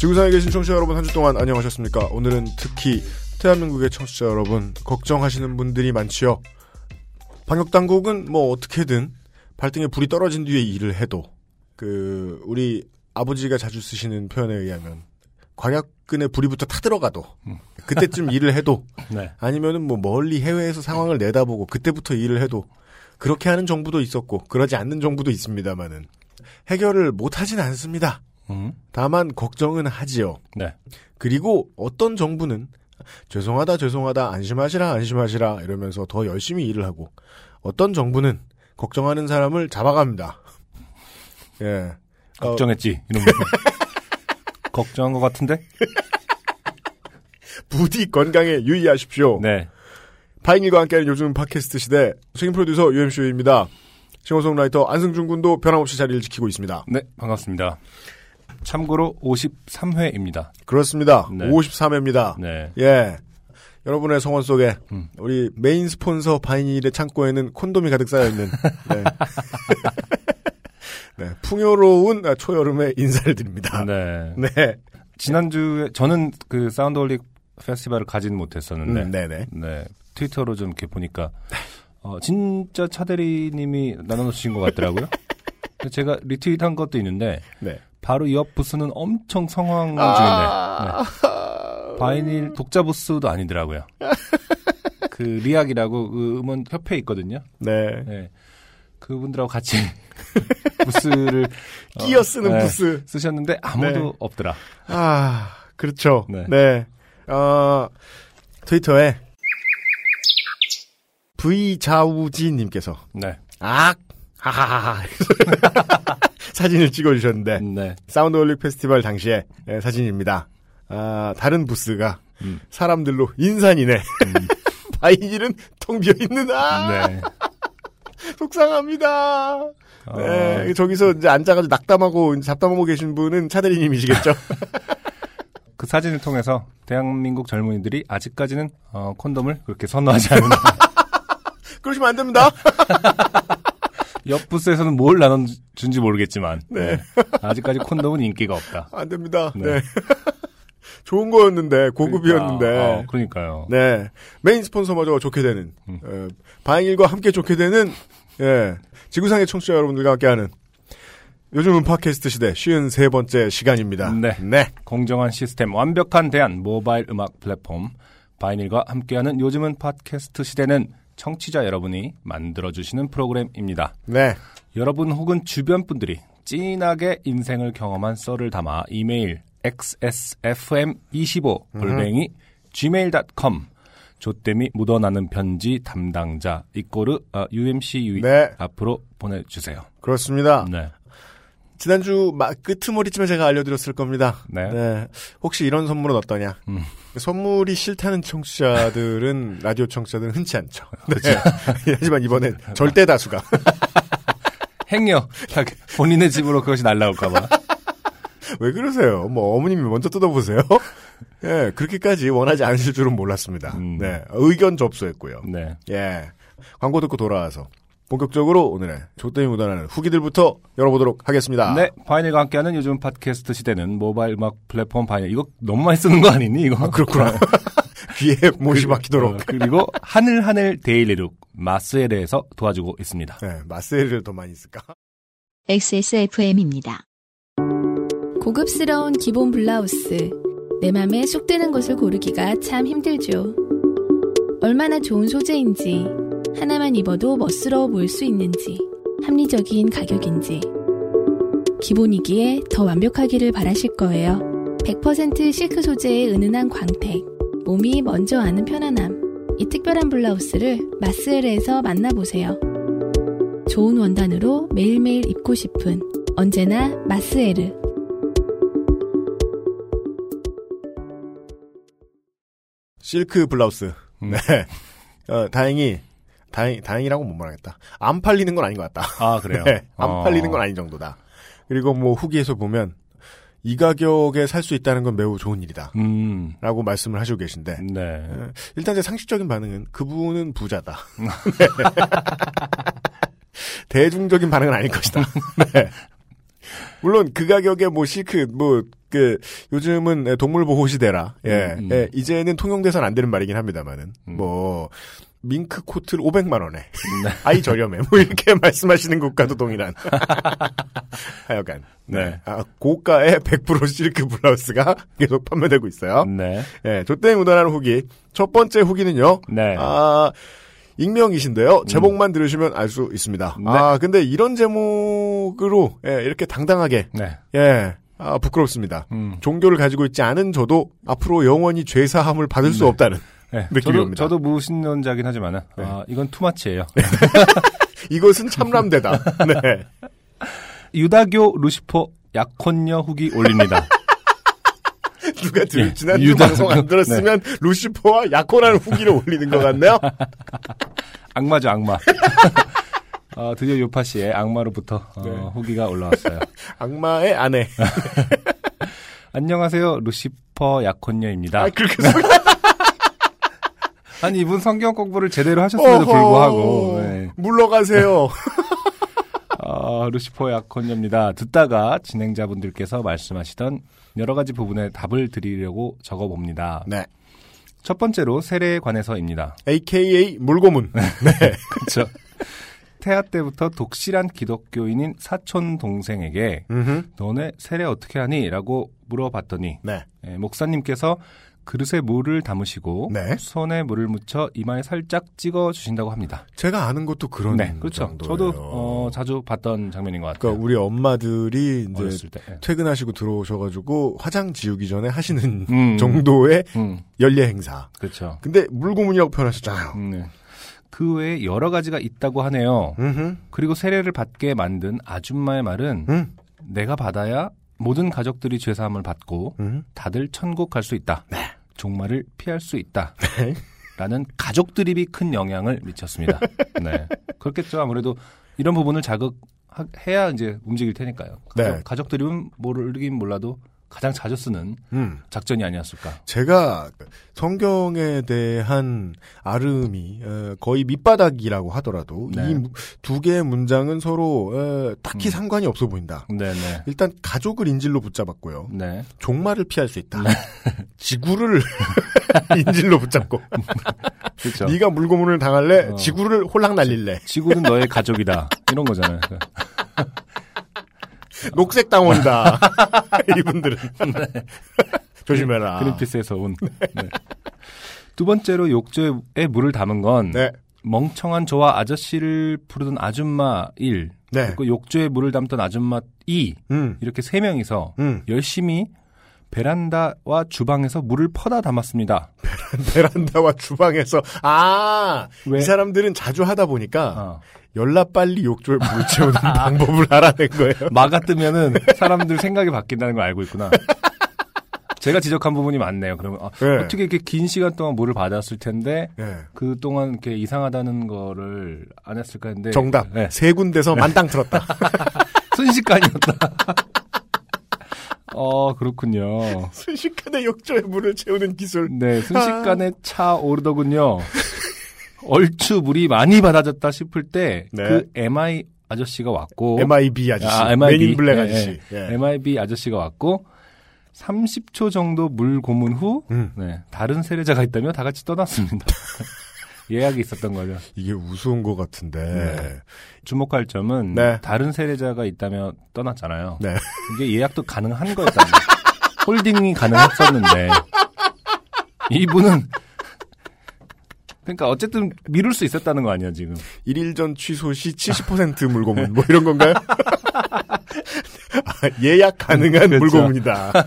지구상에 계신 청취자 여러분 한 주 동안 안녕하셨습니까? 오늘은 특히 대한민국의 청취자 여러분 걱정하시는 분들이 많지요. 방역 당국은 뭐 어떻게든 발등에 불이 떨어진 뒤에 일을 해도 그 우리 아버지가 자주 쓰시는 표현에 의하면 광약근에 불이 붙어 타들어가도 그때쯤 일을 해도 네. 아니면은 뭐 멀리 해외에서 상황을 내다보고 그때부터 일을 해도 그렇게 하는 정부도 있었고 그러지 않는 정부도 있습니다만은 해결을 못 하진 않습니다. 음. 다만 걱정은 하지요. 네. 그리고 어떤 정부는 죄송하다 죄송하다 안심하시라 안심하시라 이러면서 더 열심히 일을 하고 어떤 정부는 걱정하는 사람을 잡아갑니다. 예. 어, 걱정했지. 이런 거. 걱정한 것 같은데? 부디 건강에 유의하십시오. 네. 파인일과 함께하는 요즘 팟캐스트 시대 책임 프로듀서 유엠쇼입니다. 싱어송라이터 안승준 군도 변함없이 자리를 지키고 있습니다. 네, 반갑습니다. 참고로 53회입니다. 그렇습니다. 네. 53회입니다. 네. 예. 여러분의 성원 속에 음. 우리 메인 스폰서 바이닐의 창고에는 콘돔이 가득 쌓여 있는 네. 네, 풍요로운 초여름의 인사를 드립니다. 네. 네. 지난주에 저는 그 사운드홀릭 페스티벌을 가지는 못했었는데 음, 네네. 네. 트위터로 좀 이렇게 보니까 어, 진짜 차대리님이 나눠주신 것 같더라고요. 제가 리트윗한 것도 있는데 네. 바로 옆 부스는 엄청 성황 중인데 아. 네. 바이닐 독자 부스도 아니더라고요. 그 리악이라고 그 음원 협회 있거든요. 네. 네. 그분들하고 같이 부스를 어, 끼어 쓰는 네, 부스. 쓰셨는데 아무도 네. 없더라. 아, 그렇죠. 네. 네. 어, 트위터에 V자우지님께서 네. 악! 하하하하. 사진을 찍어주셨는데, 네. 사운드홀릭 페스티벌 당시에 예, 사진입니다. 아, 다른 부스가 음. 사람들로 인산인해. 바이닐은 텅 비어 있는 아 네. 속상합니다. 어, 네, 저기서 이제 앉아가지고 낙담하고 잡담하고 계신 분은 차대리님이시겠죠. 그 사진을 통해서 대한민국 젊은이들이 아직까지는 어, 콘돔을 그렇게 선호하지 않는 그러시면 안 됩니다. 옆 부스에서는 뭘 나눠준지 모르겠지만 네. 네. 아직까지 콘돔은 인기가 없다. 안 됩니다. 네. 네. 좋은 거였는데 고급이었는데. 그러니까, 어, 그러니까요. 네. 메인 스폰서마저 좋게 되는 음. 어, 바잉일과 함께 좋게 되는 예. 지구상의 청취자 여러분들과 함께하는 요즘은 팟캐스트 시대 쉬운 세 번째 시간입니다. 네. 네. 공정한 시스템, 완벽한 대안, 모바일 음악 플랫폼 바이닐과 함께하는 요즘은 팟캐스트 시대는 청취자 여러분이 만들어주시는 프로그램입니다. 네. 여러분 혹은 주변 분들이 진하게 인생을 경험한 썰을 담아 이메일 xsfm25 골뱅이 gmail.com 조땜이 묻어나는 편지 담당자 이꼬르 어, UMCUE 네. 앞으로 보내주세요. 그렇습니다. 네. 지난주 마- 끄트머리쯤에 제가 알려드렸을 겁니다. 네. 혹시 이런 선물은 어떠냐? 음. 선물이 싫다는 청취자들은 라디오 청취자들은 흔치 않죠. 네. 하지만 이번엔 절대 다수가 행여 자기 본인의 집으로 그것이 날라올까봐. 왜 그러세요? 뭐 어머님이 먼저 뜯어보세요. 예, 그렇게까지 원하지 않으실 줄은 몰랐습니다. 음. 네, 의견 접수했고요. 네. 예, 광고 듣고 돌아와서 본격적으로 오늘의 조땜이 묻어나는 후기들부터 열어보도록 하겠습니다. 네, 바이닐과 함께하는 요즘 팟캐스트 시대는 모바일 음악 플랫폼 바이닐. 이거 너무 많이 쓰는 거 아니니? 이거. 아, 그렇구나. 귀에 못이 막히도록. 어, 그리고 하늘하늘 daily look 마스엘에서 도와주고 있습니다. 네, 마스에를 더 많이 쓸까? XSFM입니다. 고급스러운 기본 블라우스. 내 맘에 쏙 드는 것을 고르기가 참 힘들죠. 얼마나 좋은 소재인지, 하나만 입어도 멋스러워 보일 수 있는지, 합리적인 가격인지. 기본이기에 더 완벽하기를 바라실 거예요. 100% 실크 소재의 은은한 광택, 몸이 먼저 아는 편안함. 이 특별한 블라우스를 마스엘에서 만나보세요. 좋은 원단으로 매일매일 입고 싶은 언제나 마스에르. 실크 블라우스. 음. 네. 어, 다행히 다행 다행이라고 못 말하겠다. 안 팔리는 건 아닌 것 같다. 아, 그래요? 네, 안 어. 팔리는 건 아닌 정도다. 그리고 뭐 후기에서 보면 이 가격에 살 수 있다는 건 매우 좋은 일이다. 음, 라고 말씀을 하시고 계신데 네. 어, 일단 제 상식적인 반응은 그분은 부자다. 네. 대중적인 반응은 아닐 것이다. 네. 물론 그 가격에 뭐 실크 뭐 그 요즘은 동물 보호 시대라 예, 음, 음. 예, 이제는 통용돼서는 안 되는 말이긴 합니다만은 음. 뭐 밍크 코트를 500만 원에 네. 아이 저렴해 뭐 이렇게 말씀하시는 것과도 동일한 하여간 네. 아, 고가의 100% 실크 블라우스가 계속 판매되고 있어요. 네. 예, 조땡 우단하는 후기. 첫 번째 후기는요. 네. 아, 익명이신데요. 제목만 들으시면 알 수 있습니다. 네. 아, 근데 이런 제목으로, 예, 이렇게 당당하게, 네. 예, 아, 부끄럽습니다. 음. 종교를 가지고 있지 않은 저도 앞으로 영원히 죄사함을 받을 수 없다는. 네. 느낌이 저도, 옵니다. 저도 무신론자긴 하지만은, 네. 아, 이건 투마치예요 이것은 참람대다. 네. 유다교 루시퍼 약혼녀 후기 올립니다. 누가 들, 예, 지난주 유다- 방송 안 들었으면 루시퍼와 약혼하는 후기를 올리는 것 같네요. 악마죠, 악마. 아, 드디어 요파 씨의 악마로부터 어, 네. 후기가 올라왔어요. 악마의 아내. 안녕하세요, 루시퍼 약혼녀입니다. 아, 그렇게 아니 이분 성경 공부를 제대로 하셨음에도 불구하고 네. 물러가세요. 아, 루시퍼 약혼녀입니다. 듣다가 진행자분들께서 말씀하시던 여러 가지 부분에 답을 드리려고 적어봅니다. 네. 첫 번째로 세례에 관해서입니다. AKA 물고문. 네. 그렇죠. 태아 때부터 독실한 기독교인인 사촌 동생에게. 너네 세례 어떻게 하니? 라고 물어봤더니 네. 예, 목사님께서 그릇에 물을 담으시고 네. 손에 물을 묻혀 이마에 살짝 찍어 주신다고 합니다. 제가 아는 것도 그런 네, 그렇죠. 정도예요. 저도 어, 자주 봤던 장면인 것 같아요. 그러니까 우리 엄마들이 이제 때. 예. 퇴근하시고 들어오셔가지고 화장 지우기 전에 하시는 음. 정도의 음, 연례 행사. 그렇죠. 근데 물고문이라고 표현하셨잖아요. 음, 네. 그 외에 여러 가지가 있다고 하네요. 음흠. 그리고 세례를 받게 만든 아줌마의 말은 음. 내가 받아야 모든 가족들이 죄사함을 받고 음. 다들 천국 갈 수 있다. 종말을 피할 수 있다. 네. 라는 가족 드립이 큰 영향을 미쳤습니다. 네. 그렇겠죠. 아무래도 이런 부분을 자극해야 이제 움직일 테니까요. 가족, 네. 가족 드립은 모르긴 몰라도 가장 자주 쓰는 음. 작전이 아니었을까. 제가 성경에 대한 아름이 어, 거의 밑바닥이라고 하더라도 네. 이두 개의 문장은 서로 어, 딱히 음. 상관이 없어 보인다. 네네. 일단 가족을 인질로 붙잡았고요. 네. 종말을 피할 수 있다. 지구를 인질로 붙잡고 그렇죠. 네가 물고문을 당할래 어. 지구를 홀랑 날릴래 지구는 너의 가족이다. 이런 거잖아요. 녹색 당원이다 이분들은 조심해라 그린피스에서 온. 네. 두 번째로 욕조에 물을 담은 건 네, 멍청한 저와 아저씨를 부르던 아줌마 1, 네, 그리고 욕조에 물을 담던 아줌마 2 음, 이렇게 세 명이서 음. 열심히 베란다와 주방에서 물을 퍼다 담았습니다. 베란다와 주방에서 아, 왜? 이 사람들은 자주 하다 보니까 어. 열나 빨리 욕조에 물 채우는 방법을 알아낸 거예요. 마가 뜨면은 사람들 생각이 바뀐다는 걸 알고 있구나. 제가 지적한 부분이 많네요. 그러면 아, 네. 어떻게 이렇게 긴 시간 동안 물을 받았을 텐데 네. 그 동안 이렇게 이상하다는 거를 안 했을까 했는데 정답 네. 세 군데서 만땅 틀었다. 순식간이었다. 어 그렇군요. 순식간에 욕조에 물을 채우는 기술. 네 순식간에 차 오르더군요. 얼추 물이 많이 받아졌다 싶을 때그 네. MI 아저씨가 왔고 MIB 아저씨, 아, MIB. 블랙 예, 아저씨. 예. MIB 아저씨가 왔고 30초 정도 물 고문 후 음. 네, 다른 세례자가 있다며 다 같이 떠났습니다. 예약이 있었던 거죠. 이게 우스운 것 같은데. 네. 주목할 점은 네. 다른 세례자가 있다며 떠났잖아요. 네. 이게 예약도 가능한 거였다. 홀딩이 가능했었는데 이분은 그러니까 어쨌든 미룰 수 있었다는 거 아니야 지금. 일일 전 취소 시 70% 물고문 뭐 이런 건가요? 아, 예약 가능한 그렇죠. 물고문이다.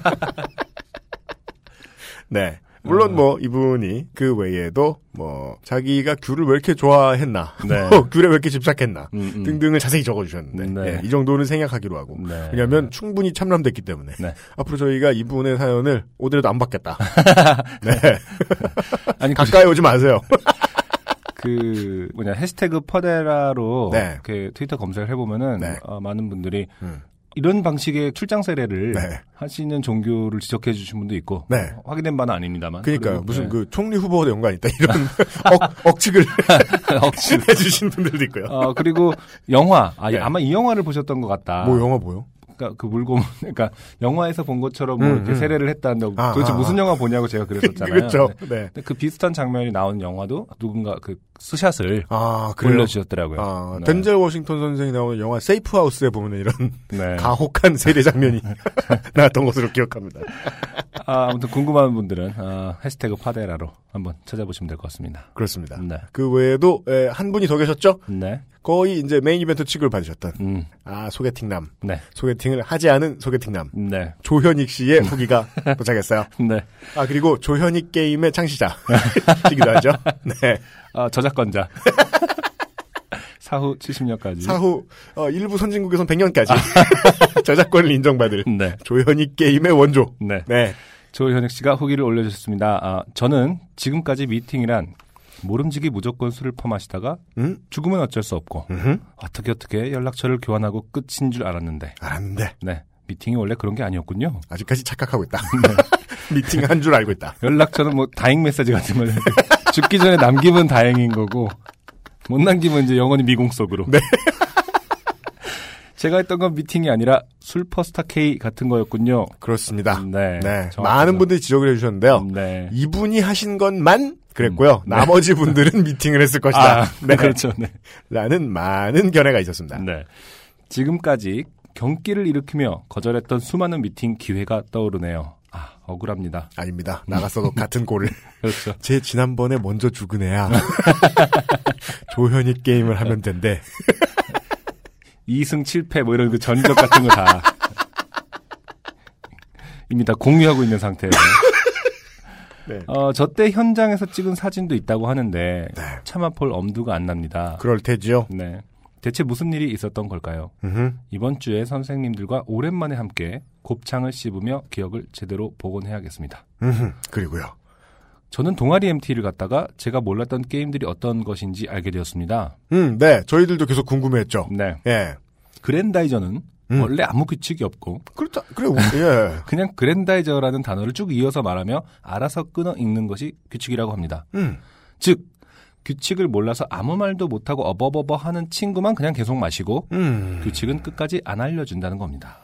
네. 물론 뭐 이분이 그 외에도 뭐 자기가 귤을 왜 이렇게 좋아했나, 네. 뭐 귤에 왜 이렇게 집착했나 음, 음. 등등을 자세히 적어주셨는데 네. 예, 이 정도는 생략하기로 하고 네. 왜냐하면 충분히 참람됐기 때문에 네. 앞으로 저희가 이분의 사연을 오더라도 안 받겠다. 네, 아니 그, 가까이 오지 마세요. 그 뭐냐 해시태그 퍼데라로 네. 이렇게 트위터 검색을 해보면은 네. 어, 많은 분들이 음. 이런 방식의 출장 세례를 네. 하시는 종교를 지적해 주신 분도 있고 네. 어, 확인된 바는 아닙니다만 그러니까요. 그리고, 무슨 네. 그 총리 후보와 연관 있다 이런 억, 억측을 억지. 해주신 분들도 있고요. 어 그리고 영화 아 네. 아마 이 영화를 보셨던 것 같다. 뭐 영화 뭐요? 그러니까 그 물고 그러니까 영화에서 본 것처럼 뭐 음, 이렇게 음. 세례를 했다는데 아, 도대체 아, 무슨 아. 영화 보냐고 제가 그랬었잖아요. 그렇죠. 네. 네. 그 비슷한 장면이 나온 영화도 누군가 그 스샷을 아. 올려주셨더라고요. 아, 네. 덴젤 워싱턴 선생이 나오는 영화 세이프 하우스에 보면 이런 네. 가혹한 세례 장면이 나왔던 것으로 기억합니다. 아, 아무튼 궁금한 분들은 아, 해시태그 파데라로 한번 찾아보시면 될 것 같습니다. 그렇습니다. 네. 그 외에도 에, 한 분이 더 계셨죠? 네. 거의 이제 메인 이벤트 취급을 받으셨던 음. 아 소개팅남 네. 소개팅을 하지 않은 소개팅남 네. 조현익 씨의 후기가 도착했어요. 네. 아 그리고 조현익 게임의 창시자이기도 하죠. 네. 아, 저작권자. 사후 70년까지. 사후 어, 일부 선진국에선 100년까지 저작권을 인정받을 네. 조현익 게임의 원조. 네. 네. 조현익 씨가 후기를 올려주셨습니다. 아, 저는 지금까지 미팅이란 모름지기 무조건 술을 퍼마시다가 음? 죽으면 어쩔 수 없고 음흠. 어떻게 어떻게 연락처를 교환하고 끝인 줄 알았는데 알았는데 네 미팅이 원래 그런 게 아니었군요. 아직까지 착각하고 있다. 네. 미팅 한 줄 알고 있다. 연락처는 뭐 다행 메시지 같은 거 죽기 전에 남기면 다행인 거고 못 남기면 이제 영원히 미궁 속으로. 네. 제가 했던 건 미팅이 아니라 술퍼스타 K 같은 거였군요. 그렇습니다. 네. 네. 정확하죠. 많은 분들이 지적을 해주셨는데요. 네. 이분이 하신 것만 그랬고요. 음, 네. 나머지 분들은 미팅을 했을 것이다. 아, 네. 그렇죠. 네. 라는 많은 견해가 있었습니다. 네. 지금까지 경기를 일으키며 거절했던 수많은 미팅 기회가 떠오르네요. 아, 억울합니다. 아닙니다. 나갔어도 같은 꼴을. 그렇죠. 제 지난번에 먼저 죽은 애야. 조현익 게임을 하면 된대. 2승 7패 뭐 이런 그 전적 같은 거 다 이미 다 공유하고 있는 상태예요. 네. 어, 저 때 현장에서 찍은 사진도 있다고 하는데 네. 차마 볼 엄두가 안 납니다. 그럴 테지요. 네. 대체 무슨 일이 있었던 걸까요? 음흠. 이번 주에 선생님들과 오랜만에 함께 곱창을 씹으며 기억을 제대로 복원해야겠습니다. 음흠. 그리고요. 저는 동아리 MT를 갔다가 제가 몰랐던 게임들이 어떤 것인지 알게 되었습니다. 음, 네. 저희들도 계속 궁금해했죠. 네. 예. 그랜다이저는 음. 원래 아무 규칙이 없고 그렇다. 그래, 예. 그냥 그랜다이저라는 단어를 쭉 이어서 말하며 알아서 끊어 읽는 것이 규칙이라고 합니다. 음. 즉 규칙을 몰라서 아무 말도 못하고 어버버버 하는 친구만 그냥 계속 마시고 음. 규칙은 끝까지 안 알려준다는 겁니다.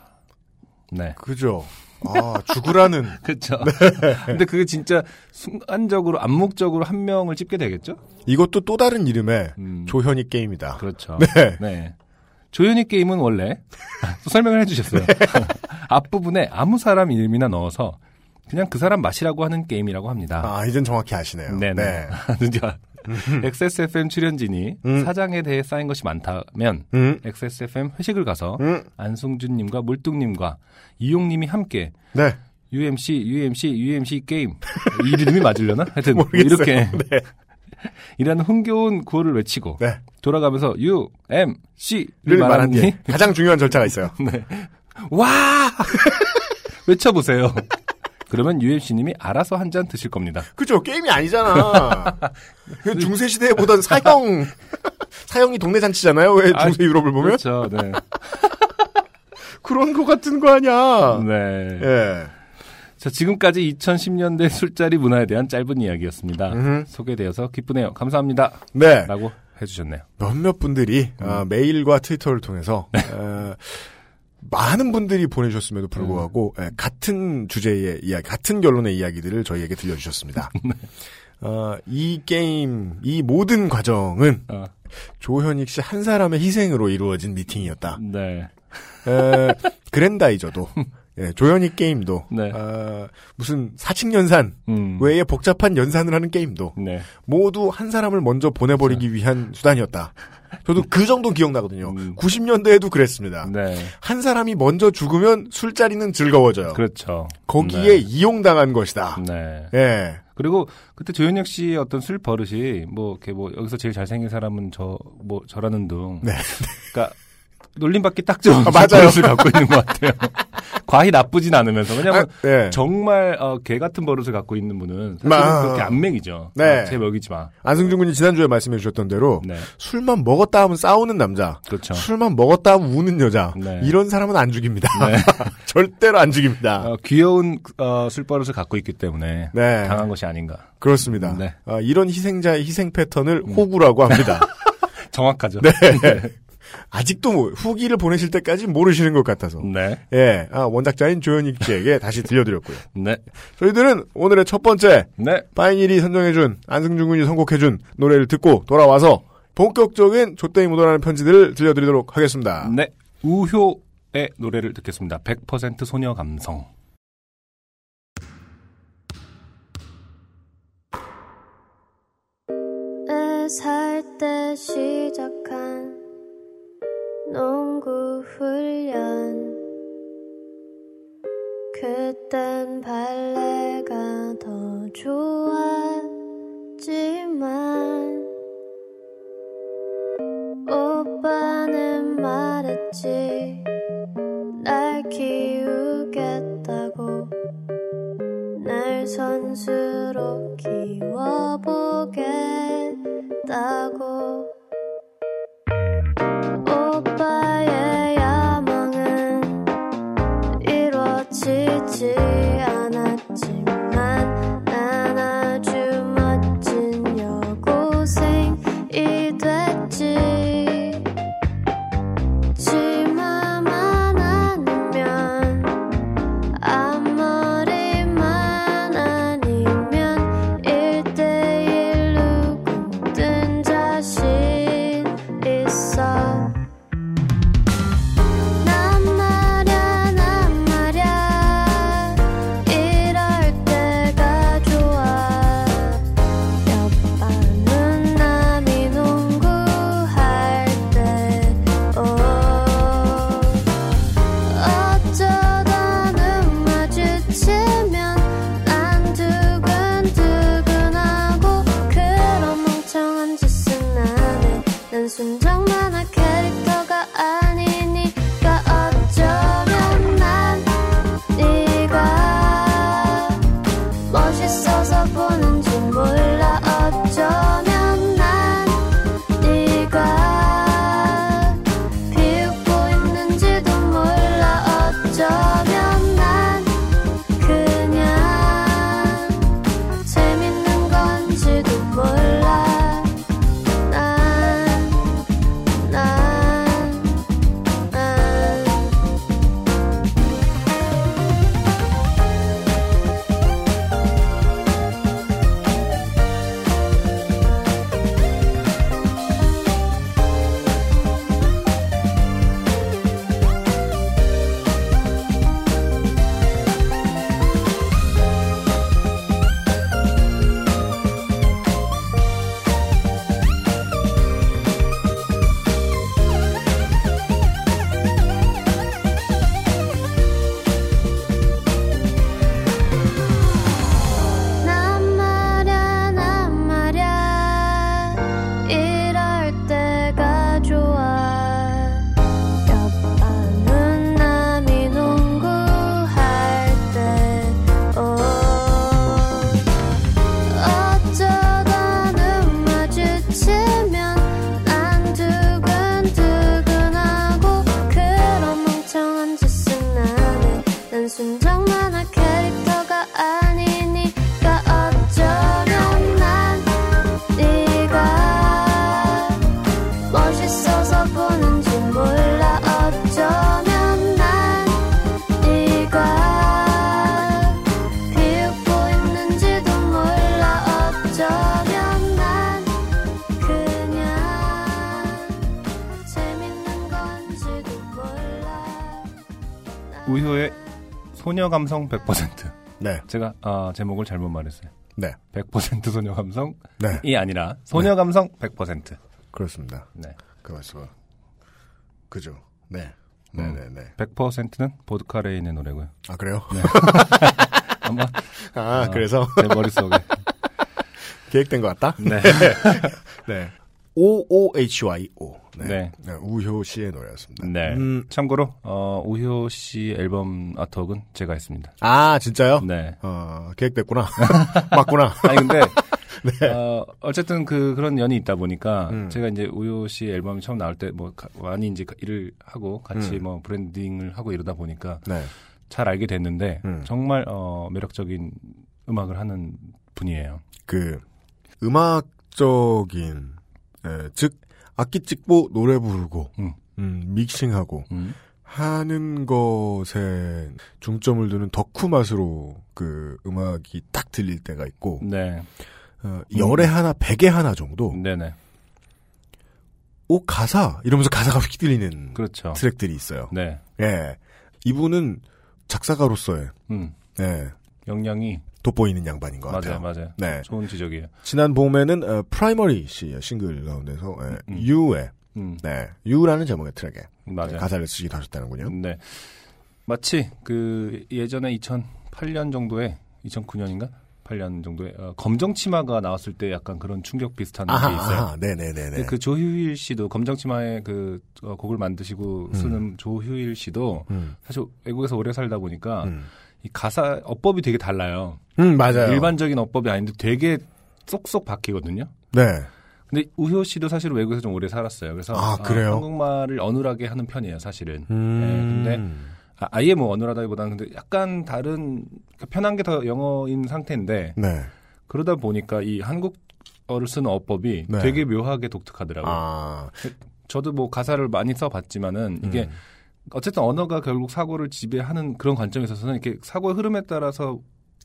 네. 그죠. 아, 죽으라는. 그렇죠. 네. 근데 그게 진짜 순간적으로 암묵적으로 한 명을 찝게 되겠죠? 이것도 또 다른 이름의 음, 조현익 게임이다. 그렇죠. 네. 네. 조현이 게임은 원래 또 설명을 해주셨어요. 네. 앞부분에 아무 사람 이름이나 넣어서 그냥 그 사람 맛이라고 하는 게임이라고 합니다. 아, 이젠 정확히 아시네요. 네네. 네. XSFM 출연진이 음. 사장에 대해 쌓인 것이 많다면 음. XSFM 회식을 가서 음. 안승준님과 물뚱님과 이용님이 함께 네. UMC, UMC, UMC 게임 이 이름이 맞으려나? 하여튼 모르겠어요. 이렇게 네. 이라는 흥겨운 구호를 외치고 네. 돌아가면서 UMC를 를 말한 말한 뒤 가장 중요한 절차가 있어요. 와! 외쳐보세요. 그러면 UMC님이 알아서 한 잔 드실 겁니다. 그죠? 게임이 아니잖아. 그 중세 시대에 보던 사형, 사형이 동네 잔치잖아요. 왜 아, 중세 유럽을 보면? 그렇죠, 네. 그런 거 같은 거 아니야. 네. 예. 자, 지금까지 2010년대 술자리 문화에 대한 짧은 이야기였습니다. 음흠. 소개되어서 기쁘네요. 감사합니다. 네. 라고 해주셨네요. 몇몇 분들이 음. 아, 메일과 트위터를 통해서 네. 어, 많은 분들이 보내주셨음에도 불구하고 음. 예, 같은 주제의 이야기, 같은 결론의 이야기들을 저희에게 들려주셨습니다. 네. 어, 이 게임, 이 모든 과정은 어, 조현익 씨 한 사람의 희생으로 이루어진 미팅이었다. 네. 에, 그랜다이저도 예, 조현익 게임도 네. 어, 무슨 사칙 연산 음. 외에 복잡한 연산을 하는 게임도 네. 모두 한 사람을 먼저 보내버리기 위한 수단이었다. 저도 그 정도 기억나거든요. 음. 90년대에도 그랬습니다. 네. 한 사람이 먼저 죽으면 술자리는 즐거워져요. 그렇죠. 거기에 네. 이용당한 것이다. 네. 예. 그리고 그때 조현혁 씨의 어떤 술 버릇이 뭐 이렇게 뭐 여기서 제일 잘생긴 사람은 저 뭐 저라는 둥. 네. 그러니까 놀림받기 딱 좋은 아, 맞아요. 버릇을 갖고 있는 것 같아요. 과히 나쁘진 않으면서 왜냐면 아, 예. 정말 어, 개 같은 버릇을 갖고 있는 분은 사실은 아. 그렇게 안 먹이죠. 네. 아, 제 먹이지 마. 안승준 군이 지난주에 말씀해 주셨던 대로 네, 술만 먹었다 하면 싸우는 남자, 그렇죠. 술만 먹었다 하면 우는 여자, 네. 이런 사람은 안 죽입니다. 네. 절대로 안 죽입니다. 어, 귀여운 어, 술 버릇을 갖고 있기 때문에 네. 당한 것이 아닌가. 그렇습니다. 네. 아, 이런 희생자의 희생 패턴을 호구라고 합니다. 정확하죠. 네. 아직도 뭐 후기를 보내실 때까지 모르시는 것 같아서. 네. 예, 아, 원작자인 조현익 씨에게 다시 들려드렸고요. 네. 저희들은 오늘의 첫 번째 네. 파인일이 선정해준 안승준 군이 선곡해준 노래를 듣고 돌아와서 본격적인 조땡이 묻어나는 편지들을 들려드리도록 하겠습니다. 네. 우효의 노래를 듣겠습니다. 100% 소녀 감성. 살때 시작한 농구 훈련. 그땐 발레가 더 좋았지만 오빠는 말했지 날 키우겠다고. 날 선수로 키워보겠다고 소녀 감성 100%. 네. 제가 아, 제목을 잘못 말했어요. 네. 100% 소녀 감성이 네. 아니라 소녀 감성 100%. 그렇습니다. 네. 그 말씀은. 그죠. 네. 음. 네네네. 100%는 보드카 레인의 노래고요. 아, 그래요? 아마 아, 어. 그래서 내 머릿 속에. 계획된 것 같다? 네. 네. OOHYO. 네. 네. 네, 우효 씨의 노래였습니다. 네. 음, 참고로 어, 우효 씨 앨범 아트웍은 제가 했습니다. 아, 진짜요? 네. 어, 계획됐구나. 맞구나. 아니 근데 어, 어쨌든 그 그런 연이 있다 보니까 네. 음. 제가 이제 우효 씨 앨범이 처음 나올 때뭐 많이 이제 일을 하고 같이 음. 뭐 브랜딩을 하고 이러다 보니까 네. 잘 알게 됐는데 음. 정말 어, 매력적인 음악을 하는 분이에요. 그, 음악적인, 에, 즉, 악기 찍고 노래 부르고, 음. 음, 믹싱하고, 음. 하는 것에 중점을 두는 덕후 맛으로 그 음악이 딱 들릴 때가 있고, 네. 어, 열에 하나, 백에 하나 정도, 네네. 오, 가사! 이러면서 가사가 휙 들리는 그렇죠. 트랙들이 있어요. 네. 예. 이분은 작사가로서의, 음. 예, 역량이 돋보이는 양반인 것 같아요. 맞아요, 맞아요. 네. 좋은 지적이에요. 지난 봄에는 어, 프라이머리 씨의 싱글 가운데서 예, 음. 유의 음. 네 유라는 제목의 트랙에 맞아요. 가사를 쓰기도 하셨다는군요. 네. 마치 그 예전에 2008년 정도에 2009년인가 8년 정도에 어, 검정 치마가 나왔을 때 약간 그런 충격 비슷한 게 있어요. 아하, 네네네네. 근데 그 조휴일 씨도 검정 치마의 그 어, 곡을 만드시고 쓰는 조휴일 씨도 음, 사실 외국에서 오래 살다 보니까 음. 이 가사 어법이 되게 달라요. 음, 맞아요. 일반적인 어법이 아닌데 되게 쏙쏙 박히거든요. 네. 근데 우효 씨도 사실 외국에서 좀 오래 살았어요. 그래서 아, 그래요? 한국말을 어눌하게 하는 편이에요, 사실은. 음, 네, 근데 아, 아예 뭐 어눌하다기보다는 근데 약간 다른 그러니까 편한 게 더 영어인 상태인데 네. 그러다 보니까 이 한국어를 쓰는 어법이 네. 되게 묘하게 독특하더라고요. 아, 저도 뭐 가사를 많이 써봤지만은 이게 음, 어쨌든 언어가 결국 사고를 지배하는 그런 관점에 있어서는 이렇게 사고의 흐름에 따라서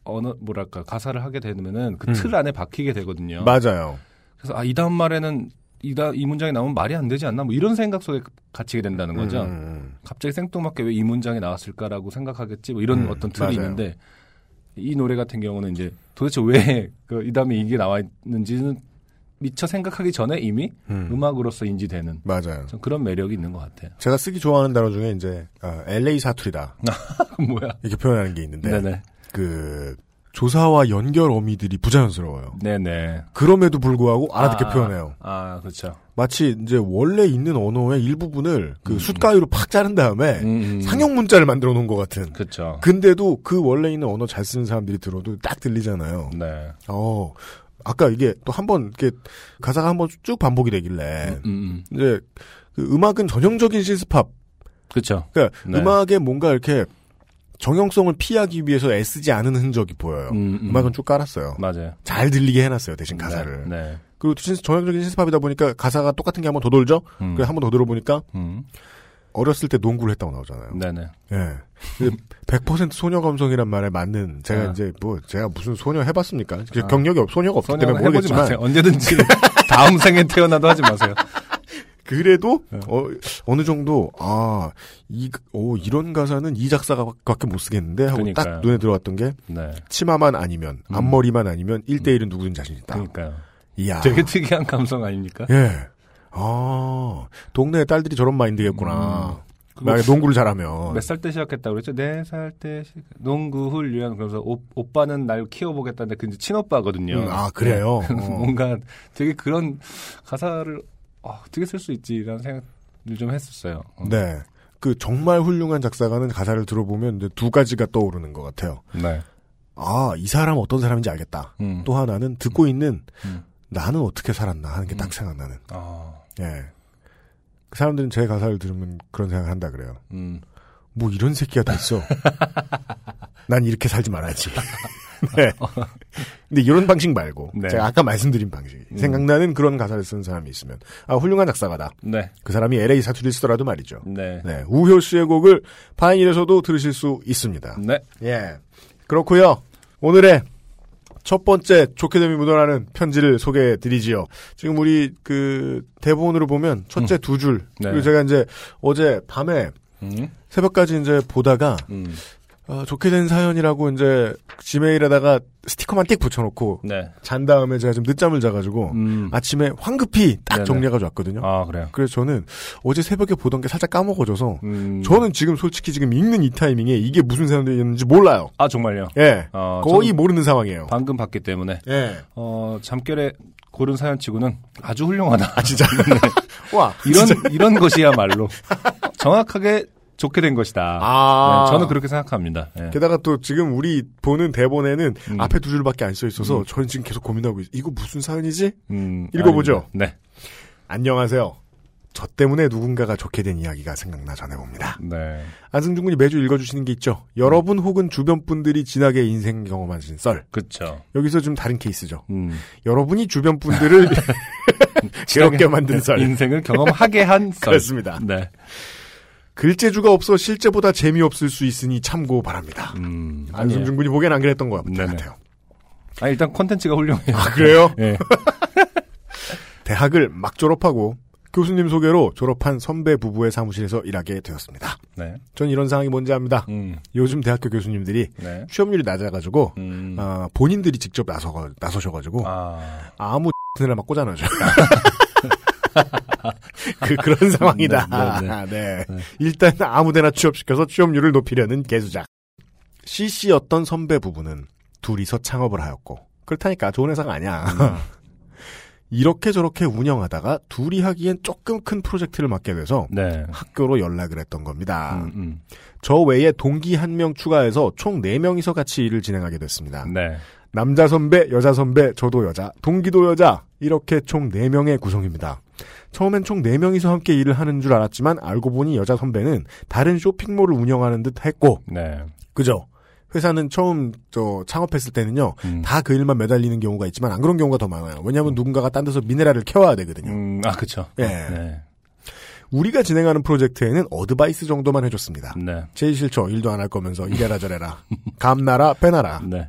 언어 뭐랄까 가사를 하게 되면은 그 음. 틀 안에 박히게 되거든요. 맞아요. 그래서 아 이 다음 말에는 이다 이 문장이 나오면 말이 안 되지 않나 뭐 이런 생각 속에 갇히게 된다는 거죠. 음, 음, 갑자기 생뚱맞게 왜 이 문장이 나왔을까라고 생각하겠지 뭐 이런 음, 어떤 틀이 맞아요. 있는데 이 노래 같은 경우는 이제 도대체 왜이 다음에 이게 나와 있는지는 미처 생각하기 전에 이미 음. 음. 악으로서 인지되는 맞아요. 좀 그런 매력이 있는 것 같아요. 제가 쓰기 좋아하는 단어 중에 이제 아, LA 사투리다 뭐야? 이렇게 표현하는 게 있는데 네네. 그 조사와 연결 어미들이 부자연스러워요. 네네. 그럼에도 불구하고 알아듣게 아, 표현해요. 아 그렇죠. 마치 이제 원래 있는 언어의 일부분을 그 음. 숫가위로 팍 자른 다음에 음, 음. 상형 문자를 만들어 놓은 것 같은. 그렇죠. 근데도 그 원래 있는 언어 잘 쓰는 사람들이 들어도 딱 들리잖아요. 네. 어, 아까 이게 또 한 번 이렇게 가사가 한 번 쭉 반복이 되길래 음, 음. 이제 그 음악은 전형적인 실습합. 그렇죠. 그러니까 네. 음악에 뭔가 이렇게 정형성을 피하기 위해서 애쓰지 않은 흔적이 보여요. 음, 음. 음악은 쭉 깔았어요. 맞아요. 잘 들리게 해놨어요 대신 가사를. 네. 네. 그리고 진- 전형적인 실습합이다 보니까 가사가 똑같은 게 한 번 더 돌죠. 음. 그래 한 번 더 들어보니까 음. 어렸을 때 농구를 했다고 나오잖아요. 네네. 예. 100% 소녀 감성이란 말에 맞는 제가 아. 이제 뭐 제가 무슨 소녀 해봤습니까? 아. 경력이 없 소녀가 없기 때문에 모르겠지만 마세요. 언제든지 다음 생에 태어나도 하지 마세요. 그래도 네. 어, 어느 정도 아이 오, 이런 가사는 이 작사가밖에 못 쓰겠는데 하고 딱 그러니까요. 눈에 들어왔던 게 네. 치마만 아니면 음. 앞머리만 아니면 1대1은 누구든 자신 있다. 그러니까요. 이야. 되게 특이한 감성 아닙니까? 예. 아 동네 딸들이 저런 마인드겠구나. 그거 만약에 농구를 잘하면 몇 살 때 시작했다고 그랬죠? 네 살 때 시작- 농구 훈련 오, 오빠는 날 키워보겠다는데 그 이제 친오빠거든요. 음, 아 그래요. 네. 어. 뭔가 되게 그런 가사를 아, 어떻게 쓸 수 있지라는 생각을 좀 했었어요. 어. 네. 그 정말 훌륭한 작사가는 가사를 들어보면 이제 두 가지가 떠오르는 것 같아요. 네. 아, 이 사람 어떤 사람인지 알겠다. 음. 또 하나는 듣고 있는 음. 나는 어떻게 살았나 하는 게 딱 음. 생각나는. 아, 예. 그 사람들은 제 가사를 들으면 그런 생각을 한다 그래요. 음. 뭐 이런 새끼가 다 있어. 난 이렇게 살지 말아야지. 네. 근데 이런 방식 말고 네. 제가 아까 말씀드린 방식 음. 생각나는 그런 가사를 쓰는 사람이 있으면 아 훌륭한 작사가다. 네. 그 사람이 LA 사투리를 쓰더라도 말이죠. 네. 네, 우효 씨의 곡을 파인일에서도 들으실 수 있습니다. 네. 예. 그렇고요 오늘의 첫 번째 좋게 됨이 묻어나는 편지를 소개해 드리지요. 지금 우리 그 대본으로 보면 첫째 두 줄. 네. 그리고 제가 이제 어제 밤에 음. 새벽까지 이제 보다가 음. 어, 좋게 된 사연이라고 이제 지메일에다가 스티커만 띡 붙여놓고 네. 잔 다음에 제가 좀 늦잠을 자가지고 음. 아침에 황급히 딱 네네. 정리해가지고 왔거든요. 아, 그래요. 그래서 저는 어제 새벽에 보던 게 살짝 까먹어져서 음. 저는 지금 솔직히 지금 읽는 이 타이밍에 이게 무슨 사연이었는지 몰라요. 아, 정말요? 예. 어, 거의 모르는 상황이에요. 방금 봤기 때문에 예. 어, 잠결에 고른 사연 치고는 아주 훌륭하다. 아, 진짜. 와. 이런 진짜. 이런 것이야말로 정확하게 좋게 된 것이다. 아. 네, 저는 그렇게 생각합니다. 예. 게다가 또 지금 우리 보는 대본에는 음. 앞에 두 줄밖에 안 써 있어서 음. 저는 지금 계속 고민하고 있어요. 이거 무슨 사연이지? 음, 읽어보죠. 아닙니다. 네. 안녕하세요. 저 때문에 누군가가 좋게 된 이야기가 생각나 전해봅니다. 네. 안승준 군이 매주 읽어주시는 게 있죠. 여러분 혹은 주변 분들이 진하게 인생 경험하신 썰. 그렇죠. 여기서 좀 다른 케이스죠. 음. 여러분이 주변 분들을 괴롭게 만든 썰. 인생을 경험하게 한 썰. 그렇습니다. 네. 글재주가 없어 실제보다 재미없을 수 있으니 참고 바랍니다. 음. 안승준 군이 보기엔 안 그랬던 것. 같아요. 아, 일단 콘텐츠가 훌륭해요. 아, 그래요? 예. 대학을 막 졸업하고 교수님 소개로 졸업한 선배 부부의 사무실에서 일하게 되었습니다. 네. 전 이런 상황이 뭔지 압니다. 음. 요즘 대학교 교수님들이 네. 취업률이 낮아가지고 음. 아, 본인들이 직접 나서 나서셔가지고 아. 아무 X를 막 꽂아넣어줘. 그 그런 상황이다. 네, 네, 네, 네. 일단 아무데나 취업시켜서 취업률을 높이려는 개수작. CC였던 선배 부부는 둘이서 창업을 하였고 그렇다니까 좋은 회사가 아니야. 음. 이렇게 저렇게 운영하다가 둘이 하기엔 조금 큰 프로젝트를 맡게 돼서 네. 학교로 연락을 했던 겁니다. 음, 음. 저 외에 동기 한 명 추가해서 총 4명이서 같이 일을 진행하게 됐습니다. 네. 남자 선배, 여자 선배, 저도 여자, 동기도 여자, 이렇게 총 4명의 구성입니다. 처음엔 총 4명이서 함께 일을 하는 줄 알았지만 알고 보니 여자 선배는 다른 쇼핑몰을 운영하는 듯 했고, 네. 그죠? 회사는 처음 저 창업했을 때는요, 음. 다 그 일만 매달리는 경우가 있지만 안 그런 경우가 더 많아요. 왜냐하면 누군가가 딴 데서 미네랄을 캐와야 되거든요. 음, 아, 그쵸. 예. 네. 우리가 진행하는 프로젝트에는 어드바이스 정도만 해줬습니다. 네. 제일 싫죠. 일도 안 할 거면서 이래라 저래라. 감 놔라 배 놔라. 네.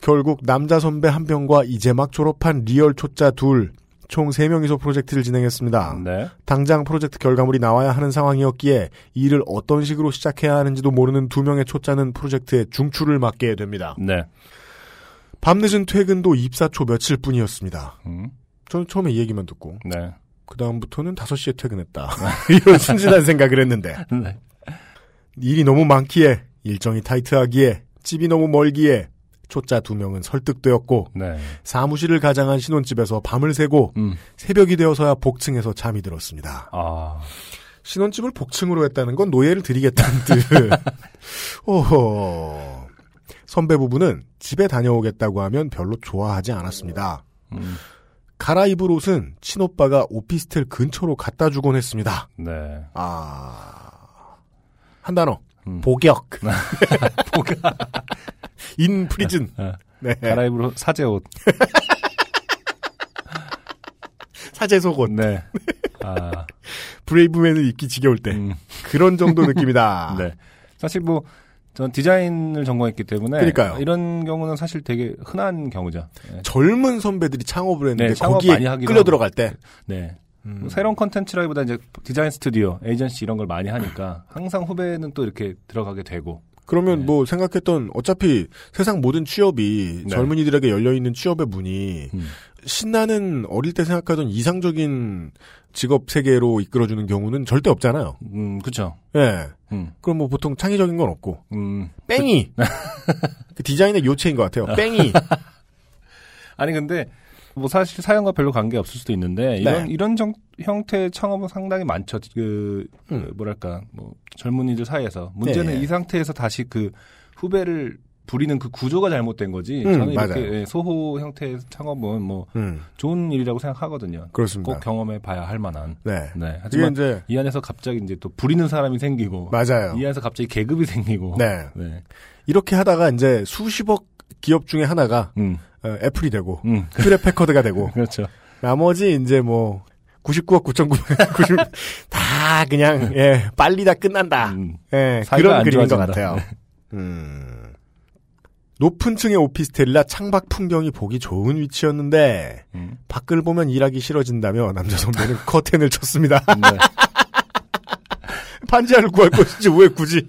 결국 남자 선배 한 명과 이제 막 졸업한 real 초짜 둘, 총 3명이서 프로젝트를 진행했습니다. 네. 당장 프로젝트 결과물이 나와야 하는 상황이었기에 일을 어떤 식으로 시작해야 하는지도 모르는 두 명의 초짜는 프로젝트의 중추를 맡게 됩니다. 네. 밤늦은 퇴근도 입사 초 며칠 뿐이었습니다. 음. 저는 처음에 이 얘기만 듣고 네. 그 다음부터는 5시에 퇴근했다. 이런 순진한 생각을 했는데 네. 일이 너무 많기에 일정이 타이트하기에 집이 너무 멀기에 초짜 두 명은 설득되었고 네. 사무실을 가장한 신혼집에서 밤을 새고 음. 새벽이 되어서야 복층에서 잠이 들었습니다. 아. 신혼집을 복층으로 했다는 건 노예를 드리겠다는 뜻. 오호. 선배 부부는 집에 다녀오겠다고 하면 별로 좋아하지 않았습니다. 음. 갈아입을 옷은 친오빠가 오피스텔 근처로 갖다 주곤 했습니다. 네. 아. 한 단어. 음. 복역. in prison. 어. 네. 갈아입을 사제 옷. 사제 속옷. 네. 아. 브레이브맨을 입기 지겨울 때. 음. 그런 정도 느낌이다. 네. 사실 뭐, 전 디자인을 전공했기 때문에. 그러니까요. 이런 경우는 사실 되게 흔한 경우죠. 네. 젊은 선배들이 창업을 했는데 네, 창업 거기에 끌려. 들어갈 때 네. 음. 뭐 새로운 컨텐츠라기보다 이제 디자인 스튜디오, 에이전시 이런 걸 많이 하니까 항상 후배는 또 이렇게 들어가게 되고. 그러면 네. 뭐 생각했던 어차피 세상 모든 취업이 네. 젊은이들에게 열려 있는 취업의 문이 음. 신나는 어릴 때 생각하던 이상적인 직업 세계로 이끌어주는 경우는 절대 없잖아요. 음, 그쵸. 예. 음, 그럼 뭐 보통 창의적인 건 없고 음. 뺑이 그 디자인의 요체인 것 같아요. 뺑이 아니, 근데, 뭐 사실 사연과 별로 관계 없을 수도 있는데, 이런, 네. 이런 정- 형태의 창업은 상당히 많죠. 그, 그 음. 뭐랄까, 뭐, 젊은이들 사이에서. 문제는 네. 이 상태에서 다시 그 후배를 부리는 그 구조가 잘못된 거지. 음, 저는 이렇게 맞아요. 예, 소호 형태의 창업은 뭐, 음, 좋은 일이라고 생각하거든요. 그렇습니다. 꼭 경험해 봐야 할 만한. 네. 네. 하지만 이제 이 안에서 갑자기 이제 또 부리는 사람이 생기고 맞아요. 이 안에서 갑자기 계급이 생기고 네. 네. 이렇게 하다가 이제 수십억 기업 중에 하나가 음. 어, 애플이 되고 음. 휴대 패커드가 되고 그렇죠. 나머지 이제 뭐 99억 9,990, 다 그냥, 예, 빨리 다 끝난다. 음. 예, 그런 안 그림인 것. 같아요. 음. 높은 층의 오피스텔이라 창밖 풍경이 보기 좋은 위치였는데, 음. 밖을 보면 일하기 싫어진다며 남자 선배는 커튼을 쳤습니다. 네. 반지하를 구할 것이지 왜 굳이.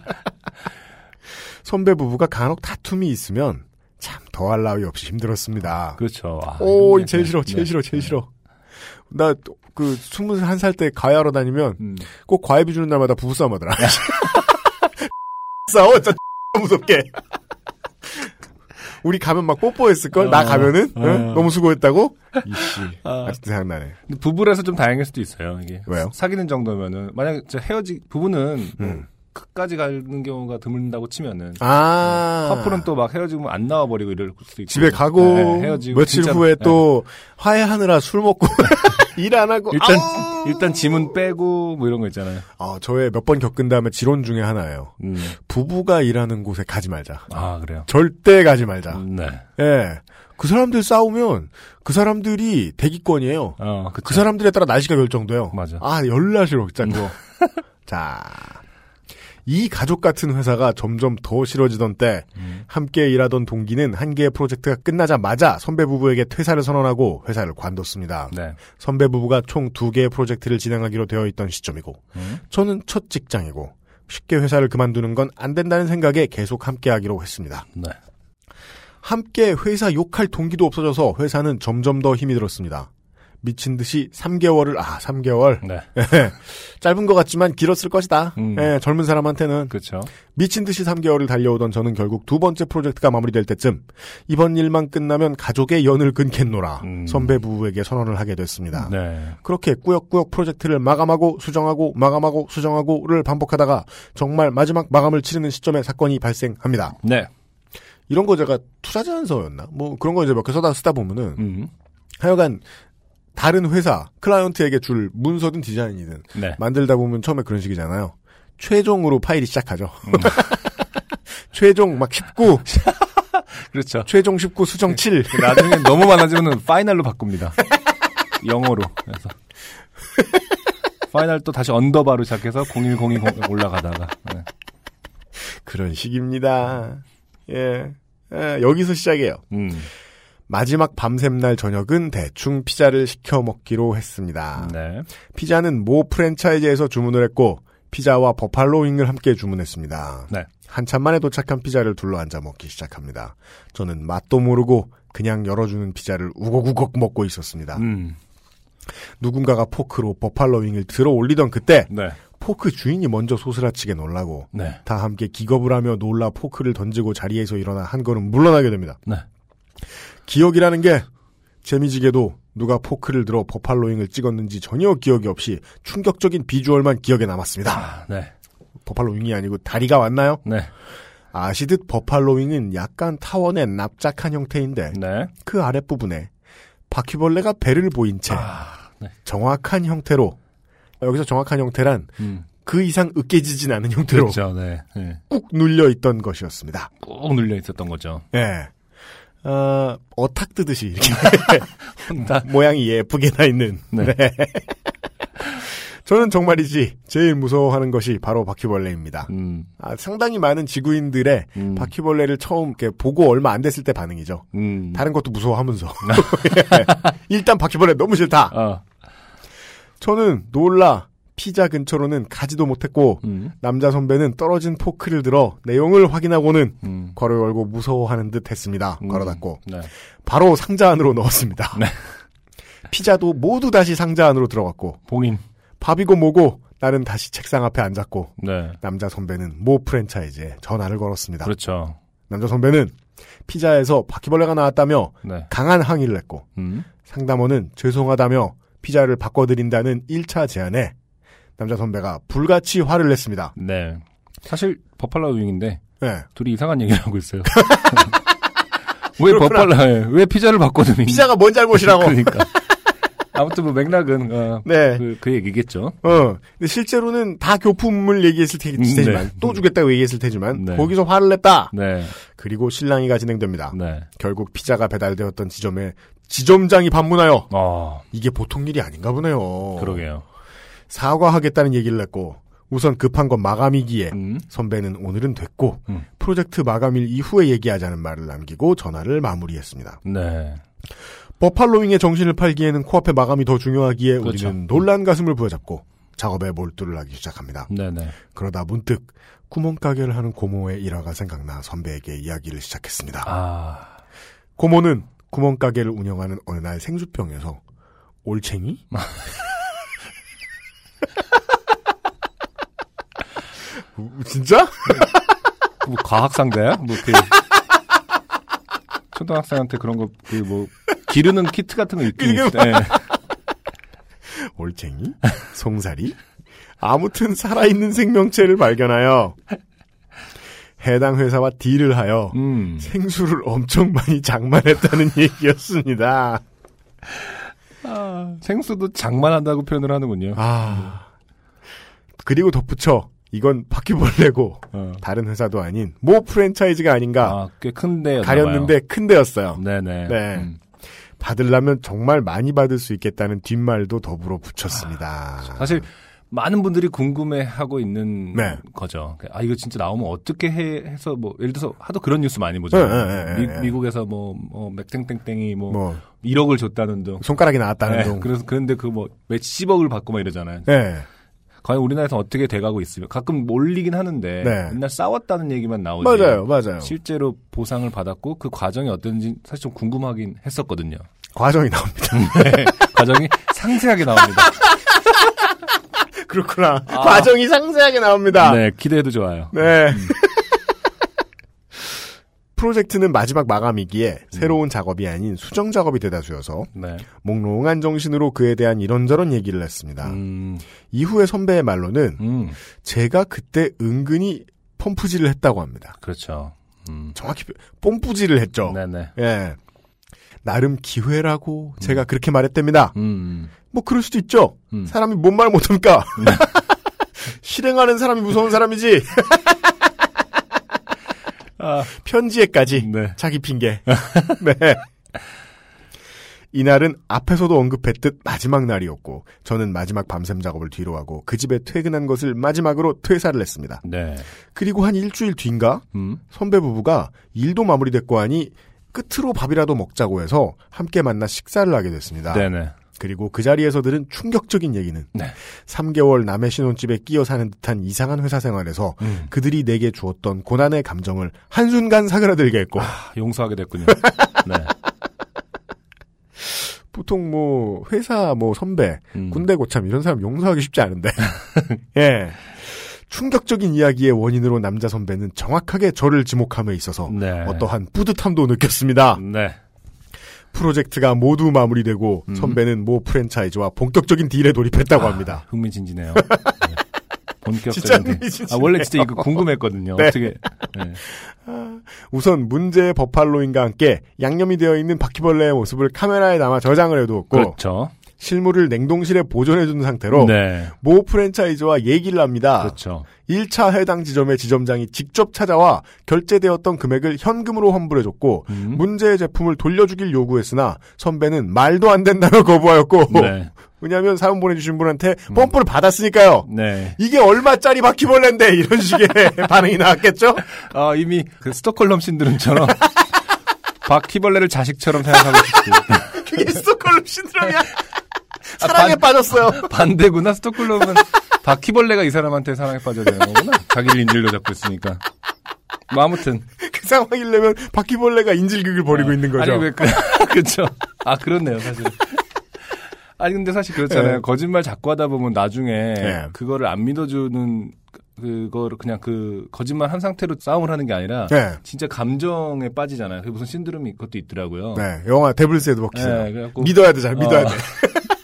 선배 부부가 간혹 다툼이 있으면 참 더할 나위 없이 힘들었습니다. 그렇죠. 아, 오, 이거 제일 네, 싫어, 제일 네. 싫어, 제일 싫어. 나 그 21살 때 과외하러 다니면 음. 꼭 과외비 주는 날마다 부부싸움 하더라. 싸워, 진짜 무섭게. 우리 가면 막 뽀뽀했을걸? 나 어, 가면은? 어. 응? 너무 수고했다고? 이씨. 아, 아직도 생각나네. 근데 부부라서 좀 다행일 수도 있어요. 이게 왜요? 사귀는 정도면은 만약 저 헤어지 부부는 뭐 음. 끝까지 가는 경우가 드문다고 치면은 아. 커플은 또 막 헤어지면 안 나와 버리고 이럴 수도 있고 집에 가고, 네, 헤어지고 며칠 진짜- 후에 네. 또 화해하느라 술 먹고, 일 안 하고, 일단 아우! 일단 짐은 빼고 뭐 이런 거 있잖아요. 아, 저의 몇 번 겪은 다음에 지론 중에 하나예요. 음. 부부가 일하는 곳에 가지 말자. 아 그래요. 절대 가지 말자. 음, 네. 예. 그 사람들 싸우면 그 사람들이 대기권이에요. 어, 그쵸. 그 사람들에 따라 날씨가 결정돼요. 맞아. 아, 열나 싫어, 진짜 그거. 자. 이 가족 같은 회사가 점점 더 싫어지던 때 음. 함께 일하던 동기는 한 개의 프로젝트가 끝나자마자 선배 부부에게 퇴사를 선언하고 회사를 관뒀습니다. 네. 선배 부부가 총 두 개의 프로젝트를 진행하기로 되어 있던 시점이고 음. 저는 첫 직장이고 쉽게 회사를 그만두는 건 안 된다는 생각에 계속 함께 하기로 했습니다. 네. 함께 회사 욕할 동기도 없어져서 회사는 점점 더 힘이 들었습니다. 미친 듯이 3개월을 아 3개월 네. 짧은 것 같지만 길었을 것이다. 음. 예, 젊은 사람한테는 그렇죠. 미친 듯이 3개월을 달려오던 저는 결국 두 번째 프로젝트가 마무리될 때쯤 이번 일만 끝나면 가족의 연을 끊겠노라 음. 선배 부부에게 선언을 하게 됐습니다. 네. 그렇게 꾸역꾸역 프로젝트를 마감하고 수정하고 마감하고 수정하고를 반복하다가 정말 마지막 마감을 치르는 시점에 사건이 발생합니다. 네. 이런 거 제가 투자제안서였나? 뭐 그런 거 이제 몇 개 써다 쓰다 보면은 음. 하여간 다른 회사 클라이언트에게 줄 문서든 디자인이든 네. 만들다 보면 처음에 그런 식이잖아요. 최종으로 파일이 시작하죠. 음. 최종 막 19, 그렇죠. 최종 19 수정 7. 나중에 너무 많아지면은 파이널로 바꿉니다. 영어로. 그래서 final 또 다시 underbar로 시작해서 01020 올라가다가. 네. 그런 식입니다. 예. 예, 여기서 시작이에요. 음. 마지막 밤샘날 저녁은 대충 피자를 시켜 먹기로 했습니다. 네. 피자는 모 프랜차이즈에서 주문을 했고 피자와 버팔로 윙을 함께 주문했습니다. 네. 한참 만에 도착한 피자를 둘러앉아 먹기 시작합니다. 저는 맛도 모르고 그냥 열어주는 피자를 우걱우걱 먹고 있었습니다. 음. 누군가가 포크로 버팔로 윙을 들어 올리던 그때 네. 포크 주인이 먼저 소스라치게 놀라고 네. 다 함께 기겁을 하며 놀라 포크를 던지고 자리에서 일어나 한 걸음 물러나게 됩니다. 네. 기억이라는 게 재미지게도 누가 포크를 들어 버팔로윙을 찍었는지 전혀 기억이 없이 충격적인 비주얼만 기억에 남았습니다. 아, 네. 버팔로윙이 아니고 다리가 왔나요? 네. 아시듯 버팔로윙은 약간 타원의 납작한 형태인데 네. 그 아랫부분에 바퀴벌레가 배를 보인 채 아, 네. 정확한 형태로 여기서 정확한 형태란 음. 그 이상 으깨지진 않은 형태로 그렇죠. 네. 네. 꾹 눌려 있던 것이었습니다. 꾹 눌려 있었던 거죠. 예. 어, 어탁 뜨듯이 이렇게. 모양이 예쁘게 나 있는. 네. 네. 저는 정말이지 제일 무서워하는 것이 바로 바퀴벌레입니다. 음. 아, 상당히 많은 지구인들의 음. 바퀴벌레를 처음 이렇게 보고 얼마 안 됐을 때 반응이죠. 음. 다른 것도 무서워하면서 예. 일단 바퀴벌레 너무 싫다. 어. 저는 놀라 피자 근처로는 가지도 못했고 음. 남자 선배는 떨어진 포크를 들어 내용을 확인하고는 음. 괄호 열고 무서워하는 듯 했습니다. 음. 괄호 닫고 네. 바로 상자 안으로 넣었습니다. 네. 피자도 모두 다시 상자 안으로 들어갔고 봉인. 밥이고 뭐고 나는 다시 책상 앞에 앉았고 네. 남자 선배는 모 프랜차이즈에 전화를 걸었습니다. 그렇죠. 남자 선배는 피자에서 바퀴벌레가 나왔다며 네. 강한 항의를 했고 음. 상담원은 죄송하다며 피자를 바꿔드린다는 1차 제안에 남자 선배가 불같이 화를 냈습니다. 네. 사실 버팔라 윙인데 네. 둘이 이상한 얘기를 하고 있어요. 왜. 버팔라? 예, 왜 피자를 바꿔드니? 피자가 뭔 잘못이라고. 그러니까. 아무튼 뭐 맥락은 어, 네. 그, 그 얘기겠죠. 어. 근데 실제로는 다 교품을 얘기했을 테- 음, 테지만 네. 또 주겠다고 얘기했을 테지만 네. 거기서 화를 냈다. 네. 그리고 실랑이가 진행됩니다. 네. 결국 피자가 배달되었던 지점에 지점장이 방문하여 어, 이게 보통 일이 아닌가 보네요. 그러게요. 사과하겠다는 얘기를 했고 우선 급한 건 마감이기에 음. 선배는 오늘은 됐고 음. 프로젝트 마감일 이후에 얘기하자는 말을 남기고 전화를 마무리했습니다. 네. 버팔로잉의 정신을 팔기에는 코앞에 마감이 더 중요하기에 그렇죠. 우리는 놀란 가슴을 부여잡고 작업에 몰두를 하기 시작합니다. 네네. 그러다 문득 구멍가게를 하는 고모의 일화가 생각나 선배에게 이야기를 시작했습니다. 아, 고모는 구멍가게를 운영하는 어느 날 생수병에서 올챙이? 진짜? 뭐 과학상자야? 뭐 그, 초등학생한테 그런 거, 그 뭐, 기르는 키트 같은 거 있긴 있어. 예. 올챙이? 송사리? 아무튼 살아있는 생명체를 발견하여 해당 회사와 딜을 하여 음. 생수를 엄청 많이 장만했다는 얘기였습니다. 생수도 장만한다고 표현을 하는군요. 아. 그리고 덧붙여 이건 바퀴벌레고 어. 다른 회사도 아닌 모 프랜차이즈가 아닌가 아, 꽤 큰 데. 가렸는데 큰 데였어요. 네네. 네. 음. 받으려면 정말 많이 받을 수 있겠다는 뒷말도 더불어 붙였습니다. 사실 많은 분들이 궁금해하고 있는 네. 거죠. 아 이거 진짜 나오면 어떻게 해, 해서 뭐 예를 들어서 하도 그런 뉴스 많이 보죠. 네, 네, 네, 네. 미, 국에서 뭐, 뭐 맥땡땡땡이 뭐, 뭐 1억을 줬다는 둥. 손가락이 나왔다는 네, 둥. 그래서 그런데 그 뭐 몇십억을 받고 막 이러잖아요. 네. 과연 우리나라에서 어떻게 돼가고 있으면 가끔 몰리긴 하는데 네. 맨날 싸웠다는 얘기만 나오지. 맞아요, 맞아요. 실제로 보상을 받았고 그 과정이 어떤지 사실 좀 궁금하긴 했었거든요. 과정이 나옵니다. 네, 과정이 상세하게 나옵니다. 그렇구나. 과정이 상세하게 나옵니다. 네, 기대해도 좋아요. 네. 프로젝트는 마지막 마감이기에 새로운 작업이 아닌 수정 작업이 대다수여서 네. 몽롱한 정신으로 그에 대한 이런저런 얘기를 했습니다. 음, 이후에 선배의 말로는 음, 제가 그때 은근히 펌프질을 했다고 합니다. 그렇죠. 음. 정확히 뽐뿌질을 했죠. 네네. 예. 나름 기회라고 제가 그렇게 말했답니다. 음, 뭐 그럴 수도 있죠. 음. 사람이 뭔 말 못합니까? 실행하는 사람이 무서운 사람이지. 아, 편지에까지 네. 자기 핑계. 네. 이날은 앞에서도 언급했듯 마지막 날이었고 저는 마지막 밤샘 작업을 뒤로 하고 그 집에 퇴근한 것을 마지막으로 퇴사를 했습니다. 네. 그리고 한 일주일 뒤인가 음, 선배 부부가 일도 마무리됐고 하니 끝으로 밥이라도 먹자고 해서 함께 만나 식사를 하게 됐습니다. 네네. 그리고 그 자리에서 들은 충격적인 얘기는 네. 3개월 남의 신혼집에 끼어 사는 듯한 이상한 회사 생활에서 음. 그들이 내게 주었던 고난의 감정을 한순간 사그라들게 했고 아, 용서하게 됐군요. 네. 보통 뭐 회사 뭐 선배 음. 군대 고참 이런 사람 용서하기 쉽지 않은데 예 충격적인 이야기의 원인으로 남자 선배는 정확하게 저를 지목함에 있어서 네. 어떠한 뿌듯함도 느꼈습니다. 네. 프로젝트가 모두 마무리되고 음. 선배는 모 프랜차이즈와 본격적인 딜에 돌입했다고 합니다. 아, 흥미진진해요. 네. 본격적인. 아, 원래 진짜 이거 궁금했거든요. 네. 어떻게. 네. 우선 문제의 버팔로인과 함께 양념이 되어 있는 바퀴벌레의 모습을 카메라에 담아 저장을 해두었고 그렇죠. 실물을 냉동실에 보존해둔 상태로 네. 모 프랜차이즈와 얘기를 합니다. 그렇죠. 1차 해당 지점의 지점장이 직접 찾아와 결제되었던 금액을 현금으로 환불해줬고 음. 문제의 제품을 돌려주길 요구했으나 선배는 말도 안 된다며 거부하였고 네. 왜냐하면 사연 보내주신 분한테 펌프를 받았으니까요. 네. 이게 얼마짜리 바퀴벌레인데 이런 식의 반응이 나왔겠죠? 아, 이미 그 스톡홀름 신드롬처럼 바퀴벌레를 자식처럼 생각하고 있지. 그게 스톡홀름 신드롬이야. 아, 사랑에 반- 빠졌어요. 반대구나. 스톡홀름은 바퀴벌레가 이 사람한테 사랑에 빠져야 되는 거구나. 자기를 인질로 잡고 있으니까. 뭐 아무튼 그 상황이려면 바퀴벌레가 인질극을 벌이고 있는 거죠. 아니 왜 그, 그렇죠. 아 그렇네요 사실. 아니 근데 사실 그렇잖아요. 네. 거짓말 자꾸 하다 보면 나중에 네. 그거를 안 믿어주는 그거를 그냥 그 거짓말 한 상태로 싸움을 하는 게 아니라 네. 진짜 감정에 빠지잖아요. 그게 무슨 신드롬이 그것도 있더라고요. 네, 영화 Devil's Advocate. 네, 믿어야 되잖아, 믿어야 어. 돼.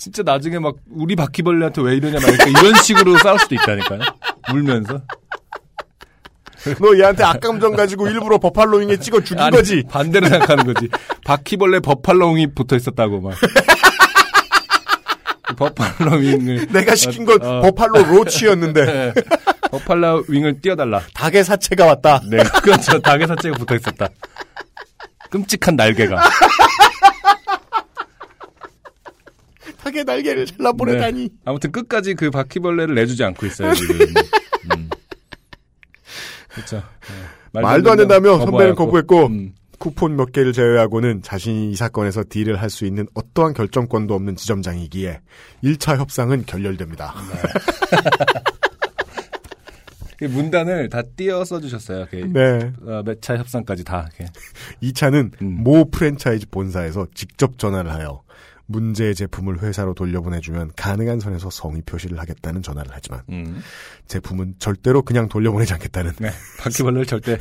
진짜 나중에 막 우리 바퀴벌레한테 왜 이러냐 막 이렇게 이런 식으로 싸울 수도 있다니까요. 울면서. 너 얘한테 악감정 가지고 일부러 버팔로윙에 찍어 죽인 아니, 거지. 반대로 생각하는 거지. 바퀴벌레 버팔로윙이 붙어 있었다고 막. 버팔로윙을 내가 시킨 건 어. 버팔로 roach였는데 네. 버팔로 윙을 띄워달라. 닭의 사체가 왔다. 네, 그렇죠. 닭의 사체가 붙어 있었다. 끔찍한 날개가. 닭의 날개를 잘라 보내다니. 네. 아무튼 끝까지 그 바퀴벌레를 내주지 않고 있어요, 지금. 음. 그렇죠. 네. 말도 안 된다며 선배는. 거부했고 음. 쿠폰 몇 개를 제외하고는 자신이 이 사건에서 딜을 할 수 있는 어떠한 결정권도 없는 지점장이기에 1차 협상은 결렬됩니다. 이 문단을 다 띄어 써주셨어요. 이렇게 네. 어, 매차 협상까지 다. 이렇게. 이 차는 음. 모 프랜차이즈 본사에서 직접 전화를 하여 문제의 제품을 회사로 돌려보내주면 가능한 선에서 성의 표시를 하겠다는 전화를 하지만 음. 제품은 절대로 그냥 돌려보내지 않겠다는 네. 바퀴벌레를 절대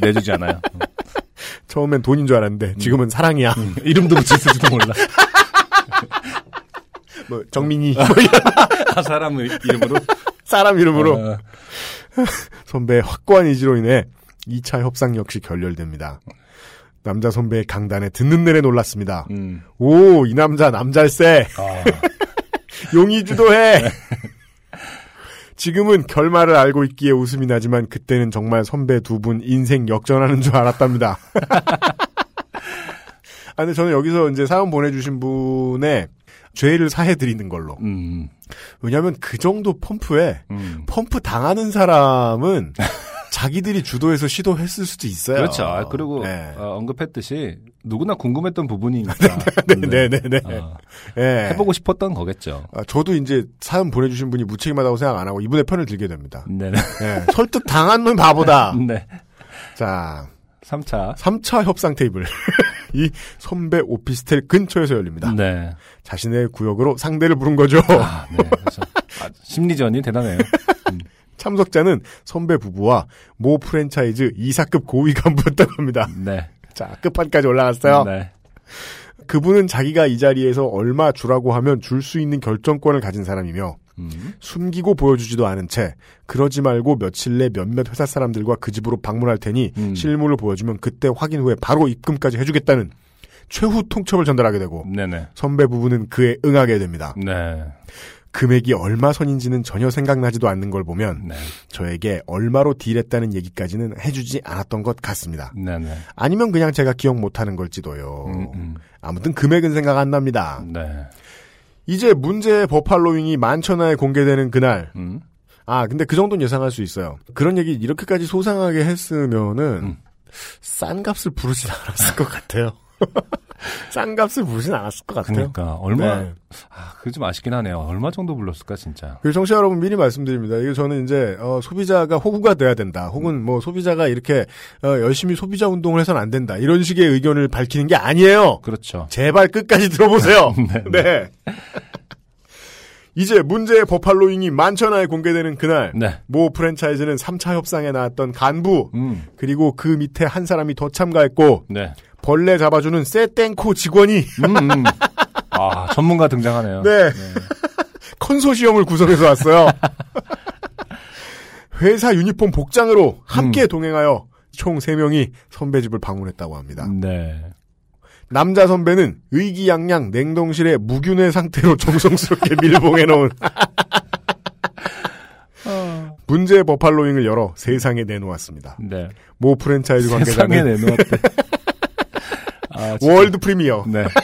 내주지 않아요. 처음엔 돈인 줄 알았는데 지금은 사랑이야. 음. 이름도 붙였을지도 몰라. 뭐 정민이 아, 사람의 이름으로. 사람 이름으로 어, 선배의 확고한 의지로 인해 2차 협상 역시 결렬됩니다. 남자 선배의 강단에 듣는 내내 놀랐습니다. 음. 오, 이 남자 남잘세. 아, 용이 주도해. 지금은 결말을 알고 있기에 웃음이 나지만 그때는 정말 선배 두 분 인생 역전하는 줄 알았답니다. 아, 근데 저는 여기서 이제 사연 보내주신 분의 죄를 사해드리는 걸로. 음. 왜냐하면 그 정도 펌프에 음. 펌프 당하는 사람은 자기들이 주도해서 시도했을 수도 있어요. 그렇죠. 아, 그리고 네. 어, 언급했듯이 누구나 궁금했던 부분이니까. 네네네. 어, 예. 해보고 싶었던 거겠죠. 아, 저도 이제 사연 보내주신 분이 무책임하다고 생각 안 하고 이분의 편을 들게 됩니다. 네네. 예. 설득 당한 놈 바보다. 네. 자, 3차. 3차 협상 테이블. 이 선배 오피스텔 근처에서 열립니다. 네. 자신의 구역으로 상대를 부른 거죠. 아, 네. 아, 심리전이 대단해요. 참석자는 선배 부부와 모 프랜차이즈 이사급 고위 간부였다고 합니다. 네. 자, 끝판까지 올라갔어요. 네. 그분은 자기가 이 자리에서 얼마 주라고 하면 줄 수 있는 결정권을 가진 사람이며 음. 숨기고 보여주지도 않은 채 그러지 말고 며칠 내 몇몇 회사 사람들과 그 집으로 방문할 테니 음. 실물을 보여주면 그때 확인 후에 바로 입금까지 해주겠다는 최후 통첩을 전달하게 되고 네네. 선배 부부는 그에 응하게 됩니다. 네. 금액이 얼마 선인지는 전혀 생각나지도 않는 걸 보면 네. 저에게 얼마로 딜했다는 얘기까지는 해주지 않았던 것 같습니다. 네 네. 아니면 그냥 제가 기억 못하는 걸지도요. 음, 음. 아무튼 금액은 생각 안 납니다. 네. 이제 문제의 버팔로윙이 만천하에 공개되는 그날 음. 아, 근데 그 정도는 예상할 수 있어요. 그런 얘기 이렇게까지 소상하게 했으면은 음. 싼 값을 부르진 않았을 것 같아요. 싼 값을 부르진 않았을 것 같아요. 그러니까 얼마 네. 아, 그게 좀 아쉽긴 하네요. 얼마 정도 불렀을까 진짜. 그리고 청취자 여러분 미리 말씀드립니다. 이거 저는 이제 어, 소비자가 호구가 돼야 된다. 혹은 뭐 소비자가 이렇게 어, 열심히 소비자 운동을 해서는 안 된다. 이런 식의 의견을 밝히는 게 아니에요. 그렇죠. 제발 끝까지 들어보세요. 네. 네. 이제 문제의 버팔로잉이 만천하에 공개되는 그날 네. 모 프랜차이즈는 3차 협상에 나왔던 간부 음. 그리고 그 밑에 한 사람이 더 참가했고 네. 벌레 잡아주는 세땡코 직원이 음, 음. 아, 전문가 등장하네요. 네. 컨소시엄을 구성해서 왔어요. 회사 유니폼 복장으로 함께 동행하여 총 3명이 선배 집을 방문했다고 합니다. 네. 남자 선배는 의기양양 냉동실에 무균의 상태로 정성스럽게 밀봉해 놓은 문제의 버팔로잉을 열어 세상에 내놓았습니다. 네. 모 프랜차이즈 세상에 관계자는 내놓았대. 아. world premiere. 네.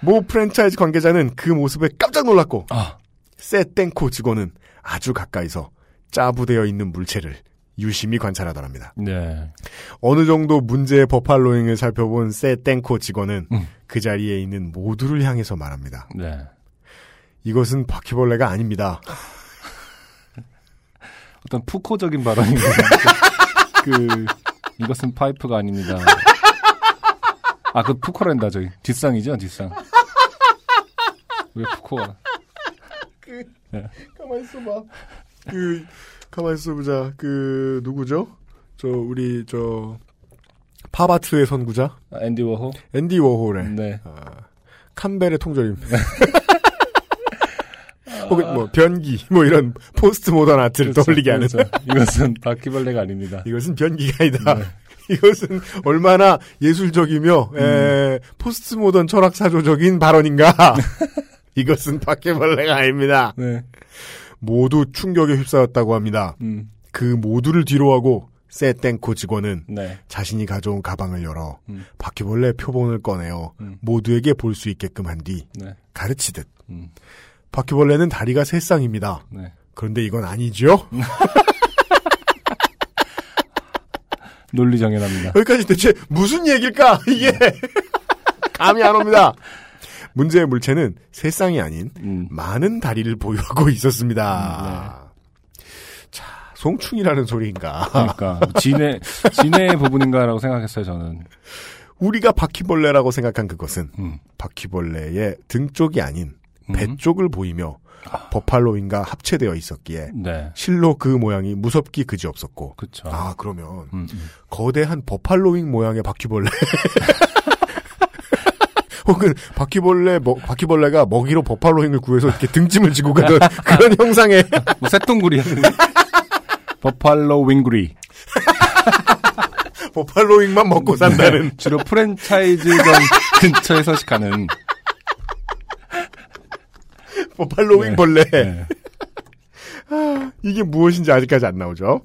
모 프랜차이즈 관계자는 그 모습에 깜짝 놀랐고 아, 세땡코 직원은 아주 가까이서 짜부되어 있는 물체를 유심히 관찰하더랍니다. 네. 어느 정도 문제의 버팔로윙을 살펴본 세땡코 직원은 음. 그 자리에 있는 모두를 향해서 말합니다. 네. 이것은 바퀴벌레가 아닙니다. 어떤 푸코적인 발언인 것 그, 이것은 파이프가 아닙니다. 아, 그 푸코랜다, 저기. 뒷상이죠, 뒷상. 왜 푸코가. 가만 있어봐. 그 가만 있어보자. 그 누구죠? 저 우리 저 팝아트의 선구자 아, 앤디 워호? 앤디 워홀의 네. 캄벨의 통조림. 혹은 뭐 변기 뭐 이런 postmodern art를 그렇죠, 떠올리게 하는 그렇죠. 이것은 바퀴벌레가 아닙니다. 이것은 변기가 아니다. 네. 이것은 얼마나 예술적이며 음. 에, 포스트 모던 철학 사조적인 발언인가. 이것은 바퀴벌레가 아닙니다. 네. 모두 충격에 휩싸였다고 합니다. 음. 그 모두를 뒤로하고 세땡코 직원은 네. 자신이 가져온 가방을 열어 음. 바퀴벌레 표본을 꺼내어 음. 모두에게 볼 수 있게끔 한뒤 네. 가르치듯 음. 바퀴벌레는 다리가 세 쌍입니다. 네. 그런데 이건 아니죠? 논리 정연합니다. 여기까지 대체 무슨 얘기일까? 이게 감이 안 옵니다. 문제의 물체는 세 쌍이 아닌 음. 많은 다리를 보유하고 있었습니다. 송충이라는 소리인가. 그러니까 진해 진해 부분인가라고 생각했어요 저는. 우리가 바퀴벌레라고 생각한 그것은 음. 바퀴벌레의 등 쪽이 아닌 배 음. 쪽을 보이며 버팔로인과 합체되어 있었기에 네. 실로 그 모양이 무섭기 그지없었고 그렇죠. 아 그러면 음, 음. 거대한 버팔로잉 모양의 바퀴벌레 혹은 바퀴벌레 먹- 바퀴벌레가 먹이로 버팔로잉을 구해서 이렇게 등짐을 지고 가던 그런 형상의 뭐 새똥구리 버팔로 윙구리 버팔로잉만 먹고 산다는 주로 프랜차이즈점 근처에 서식하는 버팔로잉 네. 벌레 네. 이게 무엇인지 아직까지 안 나오죠.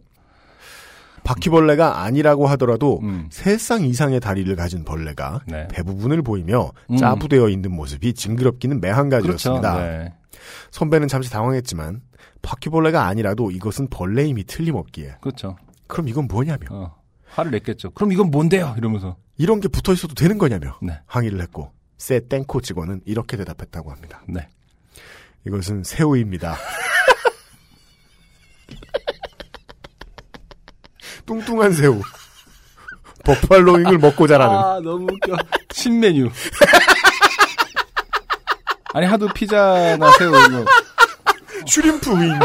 바퀴벌레가 아니라고 하더라도 음. 세쌍 이상의 다리를 가진 벌레가 네. 배 부분을 보이며 음. 짜부되어 있는 모습이 징그럽기는 매한 그렇죠. 가지였습니다. 네. 선배는 잠시 당황했지만 바퀴벌레가 아니라도 이것은 벌레임이 틀림없기에 그렇죠. 그럼 이건 뭐냐며 어. 화를 냈겠죠. 그럼 이건 뭔데요? 이러면서. 이런 게 붙어 있어도 되는 거냐며 네. 항의를 했고 세 땡코 직원은 이렇게 대답했다고 합니다. 네. 이것은 새우입니다. 뚱뚱한 새우. 버팔로잉을 먹고 자라는. 아, 너무 웃겨. 신메뉴. 아니, 하도 피자나 새우, 뭐. 슈림프 윙.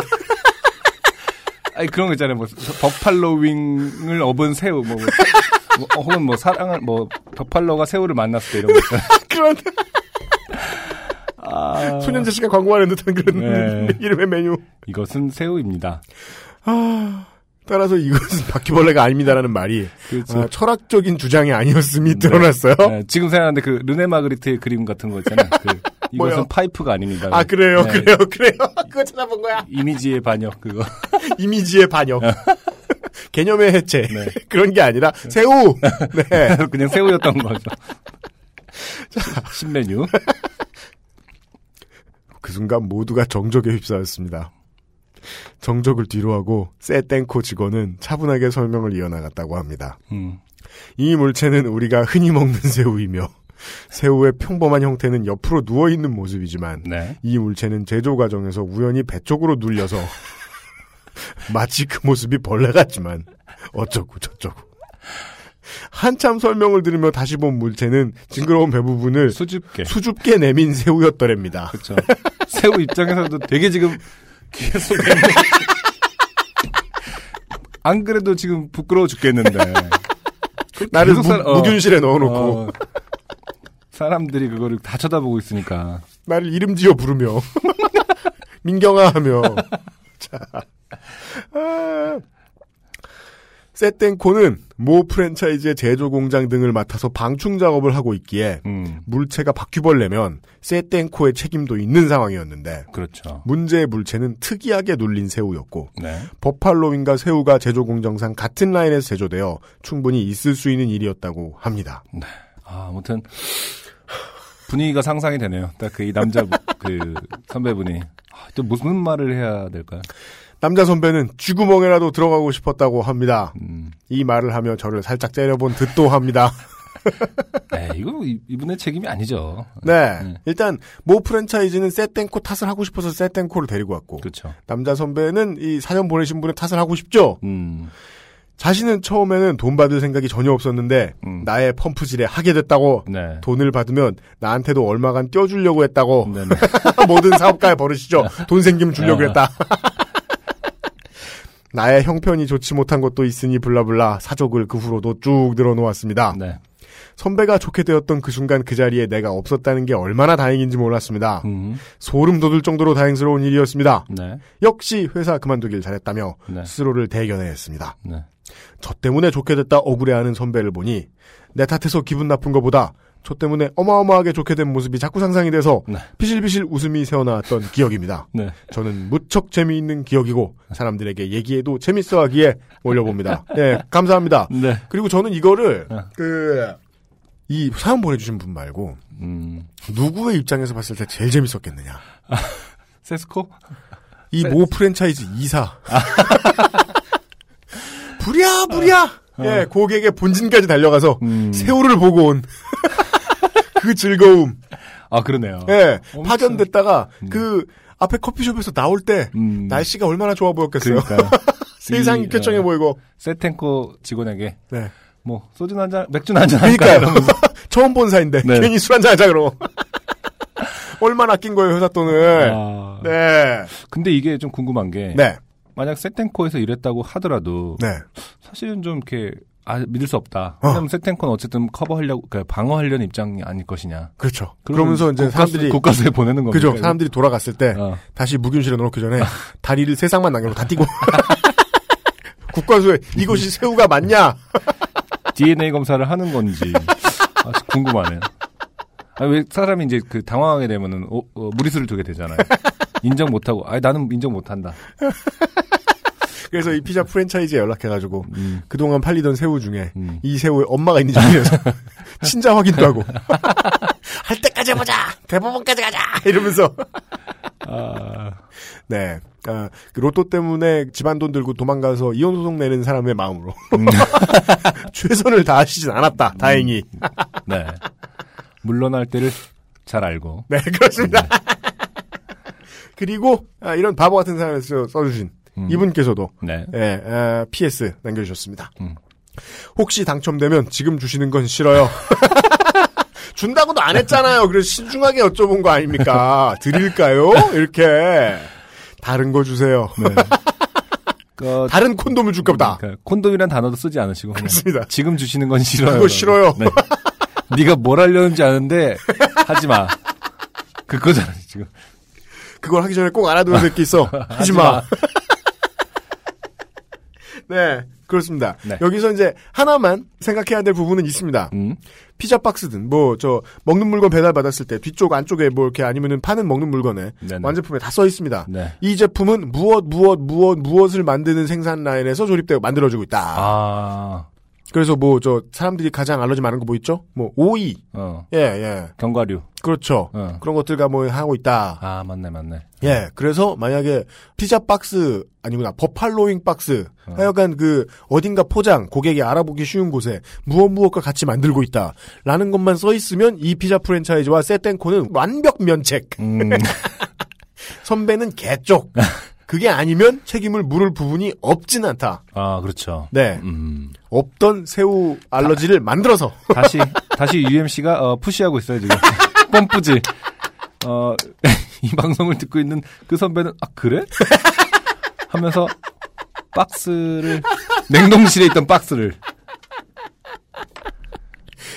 아니, 그런 거 있잖아요. 뭐, 버팔로 윙을 업은 새우, 뭐, 뭐, 뭐, 혹은 뭐, 사랑을, 뭐, 버팔로가 새우를 만났을 때 이런 거 있잖아요. 그런 아, 소년제 씨가 광고하는 듯한 그런 네. 이름의 메뉴. 이것은 새우입니다. 아, 따라서 이것은 바퀴벌레가 아닙니다라는 말이 그렇죠. 아, 철학적인 주장이 아니었음이 드러났어요. 네, 지금 생각하는데 그 르네 마그리트의 그림 같은 거 있잖아요. 그, 이것은? 파이프가 아닙니다. 아 그래요, 네, 그래요, 그래요. 그거 찾아본 거야. 이미지의 반역 그거. 이미지의 반역. 개념의 해체. 네. 그런 게 아니라 새우. 네. 그냥 새우였던 거죠. 신메뉴. 그 순간 모두가 정적에 휩싸였습니다. 정적을 뒤로하고 세땡코 직원은 차분하게 설명을 이어나갔다고 합니다. 음. 이 물체는 우리가 흔히 먹는 새우이며 새우의 평범한 형태는 옆으로 누워 있는 모습이지만 네. 이 물체는 제조 과정에서 우연히 배 쪽으로 눌려서 마치 그 모습이 벌레 같지만 어쩌고 저쩌고 한참 설명을 들으며 다시 본 물체는 징그러운 배 부분을 수줍게. 수줍게 내민 새우였더랍니다. 그렇죠. 새우 입장에서도 되게 지금 계속 안 그래도 지금 부끄러워 죽겠는데. 나를 무, 살- 어. 무균실에 넣어놓고 어, 사람들이 그거를 다 쳐다보고 있으니까. 나를 이름 지어 부르며 민경아 하며 자 아. 세땡코는 모 프랜차이즈의 제조 공장 등을 맡아서 방충 작업을 하고 있기에 음. 물체가 바퀴벌레면 세땡코의 책임도 있는 상황이었는데 그렇죠. 문제의 물체는 특이하게 눌린 새우였고 네. 버팔로윙과 새우가 제조 공정상 같은 라인에서 제조되어 충분히 있을 수 있는 일이었다고 합니다. 아, 아무튼 분위기가 상상이 되네요. 딱 그 이 남자 그 선배분이 아, 또 무슨 말을 해야 될까요? 남자 선배는 쥐구멍에라도 들어가고 싶었다고 합니다. 음. 이 말을 하며 저를 살짝 째려본 듯도 합니다. 에 이거 이- 이분의 책임이 아니죠. 네. 네. 일단 모 프랜차이즈는 세땡코 탓을 하고 싶어서 세땡코를 데리고 왔고 그렇죠. 남자 선배는 이 사연 보내신 분의 탓을 하고 싶죠. 음. 자신은 처음에는 돈 받을 생각이 전혀 없었는데 음. 나의 펌프질에 하게 됐다고 네. 돈을 받으면 나한테도 얼마간 떼어주려고 했다고 네. 네. 모든 사업가의 버릇이죠. 돈 생기면 주려고 아. 했다. 나의 형편이 좋지 못한 것도 있으니 블라블라 사족을 그 후로도 쭉 늘어놓았습니다. 네. 선배가 좋게 되었던 그 순간 그 자리에 내가 없었다는 게 얼마나 다행인지 몰랐습니다. 음. 소름 돋을 정도로 다행스러운 일이었습니다. 네. 역시 회사 그만두길 잘했다며 네. 스스로를 대견해 했습니다. 네. 저 때문에 좋게 됐다 억울해하는 선배를 보니 내 탓해서 기분 나쁜 것보다 저 때문에 어마어마하게 좋게 된 모습이 자꾸 상상이 돼서 네. 피실피실 웃음이 새어나왔던 기억입니다. 네. 저는 무척 재미있는 기억이고 사람들에게 얘기해도 재밌어하기에 올려봅니다. 네, 감사합니다. 네. 그리고 저는 이거를 네. 그이 사연 보내주신 분 말고 음. 누구의 입장에서 봤을 때 제일 재밌었겠느냐? 세스코? 이 세- 모 프랜차이즈 이사. 부랴 부랴. 예, 고객의 본진까지 달려가서 어. 음. 새우를 보고 온. 그 즐거움. 아, 그러네요. 예, 엄청- 파견됐다가 음. 그 앞에 커피숍에서 나올 때 음. 날씨가 얼마나 좋아 보였겠어요. 그러니까. 세상이 이, 쾌청해 어, 보이고. 세텐코 직원에게 네. 뭐 소주 한 잔, 맥주 한잔 그러니까요. 처음 본 사이인데 네. 괜히 술 한잔 하자 그러고. 얼마나 아낀 거예요 회사 돈을. 아, 네. 근데 이게 좀 궁금한 게 네. 만약 세텐코에서 일했다고 하더라도 네. 사실은 좀 이렇게 아, 믿을 수 없다. 어. 왜냐면 세텐코는 어쨌든 커버하려고 그러니까 방어하려는 입장이 아닐 것이냐. 그렇죠. 그러면 그러면서 이제 국가수- 사람들이 국가수에 보내는 겁니다. 그죠. 사람들이 돌아갔을 때 어. 다시 무균실에 넣기 전에 다리를 세상만 남겨놓고 다 뛰고 국가수에 이것이 새우가 맞냐? DNA 검사를 하는 건지 아주 궁금하네요. 아, 왜 사람이 이제 그 당황하게 되면은 어, 어, 무리수를 두게 되잖아요. 인정 못하고, 아 나는 인정 못한다. 그래서 이 피자 프랜차이즈에 연락해가지고 음, 그동안 팔리던 새우 중에 음. 이 새우에 엄마가 있는지 확인해서 친자 확인도 하고. 할 때까지 해보자! 대법원까지 가자! 이러면서. 아, 네. 아, 그 로또 때문에 집안 돈 들고 도망가서 이혼 소송 내는 사람의 마음으로. 음. 최선을 다하시진 않았다. 다행히. 네. 물러날 때를 잘 알고. 네 그렇습니다. 그리고 아, 이런 바보 같은 사람에서 써주신 음. 이분께서도 네. 예, 아, PS 남겨주셨습니다. 음. 혹시 당첨되면 지금 주시는 건 싫어요. 준다고도 안 했잖아요. 그래서 신중하게 여쭤본 거 아닙니까? 드릴까요? 이렇게. 다른 거 주세요. 네. 그, 다른 콘돔을 줄까 보다. 그러니까 콘돔이란 단어도 쓰지 않으시고 그렇습니다. 지금 주시는 건 싫어요. 그거 싫어요. 네. 네가 뭘 하려는지 아는데 하지 마. 그거잖아 지금. 그걸 하기 전에 꼭 알아두는 새끼 있어. 하지 마. 네. 그렇습니다. 네. 여기서 이제 하나만 생각해야 될 부분은 있습니다. 음. 피자 박스든 뭐 저 먹는 물건 배달 받았을 때 뒤쪽 안쪽에 뭐 이렇게 아니면은 파는 먹는 물건에 네네. 완제품에 다 써 있습니다. 네. 이 제품은 무엇 무엇 무엇 무엇을 만드는 생산 라인에서 조립되고 만들어지고 있다. 아, 그래서 뭐 저 사람들이 가장 알러지 많은 거 뭐 있죠? 뭐 오이, 어, 예 예, 견과류. 그렇죠. 어. 그런 것들과 뭐 하고 있다. 아, 맞네, 맞네. 예, 그래서 만약에 피자 박스 아니구나 버팔로잉 박스 어. 하여간 그 어딘가 포장 고객이 알아보기 쉬운 곳에 무엇 무엇과 같이 만들고 있다라는 것만 써 있으면 이 피자 프랜차이즈와 세땡코는 완벽 면책. 음, 선배는 개쪽. 그게 아니면 책임을 물을 부분이 없진 않다. 아, 그렇죠. 네, 음. 없던 새우 알러지를 만들어서 다시, 다시 UMC가, 어, 푸시하고 있어요, 지금. 펌프지. 어, 이 방송을 듣고 있는 그 선배는, 아, 그래? 하면서, 박스를, 냉동실에 있던 박스를,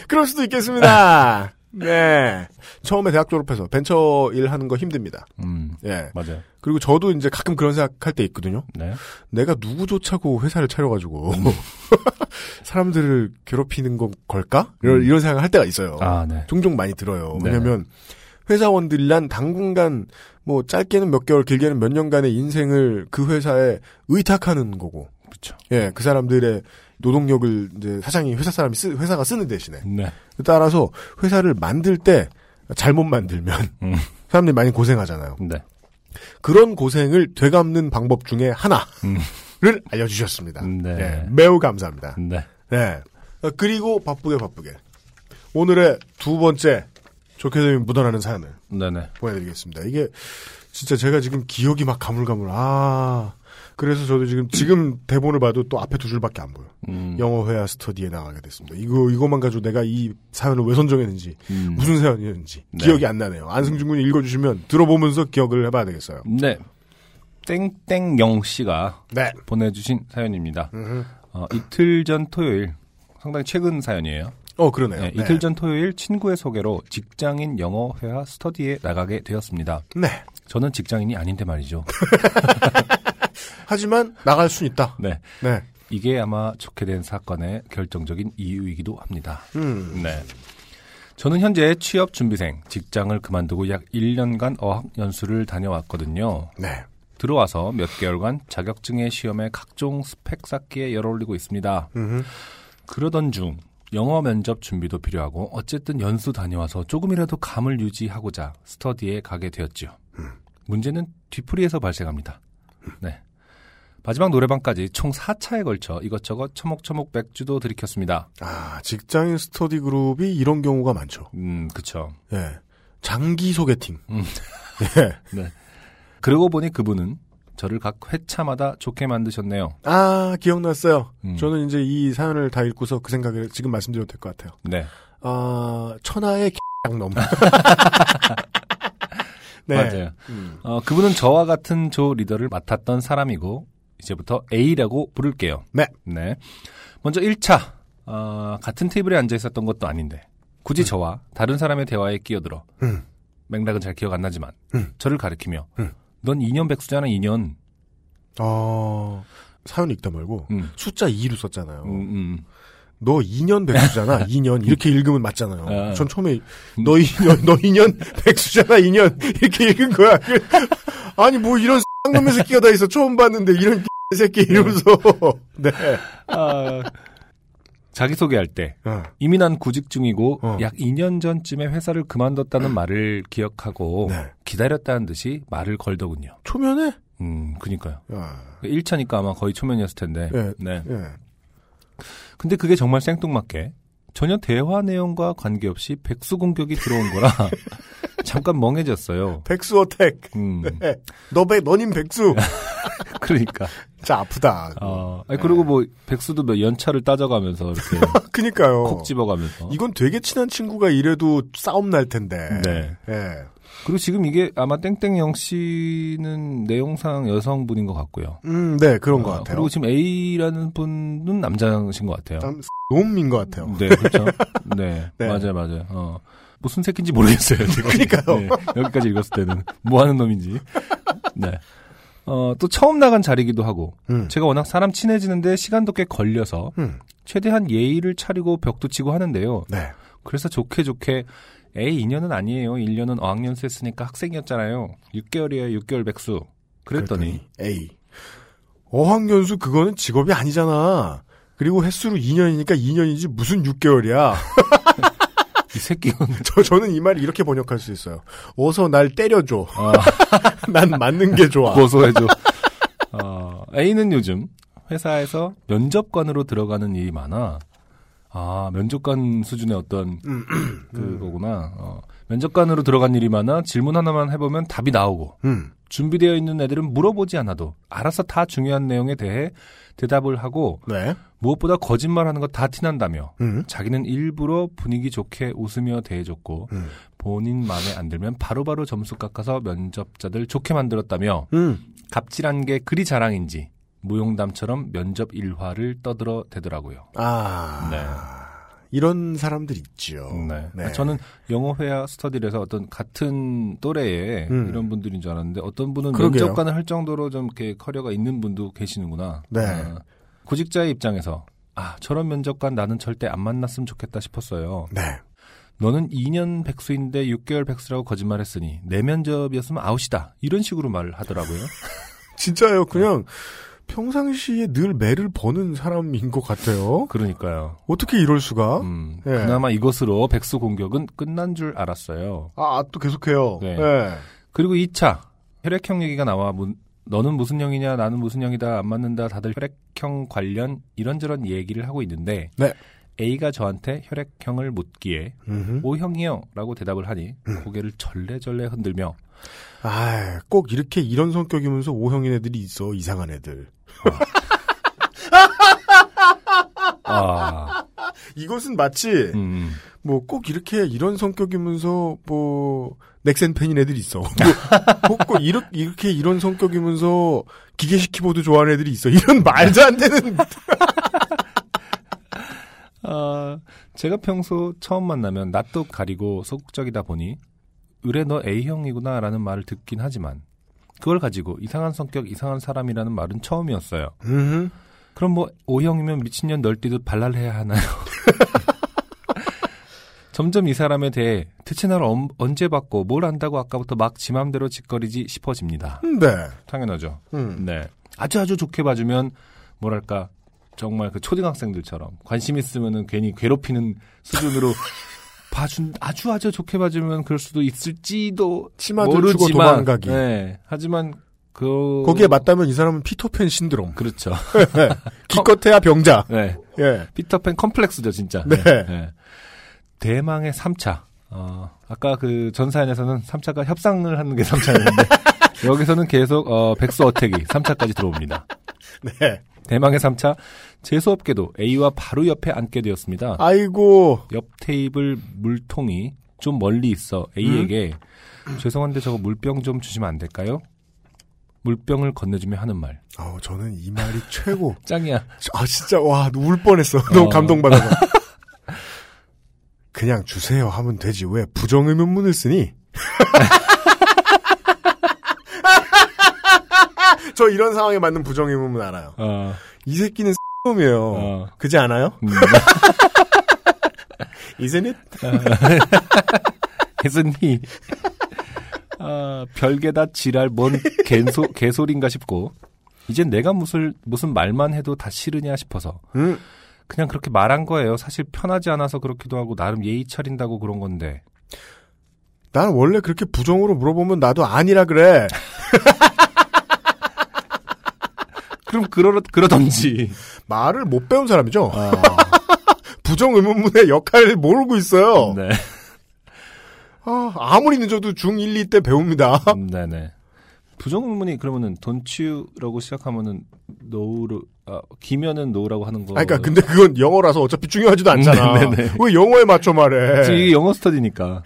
그럴 수도 있겠습니다. 네. 처음에 대학 졸업해서 벤처 일 하는 거 힘듭니다. 음, 예. 맞아요. 그리고 저도 이제 가끔 그런 생각할 때 있거든요. 네. 내가 누구 조차고 회사를 차려가지고 음. 사람들을 괴롭히는 건 걸까? 이런, 이런 생각을 할 때가 있어요. 음. 아, 네. 종종 많이 들어요. 네. 왜냐면 회사원들이란 당분간 뭐 짧게는 몇 개월, 길게는 몇 년간의 인생을 그 회사에 의탁하는 거고, 그렇죠. 예, 그 사람들의 노동력을 이제 사장이 회사 사람이 쓰, 회사가 쓰는 대신에 네. 따라서 회사를 만들 때 잘못 만들면 음. 사람들이 많이 고생하잖아요. 네. 그런 고생을 되갚는 방법 중에 하나를 음. 알려주셨습니다. 네. 예, 매우 감사합니다. 네. 네. 어, 그리고 바쁘게 바쁘게 오늘의 두 번째 좋게 되면 묻어나는 사연을 네네. 보내드리겠습니다. 이게 진짜 제가 지금 기억이 막 가물가물. 아 그래서 저도 지금 지금 대본을 봐도 또 앞에 두 줄밖에 안 보여. 음. 영어 회화 스터디에 나가게 됐습니다. 이거 이거만 가지고 내가 이 사연을 왜 선정했는지 음. 무슨 사연이었는지 네. 기억이 안 나네요. 안승준 군이 읽어주시면 들어보면서 기억을 해봐야 되겠어요. 네. 땡땡영 씨가 네. 보내주신 사연입니다. 어, 이틀 전 토요일, 상당히 최근 사연이에요. 어 그러네요. 네, 네. 이틀 전 토요일 친구의 소개로 직장인 영어 회화 스터디에 나가게 되었습니다. 네. 저는 직장인이 아닌데 말이죠. 하지만 나갈 수 있다. 네. 네. 이게 아마 좋게 된 사건의 결정적인 이유이기도 합니다. 음. 네. 저는 현재 취업 준비생, 직장을 그만두고 약 1년간 어학 연수를 다녀왔거든요. 네. 들어와서 몇 개월간 자격증의 시험에 각종 스펙 쌓기에 열올리고 있습니다. 음흠. 그러던 중 영어 면접 준비도 필요하고 어쨌든 연수 다녀와서 조금이라도 감을 유지하고자 스터디에 가게 되었죠. 문제는 뒤풀이에서 발생합니다. 네. 마지막 노래방까지 총 4차에 걸쳐 이것저것 처목처목 맥주도 들이켰습니다. 아 직장인 스터디 그룹이 이런 경우가 많죠. 음, 그쵸. 예. 장기 소개팅. 음. 예. 네. 그러고 보니 그분은 저를 각 회차마다 좋게 만드셨네요. 아, 기억났어요. 음. 저는 이제 이 사연을 다 읽고서 그 생각을 지금 말씀드려도 될 것 같아요. 네. 아, 천하의 놈. 네. 맞아요. 음. 어, 그분은 저와 같은 조 리더를 맡았던 사람이고 이제부터 A라고 부를게요. 네. 네. 먼저 1차. 어, 같은 테이블에 앉아 있었던 것도 아닌데 굳이 저와 다른 사람의 대화에 끼어들어 음. 맥락은 잘 기억 안 나지만 음. 저를 가리키며 음. 넌 2년 백수잖아 2년. 어, 사연 읽다 말고 음. 숫자 2로 썼잖아요. 너 2년 백수잖아. 2년 이렇게 읽으면 맞잖아요. 아. 전 처음에 너 2년 너 2년 백수잖아. 2년 이렇게 읽은 거야. 그- 아니 뭐 이런 쌍놈의 새끼가 다 있어. 처음 봤는데 이런 새끼 이러면서 네. 아, 자기소개할 때 어. 이미 난 구직 중이고 어. 약 2년 전쯤에 회사를 그만뒀다는 말을 기억하고 네. 기다렸다는 듯이 말을 걸더군요. 초면에 음, 그니까요. 아, 1차니까 아마 거의 초면이었을 텐데. 예. 네. 예. 근데 그게 정말 생뚱맞게 전혀 대화 내용과 관계없이 백수 공격이 들어온 거라 잠깐 멍해졌어요. 백수 어택. 음, 네. 너 백, 너님 백수. 그러니까. 진짜 아프다. 어, 아니, 그리고 뭐 백수도 몇 연차를 따져가면서 이렇게 그니까요. 콕 집어가면서. 이건 되게 친한 친구가 이래도 싸움 날 텐데. 네. 예. 그리고 지금 이게 아마 땡땡영 씨는 내용상 여성분인 것 같고요. 음, 네, 그런 것 어, 같아요. 그리고 지금 A라는 분은 남자신 것 같아요. 참, 놈인 것 같아요. 네, 그렇죠. 네, 네. 맞아요, 맞아요. 어. 무슨 새끼인지 모르겠어요. 그러니까요. 네, 여기까지 읽었을 때는 뭐 하는 놈인지. 네. 어, 또 처음 나간 자리기도 하고 음. 제가 워낙 사람 친해지는데 시간도 꽤 걸려서 음. 최대한 예의를 차리고 벽도 치고 하는데요. 네. 그래서 좋게 좋게 에이 2년은 아니에요. 1년은 어학연수 했으니까 학생이었잖아요. 6개월이에요. 6개월 백수. 그랬더니 에이. 어학연수 그거는 직업이 아니잖아. 그리고 횟수로 2년이니까 2년이지 무슨 6개월이야. 이 새끼는 저, 저는 이 말을 이렇게 번역할 수 있어요. 어서 날 때려줘. 아, 난 맞는 게 좋아. 고소해줘. 어, A는 요즘 회사에서 면접관으로 들어가는 일이 많아. 아, 면접관 수준의 어떤 그거구나. 어, 면접관으로 들어간 일이 많아 질문 하나만 해보면 답이 나오고 음. 준비되어 있는 애들은 물어보지 않아도 알아서 다 중요한 내용에 대해 대답을 하고 네. 무엇보다 거짓말하는 거 다 티난다며 음. 자기는 일부러 분위기 좋게 웃으며 대해줬고 음. 본인 마음에 안 들면 바로바로 점수 깎아서 면접자들 좋게 만들었다며 음. 갑질한 게 그리 자랑인지 무용담처럼 면접 일화를 떠들어 대더라고요. 아. 네. 이런 사람들 있죠. 네. 저는 영어 회화 스터디에서 어떤 같은 또래의 음. 이런 분들인 줄 알았는데 어떤 분은 그러게요. 면접관을 할 정도로 좀 이렇게 커리어가 있는 분도 계시는구나. 네. 아, 구직자의 입장에서 아 저런 면접관 나는 절대 안 만났으면 좋겠다 싶었어요. 네. 너는 2년 백수인데 6개월 백수라고 거짓말했으니 내 면접이었으면 아웃이다. 이런 식으로 말을 하더라고요. 진짜요. 그냥 평상시에 늘 매를 버는 사람인 것 같아요. 그러니까요. 어떻게 이럴 수가? 음, 예. 그나마 이것으로 백수 공격은 끝난 줄 알았어요. 아, 또 계속해요. 네. 네. 그리고 2차 혈액형 얘기가 나와 문- 너는 무슨 형이냐 나는 무슨 형이다 안 맞는다 다들 혈액형 관련 이런저런 얘기를 하고 있는데 네. A가 저한테 혈액형을 묻기에 음흠. O형이요 라고 대답을 하니 음. 고개를 절레절레 흔들며 아, 꼭 이렇게 이런 성격이면서 O형인 애들이 있어. 이상한 애들. 아, 이것은 마치 음, 뭐꼭 이렇게 이런 성격이면서 뭐 넥센 팬인 애들이 있어. 뭐, 꼭 이렇게, 이렇게 이런 성격이면서 기계식 키보드 좋아하는 애들이 있어. 이런 말도 안 되는. 아, 제가 평소 처음 만나면 낯도 가리고 소극적이다 보니 의뢰 너 A형이구나 라는 말을 듣긴 하지만 그걸 가지고 이상한 성격 이상한 사람이라는 말은 처음이었어요. 음. 그럼 뭐 O형이면 미친년 널뛰듯 발랄해야 하나요? 점점 이 사람에 대해 대체 나를 언- 언제 봤고 뭘 안다고 아까부터 막 지 맘대로 짓거리지 싶어집니다. 네. 당연하죠. 음. 네. 아주 아주 좋게 봐주면 뭐랄까 정말 그 초등학생들처럼 관심 있으면은 괜히 괴롭히는 수준으로 봐준 아주 아주 좋게 봐주면 그럴 수도 있을지도 모르지만 도망가기. 네. 하지만 그 거기에 맞다면 이 사람은 피터팬 신드롬. 그렇죠. 기껏해야 병자. 네. 예. 피터팬 컴플렉스죠, 진짜. 네. 대망의 3차. 어, 아까 그 전 사연에서는 3차가 협상을 하는 게 3차였는데 여기서는 계속 어, 백수 어택이 3차까지 들어옵니다. 네. 대망의 3차 재수없게도 A와 바로 옆에 앉게 되었습니다. 아이고. 옆 테이블 물통이 좀 멀리 있어 A에게 죄송한데 저거 물병 좀 주시면 안 될까요? 물병을 건네주며 하는 말. 아우, 저는 이 말이 최고. 짱이야. 아, 진짜, 와, 울 뻔했어. 너무 어. 감동받아서. 그냥 주세요 하면 되지. 왜 부정 의문문을 쓰니? 저 이런 상황에 맞는 부정의문문 알아요. 어, 이 새끼는 놈이에요. 어. 그지 않아요? 음. Isn't it? 혜선이 아, 별게다 지랄 뭔 개소, 개소린가 싶고 이젠 내가 무슨 무슨 말만 해도 다 싫으냐 싶어서 음, 그냥 그렇게 말한 거예요. 사실 편하지 않아서 그렇기도 하고 나름 예의 차린다고 그런 건데 난 원래 그렇게 부정으로 물어보면 나도 아니라 그래. 그럼 그러 그러던지 말을 못 배운 사람이죠. 아, 부정 의문문의 역할을 모르고 있어요. 네, 아, 아무리 늦어도 중 1, 2때 배웁니다. 음, 네네. 부정문문이 그러면은 돈치유라고 시작하면은 노우로 아, 기면은 노우라고 하는 거. 아, 그러니까 근데 그건 영어라서 어차피 중요하지도 않잖아. 네, 네, 네. 왜 영어에 맞춰 말해? 지금 이게 영어 스터디니까.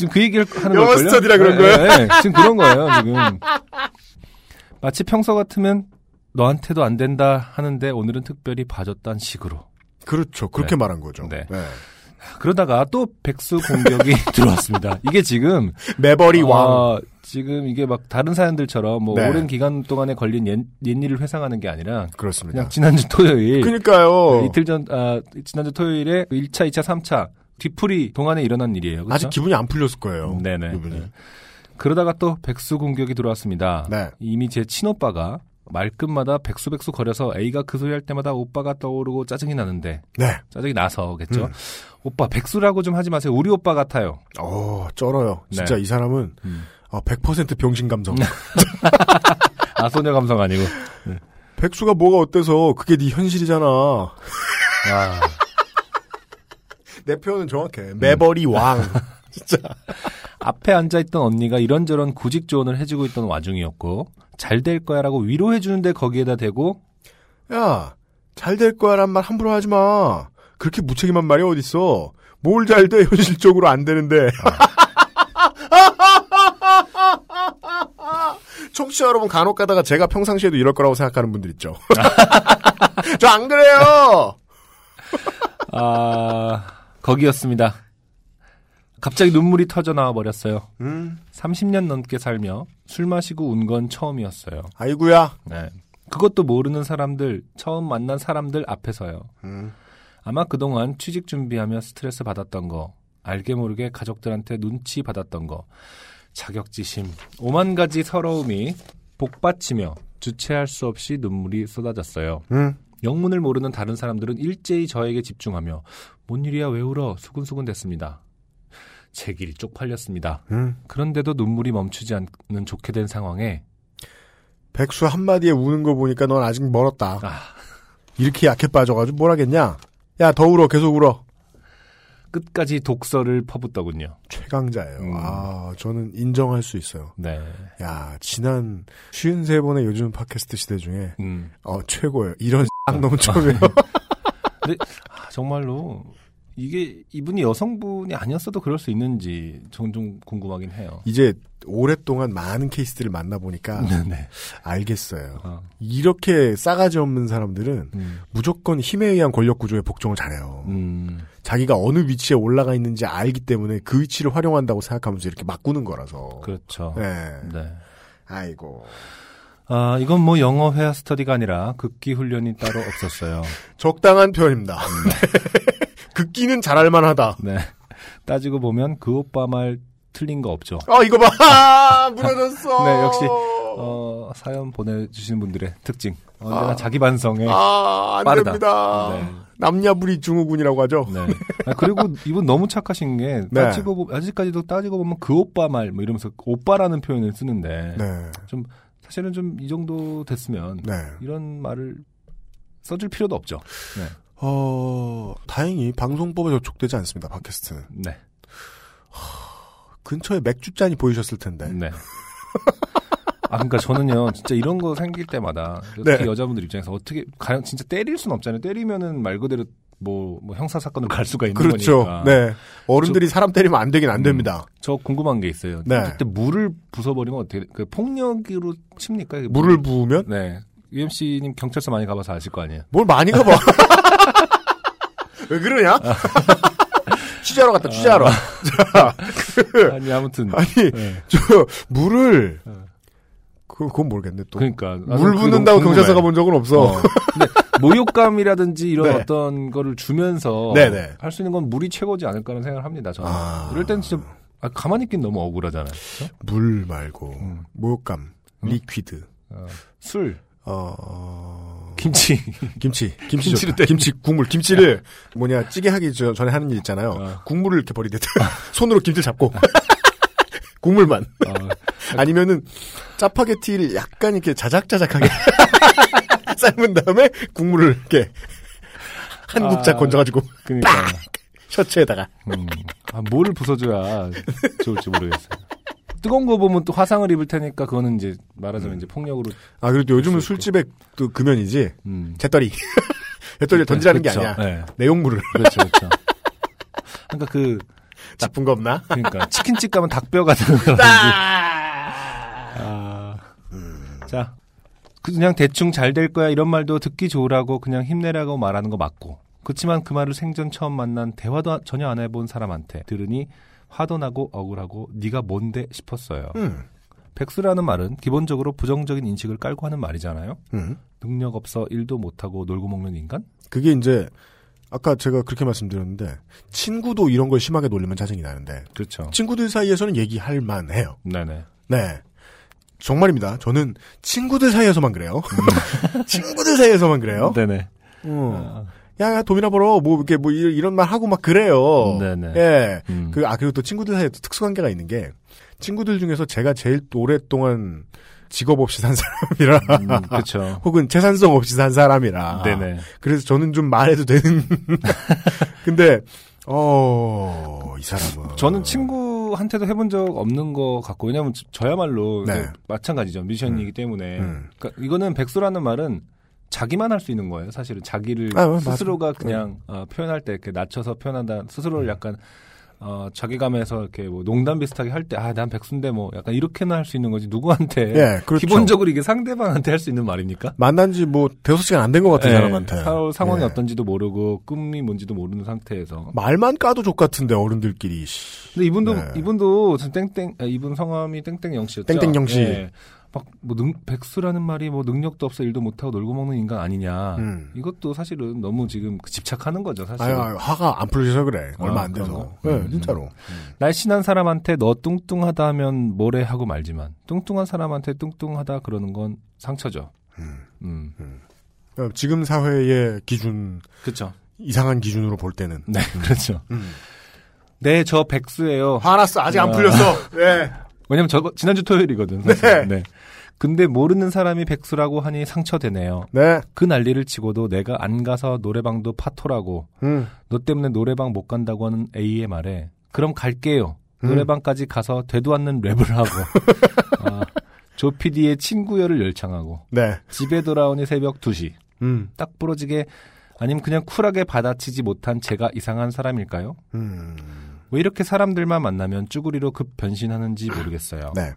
지금 그 얘기를 하는 영어 걸걸요? 스터디라 그런 네, 네, 네. 지금 그런 거예요, 지금. 마치 평소 같으면 너한테도 안 된다 하는데 오늘은 특별히 봐줬단 식으로. 그렇죠. 그렇게 네. 말한 거죠. 네. 네. 그러다가 또 백수 공격이 들어왔습니다. 이게 지금 매버리 왕. 어, 지금 이게 막 다른 사연들처럼 뭐 네. 오랜 기간 동안에 걸린 옛, 옛일을 회상하는 게 아니라 그렇습니다. 그냥 지난주 토요일 그러니까요. 이틀 전, 아, 지난주 토요일에 1차, 2차, 3차 뒤풀이 동안에 일어난 일이에요. 그렇죠? 아직 기분이 안 풀렸을 거예요. 네네. 네. 그러다가 또 백수 공격이 들어왔습니다. 네. 이미 제 친오빠가 말끝마다 백수백수 거려서 A가 그 소리 할 때마다 오빠가 떠오르고 짜증이 나는데 네. 짜증이 나서겠죠. 음. 오빠 백수라고 좀 하지 마세요. 우리 오빠 같아요. 어, 쩔어요. 진짜 네. 이 사람은 음. 아, 100% 병신 감성. 아 소녀 감성 아니고. 백수가 뭐가 어때서 그게 네 현실이잖아. 아, 내 표현은 정확해. 매버리 왕. 진짜. 앞에 앉아있던 언니가 이런저런 구직 조언을 해주고 있던 와중이었고 잘 될 거야 라고 위로해주는데 거기에다 대고 야, 잘 될 거야 란 말 함부로 하지 마. 그렇게 무책임한 말이 어딨어. 뭘 잘 돼, 현실적으로 안 되는데. 청취자 여러분 간혹 가다가 제가 평상시에도 이럴 거라고 생각하는 분들 있죠. 저 안 그래요! 아 거기였습니다. 갑자기 눈물이 터져 나와 버렸어요. 음, 30년 넘게 살며 술 마시고 운 건 처음이었어요. 아이구야. 네. 그것도 모르는 사람들, 처음 만난 사람들 앞에서요. 음, 아마 그동안 취직 준비하며 스트레스 받았던 거, 알게 모르게 가족들한테 눈치 받았던 거, 자격지심, 오만 가지 서러움이 복받치며 주체할 수 없이 눈물이 쏟아졌어요. 음. 영문을 모르는 다른 사람들은 일제히 저에게 집중하며 뭔 일이야 왜 울어 수근수근 됐습니다. 제 길이 쪽팔렸습니다. 음. 그런데도 눈물이 멈추지 않는 좋게 된 상황에 백수 한마디에 우는 거 보니까 넌 아직 멀었다. 아, 이렇게 약해 빠져가지고 뭘 하겠냐? 야, 더 울어, 계속 울어. 끝까지 독서를 퍼붓더군요. 최강자예요. 음. 아, 저는 인정할 수 있어요. 네. 야, 지난 53번의 요즘 팟캐스트 시대 중에, 음. 어, 최고예요. 이런 딱 너무 처음이에요. 아, 정말로 이게 이분이 여성분이 아니었어도 그럴 수 있는지 종종 궁금하긴 해요. 이제 오랫동안 많은 케이스들을 만나보니까 네네. 알겠어요. 어, 이렇게 싸가지 없는 사람들은 음, 무조건 힘에 의한 권력 구조에 복종을 잘해요. 음, 자기가 어느 위치에 올라가 있는지 알기 때문에 그 위치를 활용한다고 생각하면서 이렇게 막 꾸는 거라서. 그렇죠. 네. 네. 아이고. 아, 이건 뭐 영어 회화 스터디가 아니라 극기 훈련이 따로 없었어요. 적당한 표현입니다. 극기는 잘할 만하다. 네. 따지고 보면 그 오빠 말 틀린 거 없죠. 아, 이거 봐. 아, 무너졌어. 네, 역시, 어, 사연 보내주시는 분들의 특징. 언제나 아. 자기 반성에. 아, 안 빠르다. 됩니다. 네. 남녀부리 증후군이라고 하죠. 네. 아, 그리고 이분 너무 착하신 게, 네. 따지고, 보- 아직까지도 따지고 보면 그 오빠 말, 뭐 이러면서 오빠라는 표현을 쓰는데, 네. 사실은 좀 이 정도 됐으면, 네. 이런 말을 써줄 필요도 없죠. 네. 어, 다행히 방송법에 저촉되지 않습니다, 팟캐스트는. 네. 근처에 맥주잔이 보이셨을 텐데. 네. 아, 그러니까 저는요, 진짜 이런 거 생길 때마다 네. 여자분들 입장에서 어떻게 가령 진짜 때릴 순 없잖아요. 때리면은 말 그대로 뭐, 뭐 형사 사건으로 갈 수가 있는 그렇죠. 거니까. 네. 어른들이 사람 때리면 안 되긴 안 음. 됩니다. 저 궁금한 게 있어요. 네. 그때 물을 부숴버리면 어떻게 그 폭력으로 칩니까? 물을 부으면 네. UMC님 경찰서 많이 가봐서 아실 거 아니에요. 뭘 많이 가봐. 왜 그러냐? 취재하러 갔다 취재하러. 아니 아무튼 아니 네. 저 물을 네. 그 그건 모르겠네 또. 그러니까 물 붓는다고 경찰서 가본 적은 없어. 어. 근데 모욕감이라든지 이런 네. 어떤 거를 주면서 네네. 할수 있는 건 물이 최고지 않을까라는 생각을 합니다. 저는 아. 이럴 땐 진짜 아, 가만히 있긴 너무 억울하잖아요. 그렇죠? 물 말고 음. 모욕감, liquid, 어, 술, 어, 어, 김치, 김치, 김치 김치를 좋다. 김치 국물, 김치를 뭐냐 찌개 하기 저- 전에 하는 일 있잖아요. 어. 국물을 이렇게 버리듯 손으로 김치 잡고 국물만 어, 아니면은 짜파게티를 약간 이렇게 자작자작하게 삶은 다음에 국물을 이렇게 한 국자 아. 건져가지고 그러니까 셔츠에다가 음, 아, 뭐를 부숴줘야 좋을지 모르겠어요. 뜨거운 거 보면 또 화상을 입을 테니까 그거는 이제 말하자면 이제 폭력으로 아 그래도 요즘은. 술집에 또 금연이지 음. 재떨이 재떨이를 던지라는 게 그렇죠. 아니야 네. 내용물을 그렇죠, 그렇죠. 그러니까 그 나쁜 거 없나? 그러니까 치킨집 가면 닭뼈 같은 거라든지. 아, 자, 그냥 대충 잘 될 거야 이런 말도 듣기 좋으라고 그냥 힘내라고 말하는 거 맞고. 그렇지만 그 말을 생전 처음 만난 대화도 전혀 안 해본 사람한테 들으니 화도 나고 억울하고 네가 뭔데 싶었어요. 음. 백수라는 말은 기본적으로 부정적인 인식을 깔고 하는 말이잖아요. 음. 능력 없어 일도 못하고 놀고 먹는 인간? 그게 이제 아까 제가 그렇게 말씀드렸는데 친구도 이런 걸 심하게 놀리면 짜증이 나는데 그렇죠. 친구들 사이에서는 얘기할 만해요. 네네. 네. 정말입니다. 저는 친구들 사이에서만 그래요. 친구들 사이에서만 그래요. 네네. 어. 야, 야, 돈이나 벌어. 뭐, 이렇게, 뭐, 이- 이런 말 하고 막 그래요. 네네. 예. 음. 그, 아, 그리고 또 친구들 사이에 또 특수관계가 있는 게, 친구들 중에서 제가 제일 오랫동안 직업 없이 산 사람이라, 음, 그렇죠. 혹은 재산성 없이 산 사람이라. 네네. 그래서 저는 좀 말해도 되는. 근데, 어, 이 사람은. 저는 친구한테도 해본 적 없는 것 같고 왜냐면 저- 저야말로 네. 이게 마찬가지죠 미션이기 때문에 음. 그러니까 이거는 백수라는 말은 자기만 할 수 있는 거예요 사실은 자기를 아, 맞아. 스스로가 그냥 어, 표현할 때 이렇게 낮춰서 표현한다 스스로를 약간 어, 자기감에서 이렇게 뭐 농담 비슷하게 할 때 아 난 백수인데 뭐 약간 이렇게나 할 수 있는 거지 누구한테 예, 그렇죠. 기본적으로 이게 상대방한테 할 수 있는 말입니까? 만난 지 뭐, 대여섯 시간 안 된 것 같은 예, 사람한테. 사- 상황이 예. 어떤지도 모르고 꿈이 뭔지도 모르는 상태에서 말만 까도 족 같은데, 어른들끼리. 씨. 근데 이분도 네. 이분도 저 땡땡 아, 이분 성함이 땡땡영 씨였죠. 땡땡영 씨. 예. 막뭐 백수라는 말이 뭐 능력도 없어 일도 못하고 놀고 먹는 인간 아니냐. 음. 이것도 사실은 너무 지금 집착하는 거죠 사실. 아유, 아유, 화가 안 풀리셔서 그래. 얼마 아, 안 돼서. 그런가? 네, 음, 진짜로. 날씬한 사람한테 너 뚱뚱하다 하면 뭐래 하고 말지만 뚱뚱한 사람한테 뚱뚱하다 그러는 건 상처죠. 음. 음. 어, 지금 사회의 기준, 그렇죠. 이상한 기준으로 볼 때는. 네, 그렇죠. 음. 네, 저 백수예요. 화났어. 아직 안 아. 풀렸어. 네. 왜냐면 저거 지난주 토요일이거든. 사실. 네. 근데 모르는 사람이 백수라고 하니 상처되네요. 네. 그 난리를 치고도 내가 안 가서 노래방도 파토라고 음. 너 때문에 노래방 못 간다고 하는 A의 말에 그럼 갈게요. 음. 노래방까지 가서 되도 않는 랩을 하고 아, 조 PD의 친구여를 열창하고 네. 집에 돌아오니 새벽 2시 음. 딱 부러지게 아니면 그냥 쿨하게 받아치지 못한 제가 이상한 사람일까요? 음. 왜 이렇게 사람들만 만나면 쭈구리로 급 변신하는지 모르겠어요. 네.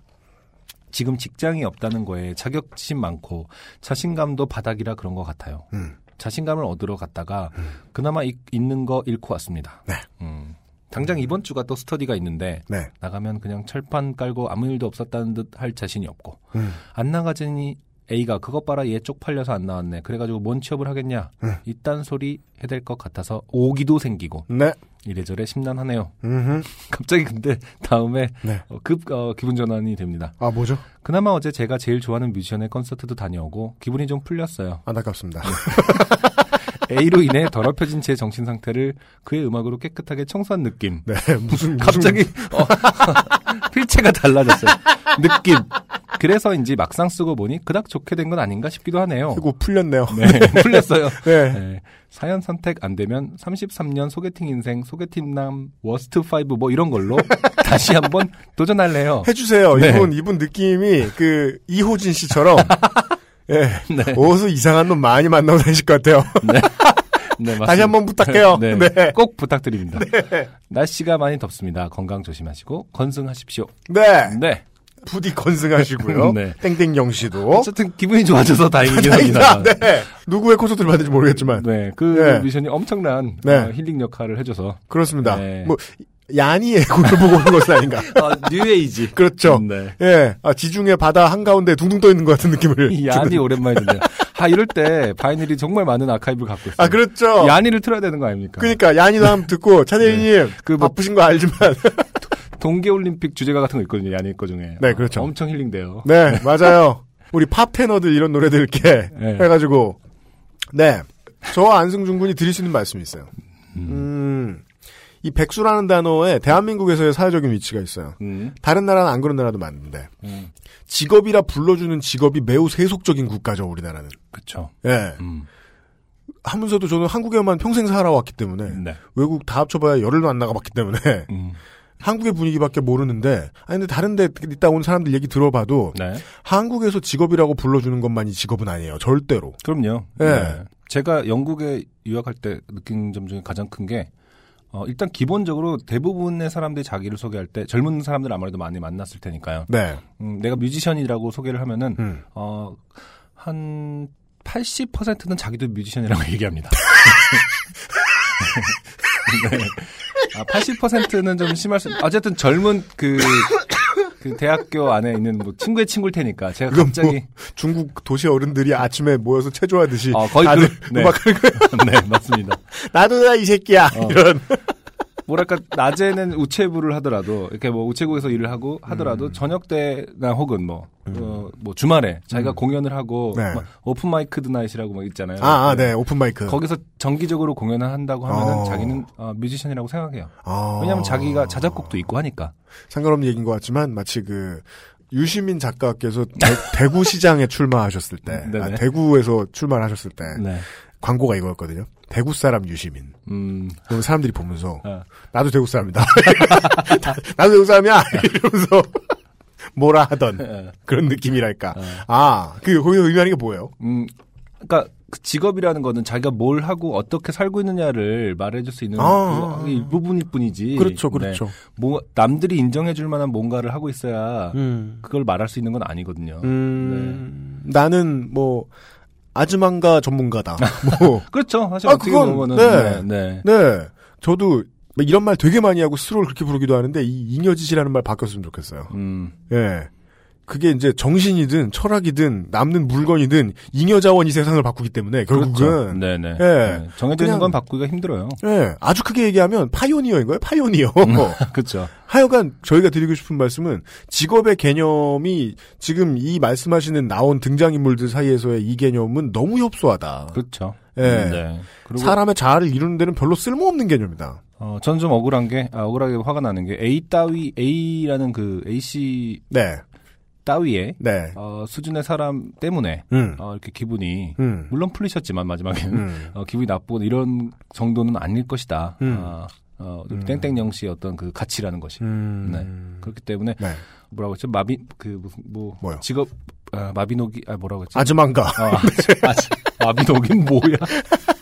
지금 직장이 없다는 거에 자격심 많고 자신감도 바닥이라 그런 것 같아요. 음. 자신감을 얻으러 갔다가 그나마 이- 있는 거 잃고 왔습니다. 네. 음. 당장 이번 주가 또 스터디가 있는데 네. 나가면 그냥 철판 깔고 아무 일도 없었다는 듯 할 자신이 없고 음. 안 나가자니 A가 그것 봐라 얘 쪽팔려서 안 나왔네. 그래가지고 뭔 취업을 하겠냐. 음. 이딴 소리 해댈 것 같아서 오기도 생기고 네. 이래저래 심란하네요. 음. 갑자기 근데 다음에 네. 어, 급 어, 기분 전환이 됩니다. 아, 뭐죠? 그나마 어제 제가 제일 좋아하는 뮤지션의 콘서트도 다녀오고 기분이 좀 풀렸어요. 안타깝습니다. A로 인해 더럽혀진 제 정신 상태를 그의 음악으로 깨끗하게 청소한 느낌. 네. 무슨, 무슨. 갑자기 어, 필체가 달라졌어요. 느낌. 그래서인지 막상 쓰고 보니 그닥 좋게 된 건 아닌가 싶기도 하네요. 그리고 풀렸네요. 네, 풀렸어요. 네. 네, 사연 선택 안 되면 33년 소개팅 인생 소개팅남 워스트 5 뭐 이런 걸로 다시 한번 도전할래요. 해주세요. 네. 이분 이분 느낌이 그 이호진 씨처럼 예 네. 어디서 이상한 놈 많이 만나고 다니실 것 같아요. 네. 네. 다시 한번 부탁해요. 네. 네. 꼭 부탁드립니다. 날씨가 많이 덥습니다. 건강 조심하시고 건승하십시오. 네. 네. 부디 건승하시고요. 네. 땡땡영 씨도. 어쨌든 기분이 좋아져서 다행이긴. 합니다. 네. 누구의 콘서트를 받을지 모르겠지만 네, 그 네. 뮤지션이 엄청난 네. 어, 힐링 역할을 해줘서 그렇습니다. 네. 뭐 야니의 곡을 보고 오는 것은 아닌가. 어, 뉴에이지. 그렇죠. 네. 예, 아, 지중해 바다 한가운데 둥둥 떠 있는 것 같은 느낌을. 이 야니 오랜만에 듣네요. 아 이럴 때 vinyl이 정말 많은 아카이브를 갖고 있어요. 아, 그렇죠. 야니를 틀어야 되는 거 아닙니까? 그러니까 야니도 한번 듣고 차대리님 그 뭐- 바쁘신 거 알지만 동계올림픽 주제가 같은 거 있거든요. 야니 거 중에. 네, 그렇죠. 엄청 힐링돼요. 네 맞아요. 우리 팝 테너들 이런 노래들 이렇게 네. 해가지고 네 저와 안승준 군이 드릴 수 있는 말씀이 있어요. 음, 이 백수라는 단어에 대한민국에서의 사회적인 위치가 있어요. 음, 다른 나라는 안 그런 나라도 많은데 음, 직업이라 불러주는 직업이 매우 세속적인 국가죠 우리나라는. 그렇죠. 예. 음, 하면서도 저는 한국에만 평생 살아왔기 때문에 네. 외국 다 합쳐봐야 열흘도 안 나가봤기 때문에 음, 한국의 분위기밖에 모르는데 아니 근데 다른데 있다 온 사람들 얘기 들어봐도 네. 한국에서 직업이라고 불러주는 것만이 직업은 아니에요 절대로 그럼요. 네. 제가 영국에 유학할 때 느낀 점 중에 가장 큰 게, 어, 일단 기본적으로 대부분의 사람들이 자기를 소개할 때 젊은 사람들 아무래도 많이 만났을 테니까요. 네 음, 내가 뮤지션이라고 소개를 하면은, 음. 어, 한 80%는 자기도 뮤지션이라고 얘기합니다. 네. 아, 80%는 좀 심할 수, 어쨌든 젊은 그, 그 대학교 안에 있는 뭐 친구의 친구일 테니까 제가 그건 갑자기 뭐 중국 도시 어른들이 아침에 모여서 체조하듯이 어, 거의 다들 그- 네. 음악하는 거예요 네 맞습니다. 나도 나 이 새끼야 어. 이런 뭐랄까 낮에는 우체부를 하더라도 이렇게 뭐 우체국에서 일을 하고 하더라도 음. 저녁 때나 혹은 뭐, 어, 뭐 주말에 자기가 공연을 하고 네. 막 open mic night이라고 막 있잖아요. 아 네 open mic 거기서 정기적으로 공연을 한다고 하면은 어. 자기는 어, 뮤지션이라고 생각해요. 아. 왜냐하면 자기가 자작곡도 있고 하니까. 상관없는 얘기인 것 같지만 마치 그 유시민 작가께서 대, 구 시장에 출마하셨을 때. 아, 대구에서 출마를 하셨을 때 네. 광고가 이거였거든요 대구 사람 유시민 음. 그럼 사람들이 보면서 어. 나도 대구 사람이다. 나- 나도 대구 사람이야. 이러면서 뭐라 하던 예. 그런 느낌이랄까. 어. 아, 그 거기서 의미하는 게 뭐예요? 음. 그러니까 그 직업이라는 거는 자기가 뭘 하고 어떻게 살고 있느냐를 말해줄 수 있는 아. 그 일부분일 뿐이지. 그렇죠, 네. 그렇죠. 뭐 남들이 인정해줄 만한 뭔가를 하고 있어야 음, 그걸 말할 수 있는 건 아니거든요. 음, 나는 뭐 아즈만가 전문가다. 뭐, 그렇죠. 사실 아, 그건, 보면은 네. 네. 네. 네, 저도 이런 말 되게 많이 하고 스스로를 그렇게 부르기도 하는데 이 잉여짓이라는 말 바뀌었으면 좋겠어요. 음, 예. 그게 이제 정신이든 철학이든 남는 물건이든 잉여 자원 이 세상을 바꾸기 때문에 결국은 그렇죠. 네네. 예. 네. 정해져 그냥- 있는 건 바꾸기가 힘들어요. 예, 아주 크게 얘기하면 파이오니어인 거예요. pioneer. 그렇죠. 하여간 저희가 드리고 싶은 말씀은 직업의 개념이 지금 이 말씀하시는 나온 등장인물들 사이에서의 이 개념은 너무 협소하다. 그렇죠. 예. 네. 그리고 사람의 자아를 이루는 데는 별로 쓸모없는 개념이다. 어, 전 좀 억울한 게, 아, 억울하게 화가 나는 게 A 따위 A라는 그 AC 네, 따위의 네, 어, 수준의 사람 때문에 음, 어, 이렇게 기분이 음, 물론 풀리셨지만 마지막에는 음. 어, 기분이 나쁘고 이런 정도는 아닐 것이다. 음. 어, 어, 땡땡영 씨의 어떤 그 가치라는 것이 음. 네. 그렇기 때문에 네. 뭐라고 했죠? 마비 그 무슨 뭐 뭐요? 직업 아, 마비노기 아 뭐라고 했지? 아즈만가. 아, 아, 마비노기는 뭐야?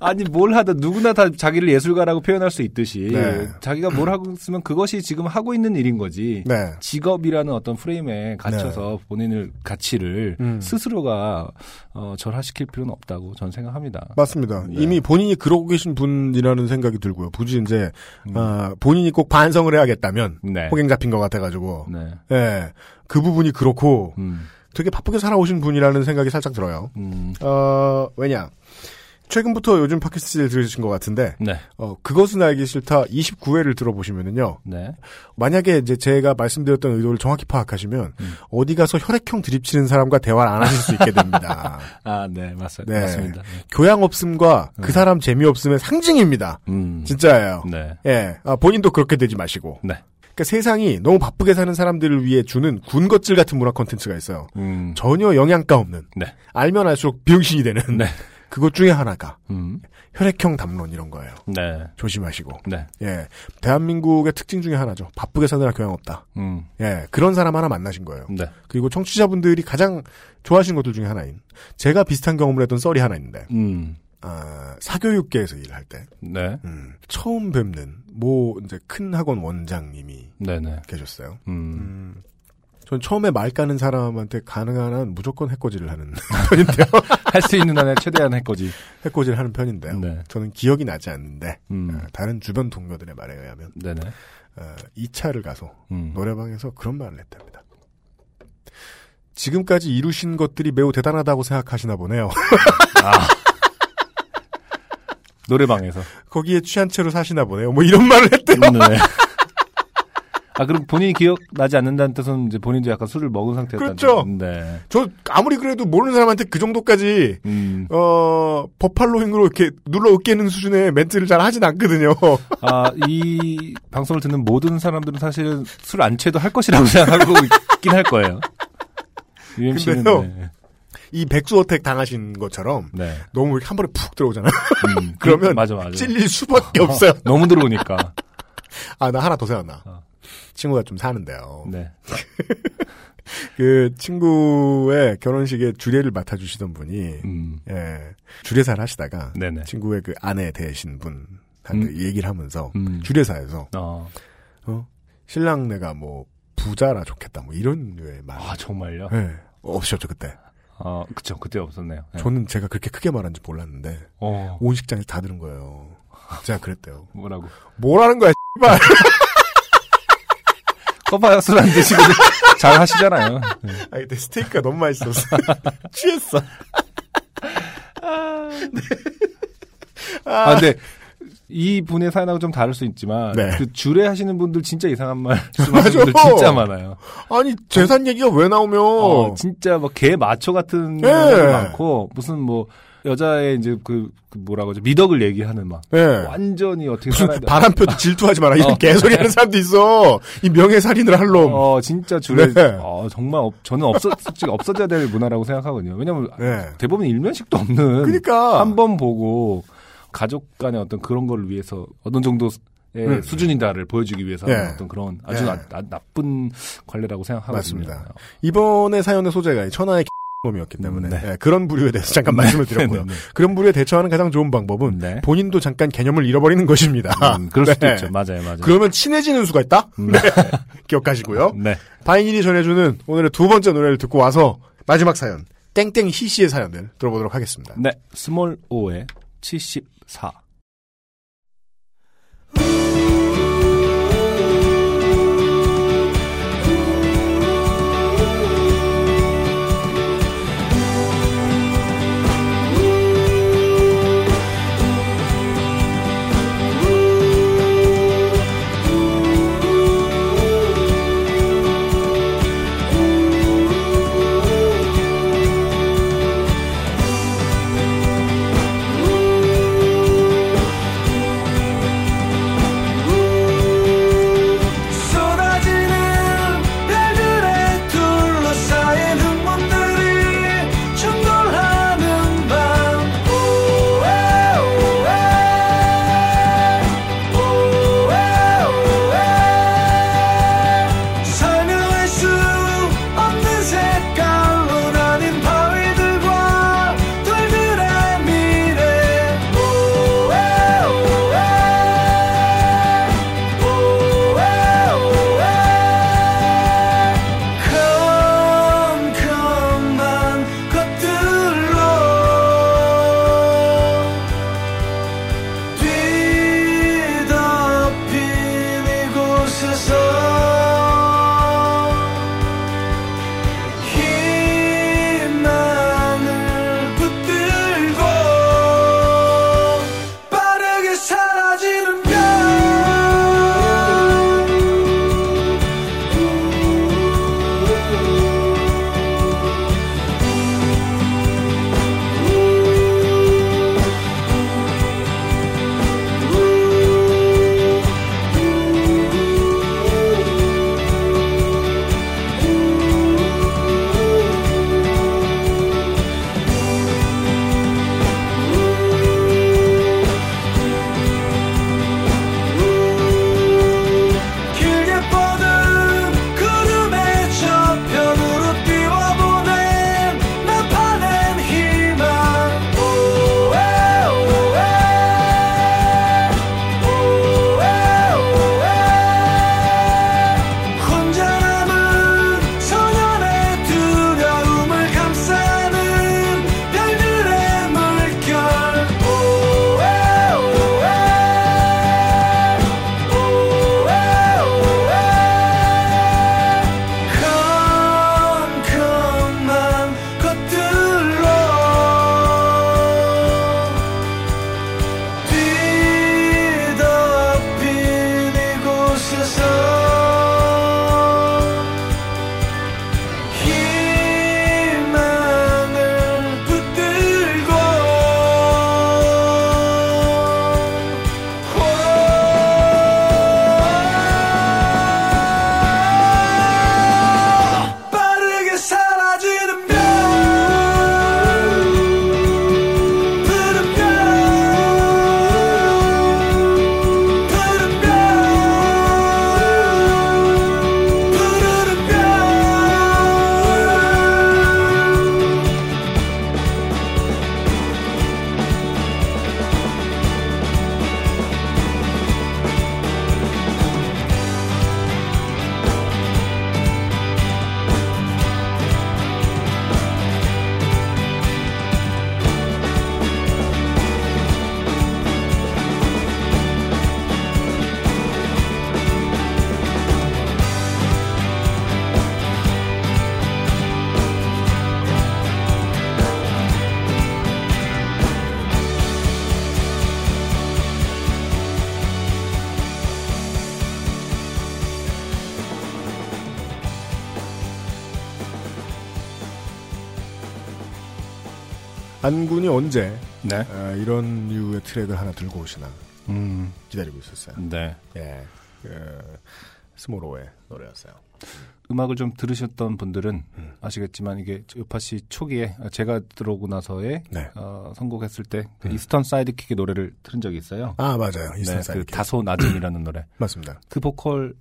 아니 뭘 하든 누구나 다 자기를 예술가라고 표현할 수 있듯이 네. 자기가 뭘 하고 있으면 그것이 지금 하고 있는 일인 거지. 네. 직업이라는 어떤 프레임에 갇혀서 본인을 가치를 음. 스스로가 어, 절하시킬 필요는 없다고 저는 생각합니다. 맞습니다. 네. 이미 본인이 그러고 계신 분이라는 생각이 들고요. 굳이 이제 음. 아, 본인이 꼭 반성을 해야겠다면 네. 호갱 잡힌 것 같아가지고 네. 예, 그 부분이 그렇고 음. 되게 바쁘게 살아오신 분이라는 생각이 살짝 들어요. 음. 어, 왜냐. 최근부터 요즘 팟캐스트를 들으신 것 같은데, 네. 어, 그것은 알기 싫다 29회를 들어보시면은요, 네. 만약에 이제 제가 말씀드렸던 의도를 정확히 파악하시면, 음. 어디 가서 혈액형 드립치는 사람과 대화를 안 하실 수 있게 됩니다. 아, 네. 맞습니다. 네. 맞습니다. 교양 없음과 그 음. 사람 재미 없음의 상징입니다. 음. 진짜예요. 네. 예, 아, 본인도 그렇게 되지 마시고. 네. 그러니까 세상이 너무 바쁘게 사는 사람들을 위해 주는 군것질 같은 문화 콘텐츠가 있어요. 음. 전혀 영양가 없는 네. 알면 알수록 병신이 되는 네. 그것 중에 하나가 음. 혈액형 담론 이런 거예요. 네. 조심하시고. 네. 예. 대한민국의 특징 중에 하나죠. 바쁘게 사느라 교양 없다. 음. 예. 그런 사람 하나 만나신 거예요. 네. 그리고 청취자분들이 가장 좋아하시는 것들 중에 하나인 제가 비슷한 경험을 했던 썰이 하나 있는데 음. 아, 사교육계에서 일을 할 때, 네. 음, 처음 뵙는, 모, 이제 큰 학원 원장님이 네네. 계셨어요. 음. 음, 전 처음에 말 까는 사람한테 가능한 한 무조건 해코지를 하는 편인데요. 할 수 있는 한에 최대한 할 거지. 해코지를 하는 편인데요. 네. 저는 기억이 나지 않는데, 음. 어, 다른 주변 동료들의 말에 의하면, 네네. 어, 2차를 가서 음. 노래방에서 그런 말을 했답니다. 지금까지 이루신 것들이 매우 대단하다고 생각하시나 보네요. 아. 노래방에서. 거기에 취한 채로 사시나 보네요. 뭐 이런 말을 했대요. 네. 아, 그럼 본인이 기억나지 않는다는 뜻은 이제 본인도 약간 술을 먹은 상태였다는 그렇죠. 뜻. 네. 저 아무리 그래도 모르는 사람한테 그 정도까지 음. 어 버팔로 힘으로 이렇게 눌러 으깨는 수준의 멘트를 잘 하진 않거든요. 아, 이 방송을 듣는 모든 사람들은 사실은 술 안 취해도 할 것이라고 생각하고 있긴 할 거예요. UMC는. 네. 이 백수어택 당하신 것처럼 네. 너무 이렇게 한 번에 푹 들어오잖아요. 음, 그러면 맞아 맞아. 찔릴 수밖에 없어요. 너무 들어오니까. 아 나 하나 더 생각나. 어. 친구가 좀 사는데요. 네. 그 친구의 결혼식에 주례를 맡아주시던 분이 음. 예 주례사를 하시다가 네네. 친구의 그 아내 되신 분한테 음. 얘기를 하면서 음. 주례사에서 어. 어 신랑네가 뭐 부자라 좋겠다 뭐 이런 류의 말. 아, 정말요? 예 없으셨죠 그때. 아, 그쵸. 그때 없었네요. 네. 저는 제가 그렇게 크게 말한지 몰랐는데 어. 온 식장에서 다 들은 거예요. 제가 그랬대요. 뭐라고. 뭐라는 거야, 씨발. 커봐야 술 안 드시고 잘 하시잖아요. 네. 아, 근데 스테이크가 너무 맛있었어. 취했어. 아, 근데 이 분의 사연하고 좀 다를 수 있지만 네. 그 주례 하시는 분들 진짜 이상한 말 말씀하시는 분들 진짜 많아요. 아니, 재산 얘기가 왜 나오면. 어, 진짜 뭐개 마초 같은 예. 많고 무슨 뭐 여자의 이제 그, 그 뭐라고 하죠 미덕을 얘기하는 막 예. 완전히 어떻게 무슨 살아야 돼. 바람 펴도 질투하지 마라. 이런 어. 개소리 하는 사람도 있어. 이 명예살인을 할 놈. 어 진짜 주례 네. 어, 정말 없- 저는 없어 솔직히 없어져야 될 문화라고 생각하거든요. 왜냐면 네. 대부분 일면식도 없는 그러니까. 한 번 보고 가족 간의 어떤 그런 걸 위해서 어느 정도의 음. 수준이다를 보여주기 위해서 예. 어떤 그런 아주 예. 나, 나- 나쁜 관례라고 생각하거든요. 맞습니다. 이번에 사연의 소재가 이 천하의 놈이었기 때문에 네. 예, 그런 부류에 대해서 잠깐 말씀을 드렸고요. 네, 네. 그런 부류에 대처하는 가장 좋은 방법은 네. 본인도 잠깐 개념을 잃어버리는 것입니다. 음, 그럴 수도 네. 있죠. 맞아요, 맞아요. 그러면 친해지는 수가 있다? 음. 네. 기억하시고요. 네. 바인일이 전해주는 오늘의 두 번째 노래를 듣고 와서 마지막 사연, 땡땡 희씨의 사연을 들어보도록 하겠습니다. 네. 스몰 오의 74. 트랙을 하나 들고 오시나 음, 기다리고 있었어요. 네. 예, 그, 스몰오의 노래였어요. 음악을 좀 들으셨던 분들은 음. 아시겠지만 이게 요파시 초기에 제가 들어오고 나서에 네. 어, 선곡했을 때그 음. 이스턴 사이드킥의 노래를 들은 적이 있어요. 아 맞아요. 네, 이스턴 그 사이드 다소 낮음이라는 노래. 맞습니다. 그 보컬이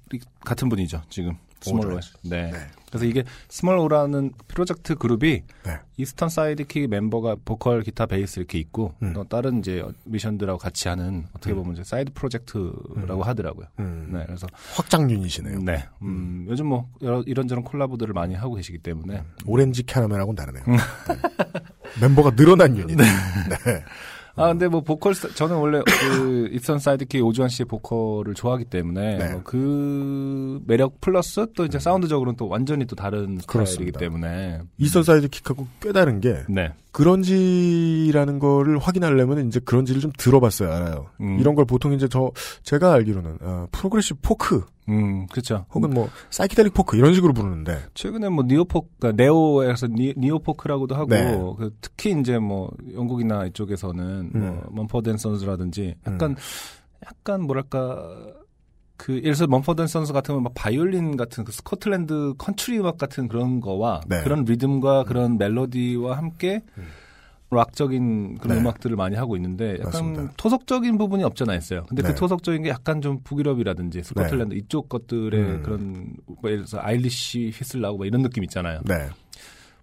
같은 분이죠, 지금. 스몰오의. 오드라이즈. 네. 네. 그래서 이게 스몰오라는 프로젝트 그룹이 네. 이스턴 사이드킥 멤버가 보컬, 기타, 베이스 이렇게 있고 음. 또 다른 이제 뮤지션들하고 같이 하는 어떻게 보면 이제 사이드 프로젝트라고 하더라고요. 음, 네, 그래서 확장 유닛이네요. 네, 음, 요즘 뭐 여러, 이런저런 콜라보들을 많이 하고 계시기 때문에 오렌지 캐러멜하고는 다르네요. 음. 네. 멤버가 늘어난 유닛. 네. 아 근데 뭐 보컬 스- 저는 원래 그 이스턴 사이드킥 오주환 씨의 보컬을 좋아하기 때문에 네. 뭐 그 매력 플러스 또 이제 사운드적으로는 또 완전히 또 다른 스타일이기. 때문에 이스턴 사이드 킥하고 꽤 다른 게 네, 그런지라는 거를 확인하려면 이제 그런지를 좀 들어봤어야 알아요. 음. 이런 걸 보통 이제 저 제가 알기로는 어, progressive 포크 음 그렇죠. 혹은 뭐 사이키델릭 포크 이런 식으로 부르는데 최근에 뭐 neo-folk, 그러니까 neo에서 니, neo-folk라고도 하고 네. 그 특히 이제 뭐 영국이나 이쪽에서는 음. 뭐 먼퍼드 앤 선즈라든지 약간 약간 뭐랄까 그 예를 들어서 먼퍼드 앤 선즈 같은 막 바이올린 같은 그 스코틀랜드 컨트리 음악 같은 그런 거와 네. 그런 리듬과 그런 멜로디와 함께 락적인 그런 네. 음악들을 많이 하고 있는데 약간 맞습니다. 토속적인 부분이 없잖아 있어요. 근데 네. 그 토속적인 게 약간 좀 북유럽이라든지 스코틀랜드 이쪽 것들의 음. 그런 뭐 예를 들어서 Irish whistle라고 뭐 이런 느낌 있잖아요. 네.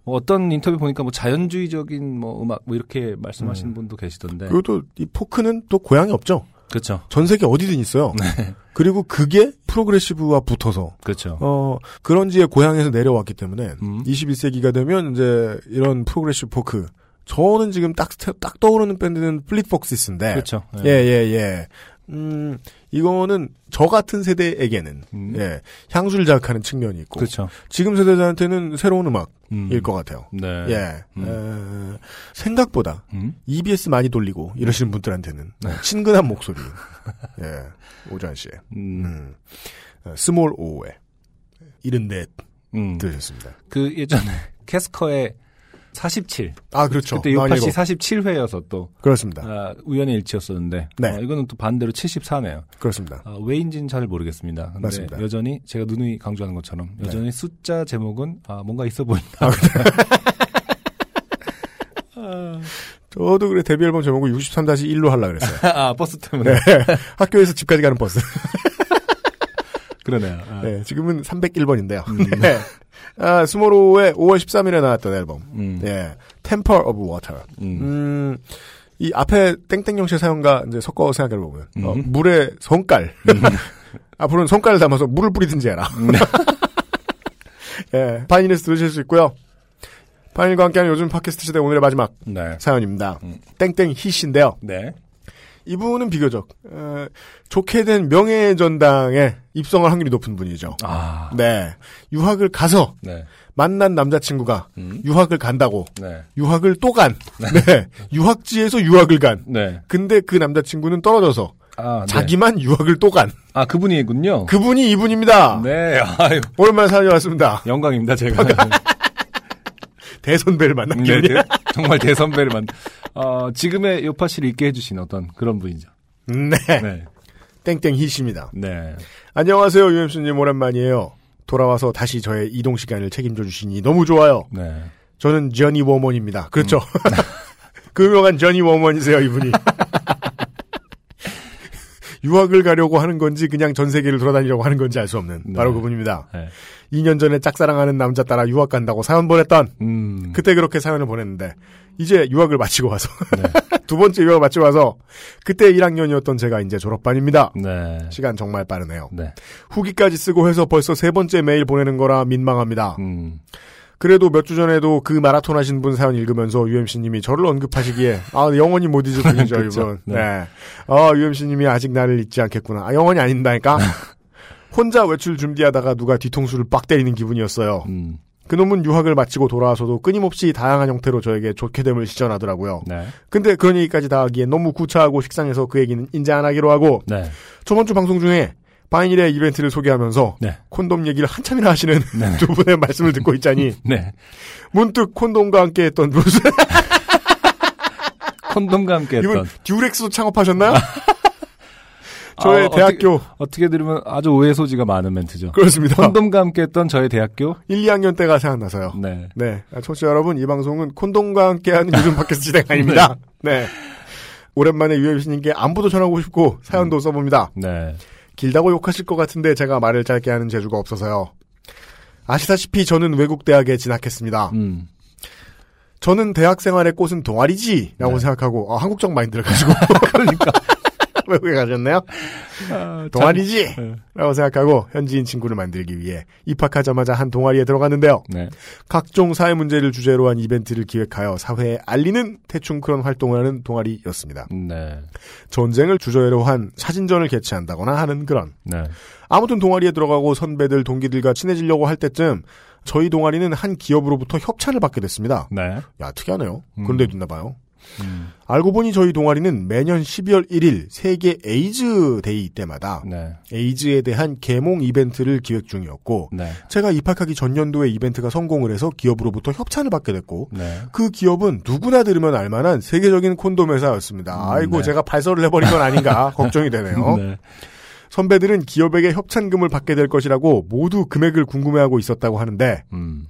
뭐 어떤 인터뷰 보니까 뭐 자연주의적인 뭐 음악 뭐 이렇게 말씀하시는 분도 계시던데. 그리고 또 이 포크는 또 고향이 없죠. 그렇죠. 전 세계 어디든 있어요. 네. 그리고 그게 progressive와 붙어서 그렇죠. 어 그런지의 고향에서 내려왔기 때문에 음. 21세기가 되면 이제 이런 progressive 포크 저는 지금 딱, 딱 떠오르는 밴드는 플릿폭시스인데 그렇죠. 예, 예, 예. 음, 이거는 저 같은 세대에게는, 음. 예, 향수를 자극하는 측면이 있고, 그렇죠. 지금 세대들한테는 새로운 음악일 음. 것 같아요. 네. 예. 음. 에, 생각보다 음. EBS 많이 돌리고 이러시는 분들한테는 친근한 목소리. 예. 오주환 씨의. 음. 스몰오의 일흔넷 음. 들으셨습니다. 그 예전에 캐스커의 47. 아, 그렇죠. 그때 요파시 읽어. 47회여서 또 그렇습니다. 아, 우연의 일치였었는데 네. 어, 이거는 또 반대로 74네요. 그렇습니다. 아, 왜인지는 잘 모르겠습니다. 근데 맞습니다. 여전히 제가 누누이 강조하는 것처럼 네. 여전히 숫자 제목은 아, 뭔가 있어 보인다. 저도 그래 데뷔 앨범 제목을 63-1로 하려 그랬어요. 아, 버스 때문에. 학교에서 집까지 가는 버스. 그러네요. 아. 네, 지금은 301번인데요. 음. 네. 아, 스몰오의 5월 13일에 나왔던 앨범. 음. 예. Temper of Water. 음. 음, 이 앞에 땡땡형식 사용과 이제 섞어 생각해 보면, 어, 음. 물의 성깔. 앞으로는 성깔을 담아서 물을 뿌리든지 해라. 네. 예. 파인일에서 들으실 수 있고요. 파인일과 함께하는 요즘 팟캐스트 시대 오늘의 마지막 네. 사연입니다. 음. 땡땡 히씨인데요. 네. 이분은 비교적, 어, 좋게 된 명예전당에 입성할 확률이 높은 분이죠. 아. 네. 유학을 가서 네. 만난 남자친구가 음. 유학을 간다고 네. 유학을 또 간. 네. 유학지에서 유학을 간. 네. 근데 그 남자친구는 떨어져서 아, 네. 자기만 유학을 또 간. 아, 그분이군요. 그분이 이분입니다. 네. 아유. 오랜만에 사연이 왔습니다. 영광입니다, 제가. 대선배를 만난 네, 기분이야. 대- 정말 대선배를 만, 어, 지금의 요파 씨를 있게 해주신 어떤 그런 분이죠. 네. 네. 땡땡 히씨입니다. 네. 안녕하세요, 유엠수님 오랜만이에요. 돌아와서 다시 저의 이동 시간을 책임져 주시니 너무 좋아요. 네. 저는 저니 워먼입니다. 그렇죠. 그 유명한 저니 워먼이세요, 이분이. 유학을 가려고 하는 건지 그냥 전 세계를 돌아다니려고 하는 건지 알 수 없는 네. 바로 그분입니다. 네. 2년 전에 짝사랑하는 남자 따라 유학 간다고 사연 보냈던 음. 그때 그렇게 사연을 보냈는데 이제 유학을 마치고 와서 네. 두 번째 유학을 마치고 와서 그때 1학년이었던 제가 이제 졸업반입니다. 네. 시간 정말 빠르네요. 네. 후기까지 쓰고 해서 벌써 세 번째 메일 보내는 거라 민망합니다. 음. 그래도 몇 주 전에도 그 마라톤 하신 분 사연 읽으면서 UMC님이 저를 언급하시기에 아 영원히 못 잊을 분이죠. 이분. 네. 네. 아 UMC님이 아직 나를 잊지 않겠구나. 아 영원히 아닌다니까. 혼자 외출 준비하다가 누가 뒤통수를 빡 때리는 기분이었어요. 음. 그놈은 유학을 마치고 돌아와서도 끊임없이 다양한 형태로 저에게 좋게 됨을 시전하더라고요. 네. 근데 그런 얘기까지 다 하기에 너무 구차하고 식상해서 그 얘기는 인제 안 하기로 하고 네. 저번 주 방송 중에 바인일의 이벤트를 소개하면서 네. 콘돔 얘기를 한참이나 하시는 네. 두 분의 말씀을 듣고 있자니 네. 문득 콘돔과 함께 했던 무슨 콘돔과 함께 했던. 이분 듀렉스도 창업하셨나요? 저의 아, 대학교 어떻게 들으면 아주 오해 소지가 많은 멘트죠. 그렇습니다. 콘돔과 함께 했던 저의 대학교? 1, 2학년 때가 생각나서요. 네. 네. 아, 청취자 여러분, 이 방송은 콘돔과 함께하는 요즘 팟캐스트 진행 아닙니다. 네. 오랜만에 유엠씨님께 안부도 전하고 싶고 사연도 써봅니다. 네. 길다고 욕하실 것 같은데 제가 말을 짧게 하는 재주가 없어서요. 아시다시피 저는 외국 대학에 진학했습니다. 음. 저는 대학 생활의 꽃은 동아리지라고 네. 생각하고 아, 한국적 마인드를 가지고 그러니까 외국에 가셨네요. 아, 동아리지 네. 라고 생각하고 현지인 친구를 만들기 위해 입학하자마자 한 동아리에 들어갔는데요. 네. 각종 사회 문제를 주제로 한 이벤트를 기획하여 사회에 알리는 대충 그런 활동을 하는 동아리였습니다. 네. 전쟁을 주제로 한 사진전을 개최한다거나 하는 그런. 네. 아무튼 동아리에 들어가고 선배들, 동기들과 친해지려고 할 때쯤 저희 동아리는 한 기업으로부터 협찬을 받게 됐습니다. 네. 야, 특이하네요. 음. 그런 데 있나 봐요. 음. 알고 보니 저희 동아리는 매년 12월 1일 세계 에이즈 데이 때마다 네. 에이즈에 대한 계몽 이벤트를 기획 중이었고 네. 제가 입학하기 전년도에 이벤트가 성공을 해서 기업으로부터 협찬을 받게 됐고 네. 그 기업은 누구나 들으면 알만한 세계적인 콘돔 회사였습니다. 음, 아이고 네. 제가 발설을 해버린 건 아닌가 걱정이 되네요. 네. 선배들은 기업에게 협찬금을 받게 될 것이라고 모두 금액을 궁금해하고 있었다고 하는데 음.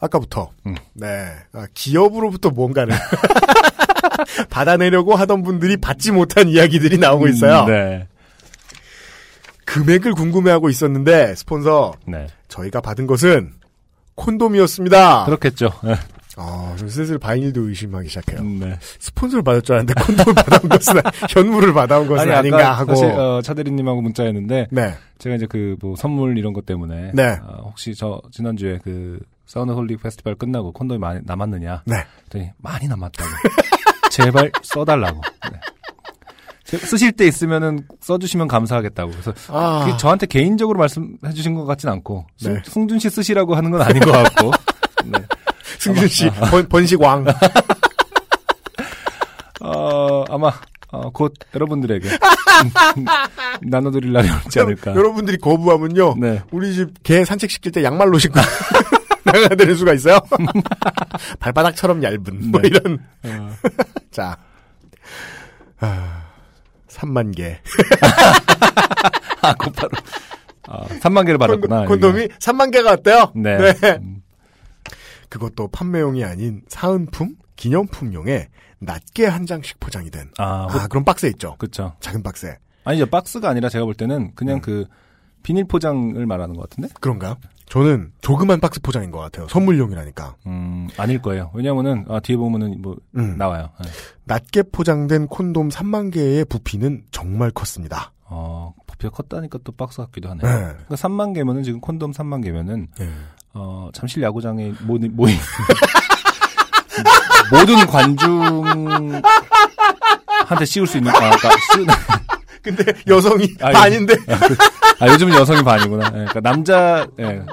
아까부터 음. 네 아, 기업으로부터 뭔가를 받아내려고 하던 분들이 받지 못한 이야기들이 나오고 있어요. 음, 네. 금액을 궁금해하고 있었는데 스폰서 네. 저희가 받은 것은 콘돔이었습니다. 그렇겠죠. 네. 아, 좀 슬슬 바인일도 의심하기 시작해요. 네. 스폰서를 받을 줄 알았는데 콘돔을 받아온 것은 현물을 받아온 것은 아니, 아니, 가 아까 하고. 사실 어, 차대리님하고 문자였는데 네, 제가 이제 그 뭐 선물 이런 것 때문에 네. 아, 혹시 저 지난주에 그 사우나 홀릭 페스티벌 끝나고 콘돔이 많이 남았느냐? 네. 그랬더니 많이 남았다고. 제발 써달라고. 네. 제- 쓰실 때 있으면은 써주시면 감사하겠다고. 그래서 아, 저한테 개인적으로 말씀해주신 것 같진 않고 승, 네. 승 준 씨 쓰시라고 하는 건 아닌 것 같고. 네. 승준 씨 번, 번식왕. 어, 아마 어, 곧 여러분들에게 나눠드릴 날이 오지 않을까. 여러분들이 거부하면요. 네. 우리 집 개 산책시킬 때 양말로 신고 나가야 되는 수가 있어요. 발바닥처럼 얇은 뭐 네. 이런. 어, 자, 아, 3만 개. 아, 곧바로. 아, 3만 개를 받았구나. 콘, 돔이 3만 개가 왔대요. 네. 네. 음, 그것도 판매용이 아닌 사은품, 기념품용에 낮게 한 장씩 포장이 된. 아, 아, 그런 박스에 있죠. 그쵸. 작은 박스에. 아니죠. 박스가 아니라 제가 볼 때는 음. 그냥 그 비닐 포장을 말하는 것 같은데? 그런가? 저는 조그만 박스 포장인 것 같아요. 선물용이라니까. 음, 아닐 거예요. 왜냐면은, 아, 뒤에 보면은 뭐, 음. 나와요. 네. 낮게 포장된 콘돔 3만 개의 부피는 정말 컸습니다. 어, 부피가 컸다니까 또 박스 같기도 하네. 네. 그러니까 3만 개면은 지금 콘돔 3만 개면은, 네. 어, 잠실 야구장에 모인, 모인 모든 관중한테 씌울 수 있는, 아, 그러니까 씌우, 근데 여성이 아, 반인데 아, 요즘은 여성이 반이구나. 예, 그러니까 남자, 예.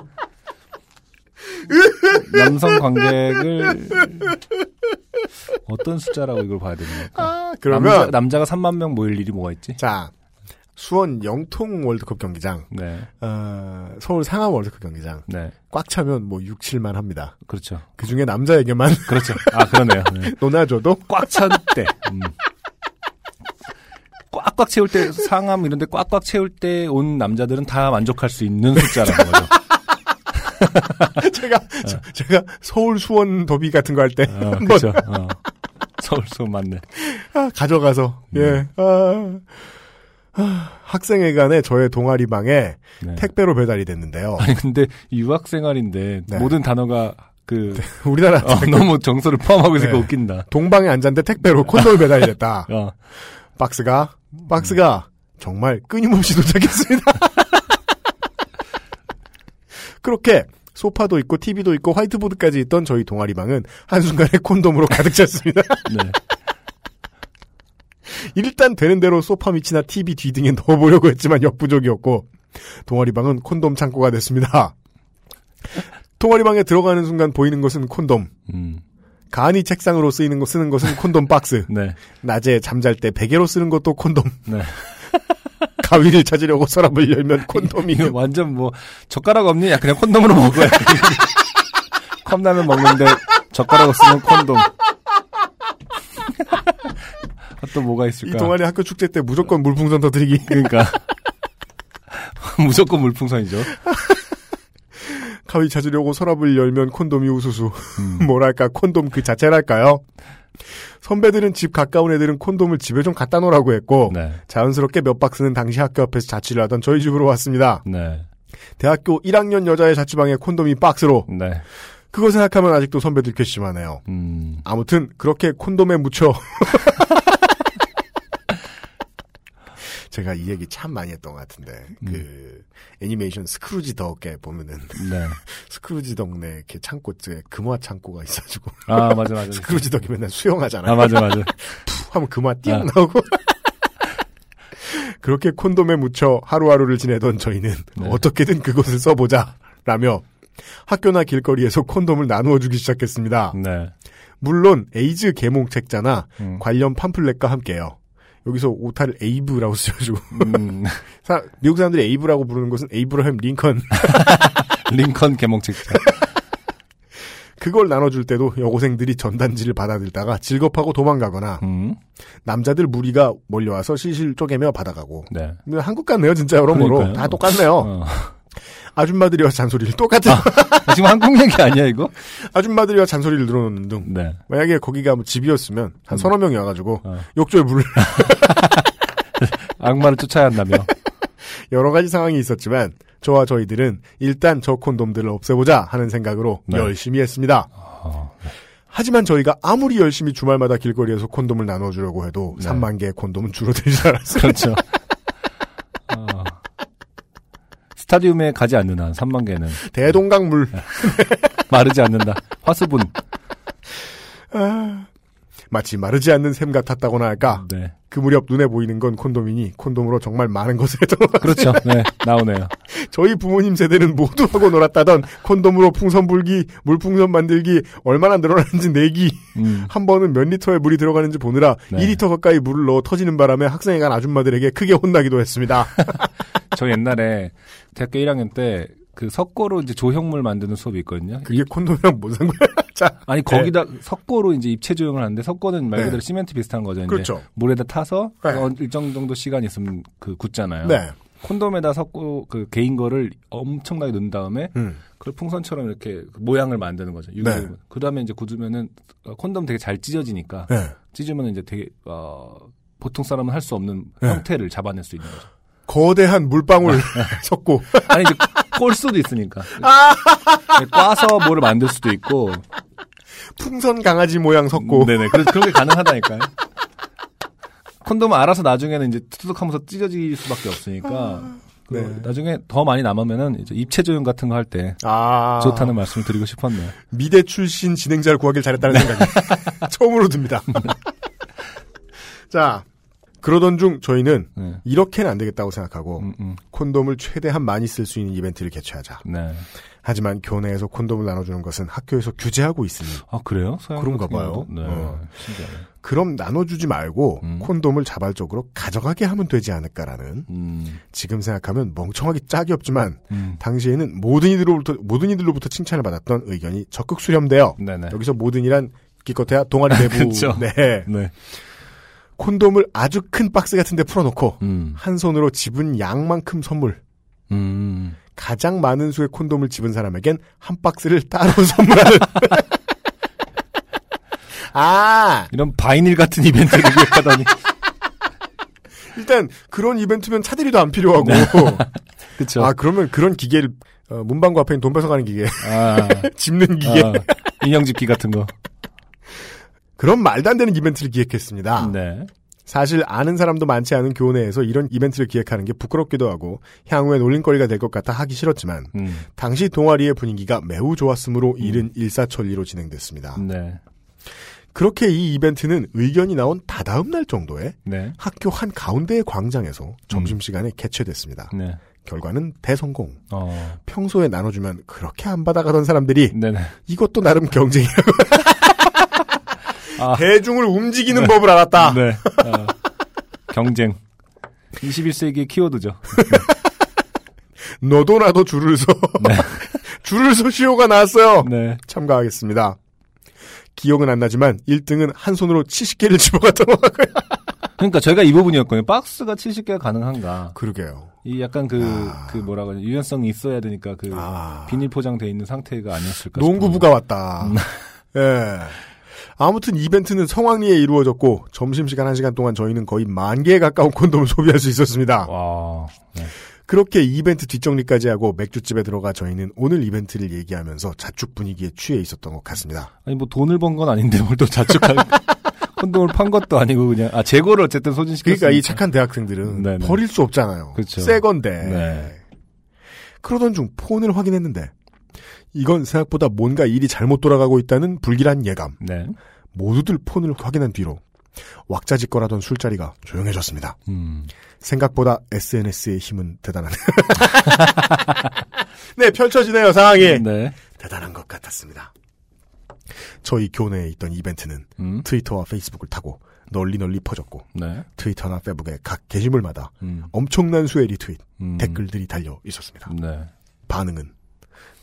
남성 관객을 어떤 숫자라고 이걸 봐야 되는 걸까? 아, 그러면 남자, 남자 가 3만 명 모일 일이 뭐가 있지? 자 수원 영통 월드컵 경기장, 네, 어, 서울 상암 월드컵 경기장 네, 꽉 차면 뭐 6, 7만 합니다. 그렇죠. 그 중에 남자에게만 그렇죠. 아, 그러네요. 네. 논아줘도 꽉찬 때. 음. 꽉꽉 채울 때, 상암 이런 데 꽉꽉 채울 때 온 남자들은 다 만족할 수 있는 숫자라는 거죠. 제가 저- 제가 서울 수원 더비 같은 거 할 때 어, 그렇죠. 어. 서울 수업 맞네. 아, 가져가서 음. 예 아, 아, 학생회관에 저의 동아리 방에 네. 택배로 배달이 됐는데요. 아니 근데 유학 생활인데 네. 모든 단어가 그 우리나라 어, 너무 정서를 포함하고 있으니까 네. 웃긴다. 동방에 앉았는데 택배로 콘돔이 배달이 됐다. 어. 박스가 박스가 정말 끊임없이 도착했습니다. 그렇게 소파도 있고 TV도 있고 화이트보드까지 있던 저희 동아리방은 한순간에 콘돔으로 가득 찼습니다. 네. 일단 되는 대로 소파 밑이나 TV 뒤등에 넣어보려고 했지만 역부족이었고 동아리방은 콘돔 창고가 됐습니다. 동아리방에 들어가는 순간 보이는 것은 콘돔. 음. 간이 책상으로 쓰이는 거 쓰는 것은 콘돔 박스. 네. 낮에 잠잘 때 베개로 쓰는 것도 콘돔. 네. 가위를 찾으려고 서랍을 열면 콘돔이 이거 완전 뭐 젓가락 없니? 야 그냥 콘돔으로 먹어야 돼. 컵라면 먹는데 젓가락 없으면 콘돔. 또 뭐가 이 있을까? 동안에 학교 축제 때 무조건 물풍선 터뜨리기. 그러니까 무조건 물풍선이죠. 가위 찾으려고 서랍을 열면 콘돔이 우수수. 음. 뭐랄까 콘돔 그 자체랄까요? 선배들은 집 가까운 애들은 콘돔을 집에 좀 갖다 놓으라고 했고 네, 자연스럽게 몇 박스는 당시 학교 앞에서 자취를 하던 저희 집으로 왔습니다. 네, 대학교 1학년 여자의 자취방에 콘돔이 박스로 네. 그거 생각하면 아직도 선배들 괘씸하네요. 음, 아무튼 그렇게 콘돔에 묻혀 제가 이 얘기 참 많이 했던 것 같은데 그 애니메이션 스크루지 덕에 보면은 네. 스크루지 덕네 이렇게 창고에 금화 창고가 있어가지고 아 맞아 맞아. 스크루지 덕이 맨날 수영하잖아요. 아 맞아 맞아. 푹 하면 금화 띄 아. 나오고 그렇게 콘돔에 묻혀 하루하루를 지내던 저희는 네. 어떻게든 그것을 써보자 라며 학교나 길거리에서 콘돔을 나누어 주기 시작했습니다. 네. 물론 에이즈 계몽 책자나 음. 관련 팜플렛과 함께요. 여기서 오타를 에이브라고 쓰여주고 음, 사- 미국 사람들이 에이브라고 부르는 것은 에이브라햄 링컨 링컨 계몽책자. 그걸 나눠줄 때도 여고생들이 전단지를 받아들다가 질겁하고 도망가거나 음, 남자들 무리가 몰려와서 실실 쪼개며 받아가고 네. 한국 같네요 진짜 여러모로 그러니까요. 다 똑같네요 어. 아줌마들이와 잔소리를 똑같은 아, 지금 한국 얘기 아니야 이거? 아줌마들이와 잔소리를 늘어놓는 등 네. 만약에 거기가 뭐 집이었으면 한 음. 서너 명이 와가지고 어. 욕조에 물을 악마를 쫓아야 한다며. 여러 가지 상황이 있었지만 저와 저희들은 일단 저 콘돔들을 없애보자 하는 생각으로 네. 열심히 했습니다. 어, 하지만 저희가 아무리 열심히 주말마다 길거리에서 콘돔을 나눠주려고 해도 네. 3만 개의 콘돔은 줄어들지 않았어요. 그렇죠. 어. 스타디움에 가지 않는 한 3만 개는 대동강물. 마르지 않는다. 화수분. 아, 마치 마르지 않는 샘 같았다고나 할까. 네. 그 무렵 눈에 보이는 건 콘돔이니 콘돔으로 정말 많은 것을 했던 것. 그렇죠. 네. 나오네요. 저희 부모님 세대는 모두 하고 놀았다던 콘돔으로 풍선 불기, 물풍선 만들기, 얼마나 늘어나는지 내기, 음. 한 번은 몇 리터의 물이 들어가는지 보느라 네. 2리터 가까이 물을 넣어 터지는 바람에 학생회 간 아줌마들에게 크게 혼나기도 했습니다. 저 옛날에 대학교 1학년 때 그 석고로 이제 조형물 만드는 수업이 있거든요. 그게 콘돔이랑 뭔 상관이야? 자, 아니 거기다 석고로 이제 입체 조형을 하는데 석고는 말 네. 그대로 시멘트 비슷한 거죠. 이제 그렇죠. 물에다 타서 네. 어, 일정 정도 시간 있으면 그 굳잖아요. 네. 콘돔에다 석고 그 개인 거를 엄청나게 넣은 다음에 음. 그걸 풍선처럼 이렇게 그 모양을 만드는 거죠. 네. 그 다음에 이제 굳으면은 어, 콘돔 되게 잘 찢어지니까 네. 찢으면 이제 되게 어, 보통 사람은 할 수 없는 네. 형태를 잡아낼 수 있는 거죠. 거대한 물방울 네. 섞고 아니 이제 꼴 수도 있으니까 아! 네, 꽈서 뭐를 만들 수도 있고 풍선 강아지 모양 섞고 네네 그래서 그런 게 가능하다니까요. 콘돔은 알아서 나중에는 이제 투둑하면서 찢어질 수밖에 없으니까 그 네. 나중에 더 많이 남으면은 이제 입체 조형 같은 거 할때 아 좋다는 말씀을 드리고 싶었네요. 미대 출신 진행자를 구하길 잘했다는 생각이 처음으로 듭니다. 자 그러던 중 저희는 네. 이렇게는 안 되겠다고 생각하고 음, 음. 콘돔을 최대한 많이 쓸 수 있는 이벤트를 개최하자. 네. 하지만 교내에서 콘돔을 나눠주는 것은 학교에서 규제하고 있으니 아 그래요? 그런가 봐요. 네. 어. 그럼 나눠주지 말고 음. 콘돔을 자발적으로 가져가게 하면 되지 않을까라는 음, 지금 생각하면 멍청하기 짝이 없지만 음. 당시에는 모든 이들로부터 모든 이들로부터 칭찬을 받았던 의견이 적극 수렴되어 네네. 여기서 모든이란 기껏해야 동아리 내부 그쵸. 네 네. 콘돔을 아주 큰 박스 같은 데 풀어놓고 음. 한 손으로 집은 양만큼 선물 음. 가장 많은 수의 콘돔을 집은 사람에겐 한 박스를 따로 선물하는 아 이런 바이닐 같은 이벤트를 기획하다니. 일단 그런 이벤트면 차들이도 안 필요하고 그쵸. 아 그러면 그런 기계를 어, 문방구 앞에 있는 돈 뺏어가는 기계 아, 집는 기계 아, 인형 집기 같은 거. 그런 말도 안 되는 이벤트를 기획했습니다. 네. 사실 아는 사람도 많지 않은 교내에서 이런 이벤트를 기획하는 게 부끄럽기도 하고 향후에 놀림거리가 될 것 같아 하기 싫었지만 음. 당시 동아리의 분위기가 매우 좋았으므로 일은 일사천리로 진행됐습니다. 네. 그렇게 이 이벤트는 의견이 나온 다다음 날 정도에 네. 학교 한 가운데의 광장에서 점심시간에 개최됐습니다. 네. 결과는 대성공. 어. 평소에 나눠주면 그렇게 안 받아가던 사람들이 네네. 이것도 나름 경쟁이라고 아. 대중을 움직이는 법을 알았다. 네. 어. 경쟁. 21세기의 키워드죠. 너도 나도 줄을 서 네. 줄을 서 시효가 나왔어요. 네. 참가하겠습니다. 기억은 안 나지만 1등은 한 손으로 70개를 집어갔던 것 같고요. 그러니까 저희가 이 부분이었거든요. 박스가 70개가 가능한가? 그러게요. 이 약간 그, 아. 그 뭐라고 하냐. 유연성이 있어야 되니까 그 아. 비닐 포장돼 있는 상태가 아니었을까 농구부가 왔다. 음. 예. 아무튼 이벤트는 성황리에 이루어졌고 점심시간 1시간 동안 저희는 거의 만 개에 가까운 콘돔을 소비할 수 있었습니다. 와. 네. 그렇게 이벤트 뒷정리까지 하고 맥주집에 들어가 저희는 오늘 이벤트를 얘기하면서 자축 분위기에 취해 있었던 것 같습니다. 아니 뭐 돈을 번 건 아닌데 뭘 또 자축할 콘돔을 판 것도 아니고 그냥 아 재고를 어쨌든 소진시켰으니까. 그러니까 이 착한 대학생들은 네네. 버릴 수 없잖아요. 그쵸. 새 건데. 네. 그러던 중 폰을 확인했는데 이건 생각보다 뭔가 일이 잘못 돌아가고 있다는 불길한 예감. 네. 모두들 폰을 확인한 뒤로 왁자지껄하던 술자리가 조용해졌습니다. 음. 생각보다 SNS의 힘은 대단하네. 네, 펼쳐지네요, 상황이. 네. 대단한 것 같았습니다. 저희 교내에 있던 이벤트는 음. 트위터와 페이스북을 타고 널리 널리 퍼졌고 네. 트위터나 페북의 각 게시물마다 음. 엄청난 수의 리트윗, 음. 댓글들이 달려 있었습니다. 네. 반응은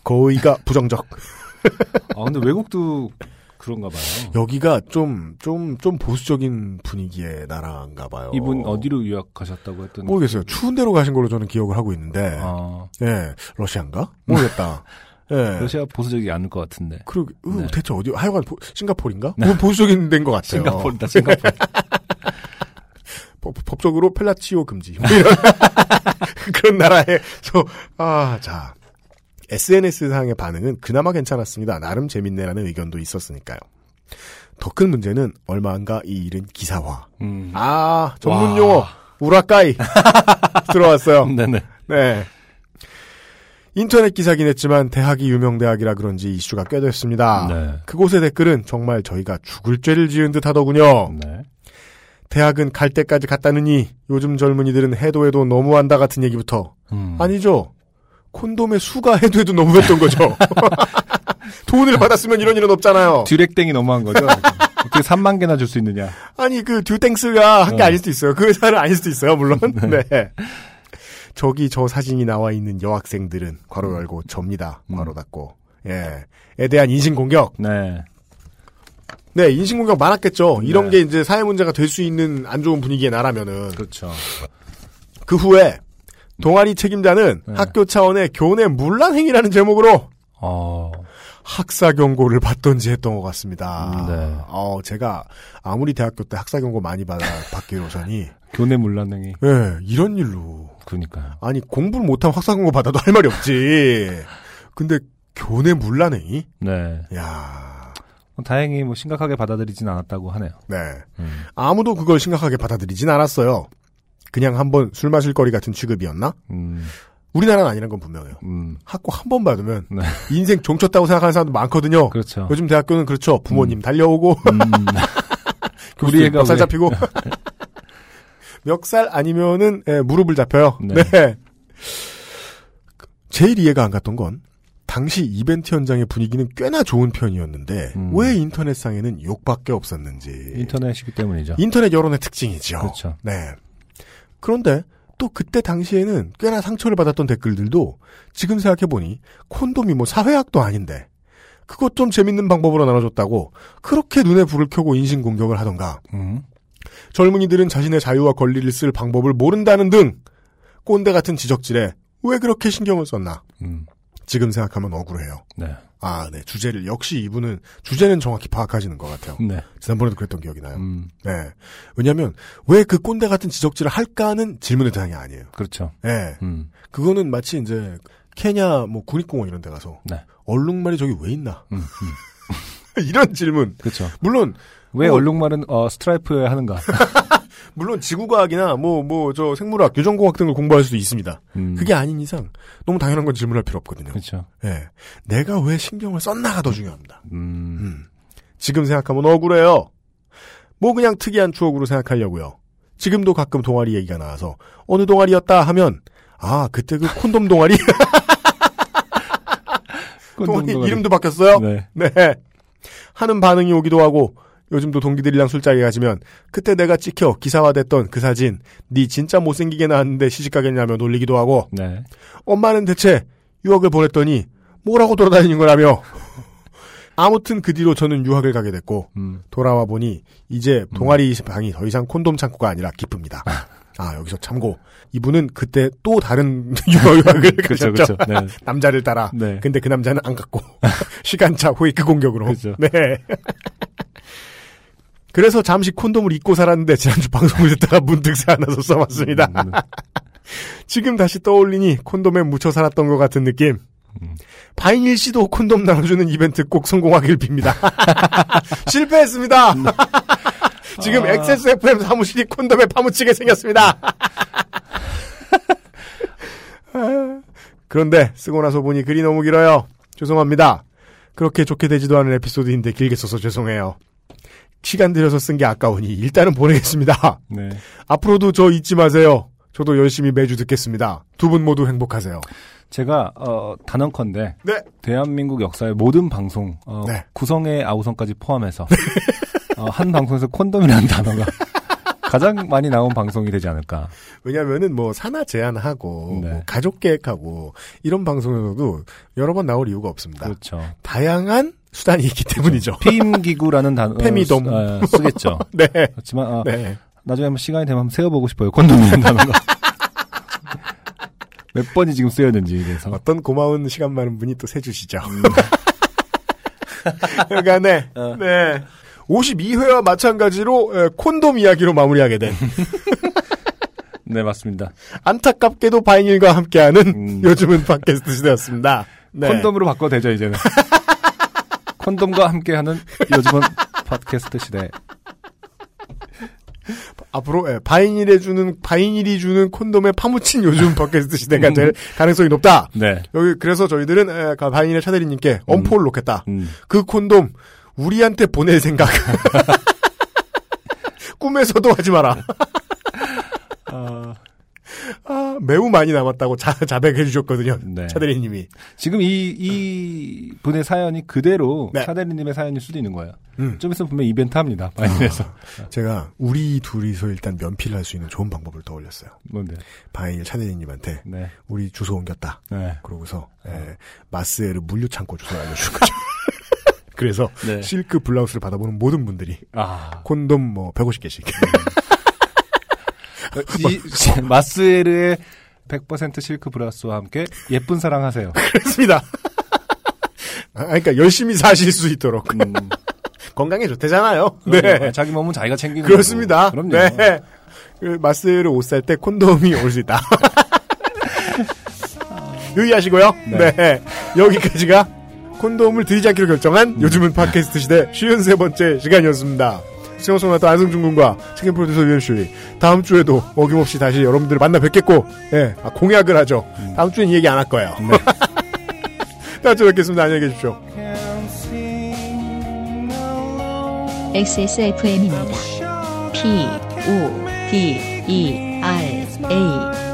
거의가 부정적. 아 근데 외국도 그런가 봐요. 여기가 좀, 좀, 좀 보수적인 분위기의 나라인가 봐요. 이분 어디로 유학하셨다고 했더니 모르겠어요. 추운 데로 가신 걸로 저는 기억을 하고 있는데. 아, 예, 러시아인가? 모르겠다. 예. 러시아 보수적이 않을 것 같은데. 그러게, 으, 네. 대체 어디, 하여간 보- 싱가포르인가? 뭐 보수적인 데인 것 같아요. 싱가포르다 싱가포르. 법, 법적으로 펠라치오 금지. 뭐 이런. 그런 나라에서, 아, 자. SNS상의 반응은 그나마 괜찮았습니다. 나름 재밌네라는 의견도 있었으니까요. 더 큰 문제는 얼마 안가 이 일은 기사화. 음. 아, 전문 와. 용어. 우라카이. 들어왔어요. 네네. 네. 인터넷 기사긴 했지만 대학이 유명 대학이라 그런지 이슈가 꽤 됐습니다. 네. 그곳의 댓글은 정말 저희가 죽을 죄를 지은 듯 하더군요. 네. 대학은 갈 때까지 갔다느니 요즘 젊은이들은 해도 해도 너무한다 같은 얘기부터 음. 아니죠. 콘돔의 수가 해도 해도 너무했던 거죠. 돈을 받았으면 이런 일은 없잖아요. 듀렉땡이 너무한 거죠. 어떻게 3만 개나 줄 수 있느냐. 아니 그 듀땡스가 한게 네. 아닐 수도 있어요. 그 회사는 아닐 수도 있어요. 물론. 네. 저기 저 사진이 나와 있는 여학생들은 괄호 열고 접니다. 음. 괄호 닫고. 예. 에 대한 인신 공격. 네. 네, 인신 공격 많았겠죠. 이런 네. 게 이제 사회 문제가 될 수 있는 안 좋은 분위기의 나라면은 그렇죠. 그 후에 동아리 책임자는 네. 학교 차원의 교내 문란 행위라는 제목으로 어. 학사 경고를 받던지 했던 것 같습니다. 음, 네. 어, 제가 아무리 대학교 때 학사 경고 많이 받아 받기로서니 교내 물란행위. 예, 이런 일로 그니까요. 아니 공부를 못하면 학사 경고 받아도 할 말이 없지. 근데 교내 문란행위? 네. 야, 다행히 뭐 심각하게 받아들이진 않았다고 하네요. 네. 음. 아무도 그걸 심각하게 받아들이진 않았어요. 그냥 한번 술 마실 거리 같은 취급이었나? 음. 우리나라는 아니란 건 분명해요. 음. 학고 한번 받으면 네. 인생 종쳤다고 생각하는 사람도 많거든요. 그렇죠. 요즘 대학교는 그렇죠. 부모님 달려오고 음. 우리 우리 애가 멱살 왜- 잡히고 멱살 아니면은 예, 무릎을 잡혀요. 네. 네. 제일 이해가 안 갔던 건 당시 이벤트 현장의 분위기는 꽤나 좋은 편이었는데 음. 왜 인터넷상에는 욕밖에 없었는지. 인터넷이기 때문이죠. 인터넷 여론의 특징이죠. 그렇죠. 네. 그런데 또 그때 당시에는 꽤나 상처를 받았던 댓글들도 지금 생각해보니 콘돔이 뭐 사회학도 아닌데 그것 좀 재밌는 방법으로 나눠줬다고 그렇게 눈에 불을 켜고 인신공격을 하던가 음. 젊은이들은 자신의 자유와 권리를 쓸 방법을 모른다는 등 꼰대 같은 지적질에 왜 그렇게 신경을 썼나 음. 지금 생각하면 억울해요. 네. 아, 네. 주제를 역시 이분은 주제는 정확히 파악하시는 것 같아요. 네. 지난번에도 그랬던 기억이 나요. 음. 네. 왜냐하면 왜 그 꼰대 같은 지적질을 할까는 질문의 대상이 아니에요. 그렇죠. 네. 음. 그거는 마치 이제 케냐 뭐 국립공원 이런 데 가서 네. 얼룩말이 저기 왜 있나 음. 음. 이런 질문. 그렇죠. 물론 왜 어. 얼룩말은 어, 스트라이프에 하는가? 물론 지구과학이나 뭐 뭐 저 생물학, 유전공학 등을 공부할 수도 있습니다. 음. 그게 아닌 이상 너무 당연한 건 질문할 필요 없거든요. 그렇죠. 예. 내가 왜 신경을 썼나가 더 중요합니다. 음. 음. 지금 생각하면 억울해요. 뭐 그냥 특이한 추억으로 생각하려고요. 지금도 가끔 동아리 얘기가 나와서 어느 동아리였다 하면 아 그때 그 콘돔 동아리 동아리 콘돔 이름도 바뀌었어요. 네. 네. 하는 반응이 오기도 하고 요즘도 동기들이랑 술자리 가지면 그때 내가 찍혀 기사화됐던 그 사진 네 진짜 못생기게 나왔는데 시집가겠냐며 놀리기도 하고 네. 엄마는 대체 유학을 보냈더니 뭐라고 돌아다니는 거라며 아무튼 그 뒤로 저는 유학을 가게 됐고 음. 돌아와 보니 이제 동아리 방이 더 이상 콘돔 창고가 아니라 기쁩니다. 아 여기서 참고 이분은 그때 또 다른 유학을 그렇죠, 가셨죠. 그렇죠. 네. 남자를 따라. 네. 근데 그 남자는 안 갔고 시간차 호이크 공격으로. 그렇죠. 네. 그래서 잠시 콘돔을 잊고 살았는데 지난주 방송을 듣다가 문득 생각나서 써봤습니다. 음, 지금 다시 떠올리니 콘돔에 묻혀 살았던 것 같은 느낌. 음. 바이닐 씨도 콘돔 나눠주는 이벤트 꼭 성공하길 빕니다. 실패했습니다. 지금 아. XSFM 사무실이 콘돔에 파묻히게 생겼습니다. 그런데 쓰고 나서 보니 글이 너무 길어요. 죄송합니다. 그렇게 좋게 되지도 않은 에피소드인데 길게 써서 죄송해요. 시간 들여서 쓴 게 아까우니 일단은 보내겠습니다. 네. 앞으로도 저 잊지 마세요. 저도 열심히 매주 듣겠습니다. 두 분 모두 행복하세요. 제가 어, 단언컨대 네. 대한민국 역사의 모든 방송 어, 네. 구성의 아우성까지 포함해서 어, 한 방송에서 콘돔이라는 단어가 가장 많이 나온 방송이 되지 않을까. 왜냐면은 뭐 산하 제한하고 네. 뭐 가족 계획하고 이런 방송에서도 여러 번 나올 이유가 없습니다. 그렇죠. 다양한 수단이 있기 때문이죠. 피임기구라는 단어 페미돔. 쓰, 어, 쓰겠죠. 네. 그렇지만 어, 네. 나중에 한번 시간이 되면 한번 세어보고 싶어요. 콘돔이라는 단어가. 몇 번이 지금 쓰였는지 그래서 어떤 고마운 시간 많은 분이 또 세주시죠. 그러니까 네. 어. 네. 52회와 마찬가지로 에, 콘돔 이야기로 마무리하게 된 네 맞습니다. 안타깝게도 바이닐과 함께하는 음. 요즘은 팟캐스트 시대였습니다. 네. 콘돔으로 바꿔도 되죠 이제는. 콘돔과 함께하는 요즘은 팟캐스트 시대. 앞으로 예, 바이닐에 주는 바이닐이 주는 콘돔에 파묻힌 요즘 팟캐스트 시대가 될 가능성이 높다. 네. 여기 그래서 저희들은 에, 가- 바이닐의 차대리님께 엄포를 놓겠다. 음. 그 콘돔 우리한테 보낼 생각. 꿈에서도 하지 마라. 어, 아, 매우 많이 남았다고 자, 자백해 주셨거든요. 네. 차대리님이. 지금 이, 이 분의 사연이 그대로 네. 차대리님의 사연일 수도 있는 거예요. 음. 좀 있으면 분명 이벤트 합니다. 바이닐에서. 제가 우리 둘이서 일단 면피를 할 수 있는 좋은 방법을 떠올렸어요. 뭔데? 바이닐 차대리님한테 네. 우리 주소 옮겼다. 네. 그러고서 에, 마스에르 물류 창고 주소를 알려준 거죠. 그래서 네. 실크 블라우스를 받아보는 모든 분들이 아. 콘돔 뭐 150개씩. 이, 마스에르의 100% 실크 브라스와 함께 예쁜 사랑 하세요. 그렇습니다. 아, 그러니까 열심히 사실 수 있도록 음, 건강에 좋대잖아요. 그럼요. 네. 자기 몸은 자기가 챙기는 그렇습니다. 거고. 그럼요. 네. 그 마스를 옷 살 때 콘돔이 올 수 있다. 유의하시고요. 네. 네. 여기까지가 콘돔을 들이지 않기로 결정한 요즘은 팟캐스트 시대 쉬운 세 번째 시간이었습니다. 수영소나타 안승준 군과 책임 프로듀서 유현수이 다음 주에도 어김없이 다시 여러분들을 만나 뵙겠고, 예, 아, 공약을 하죠. 다음 주엔 이 얘기 안 할 거예요. 다음 주에 뵙겠습니다. 안녕히 계십시오. XSFM입니다. P, O, D, E, R, A.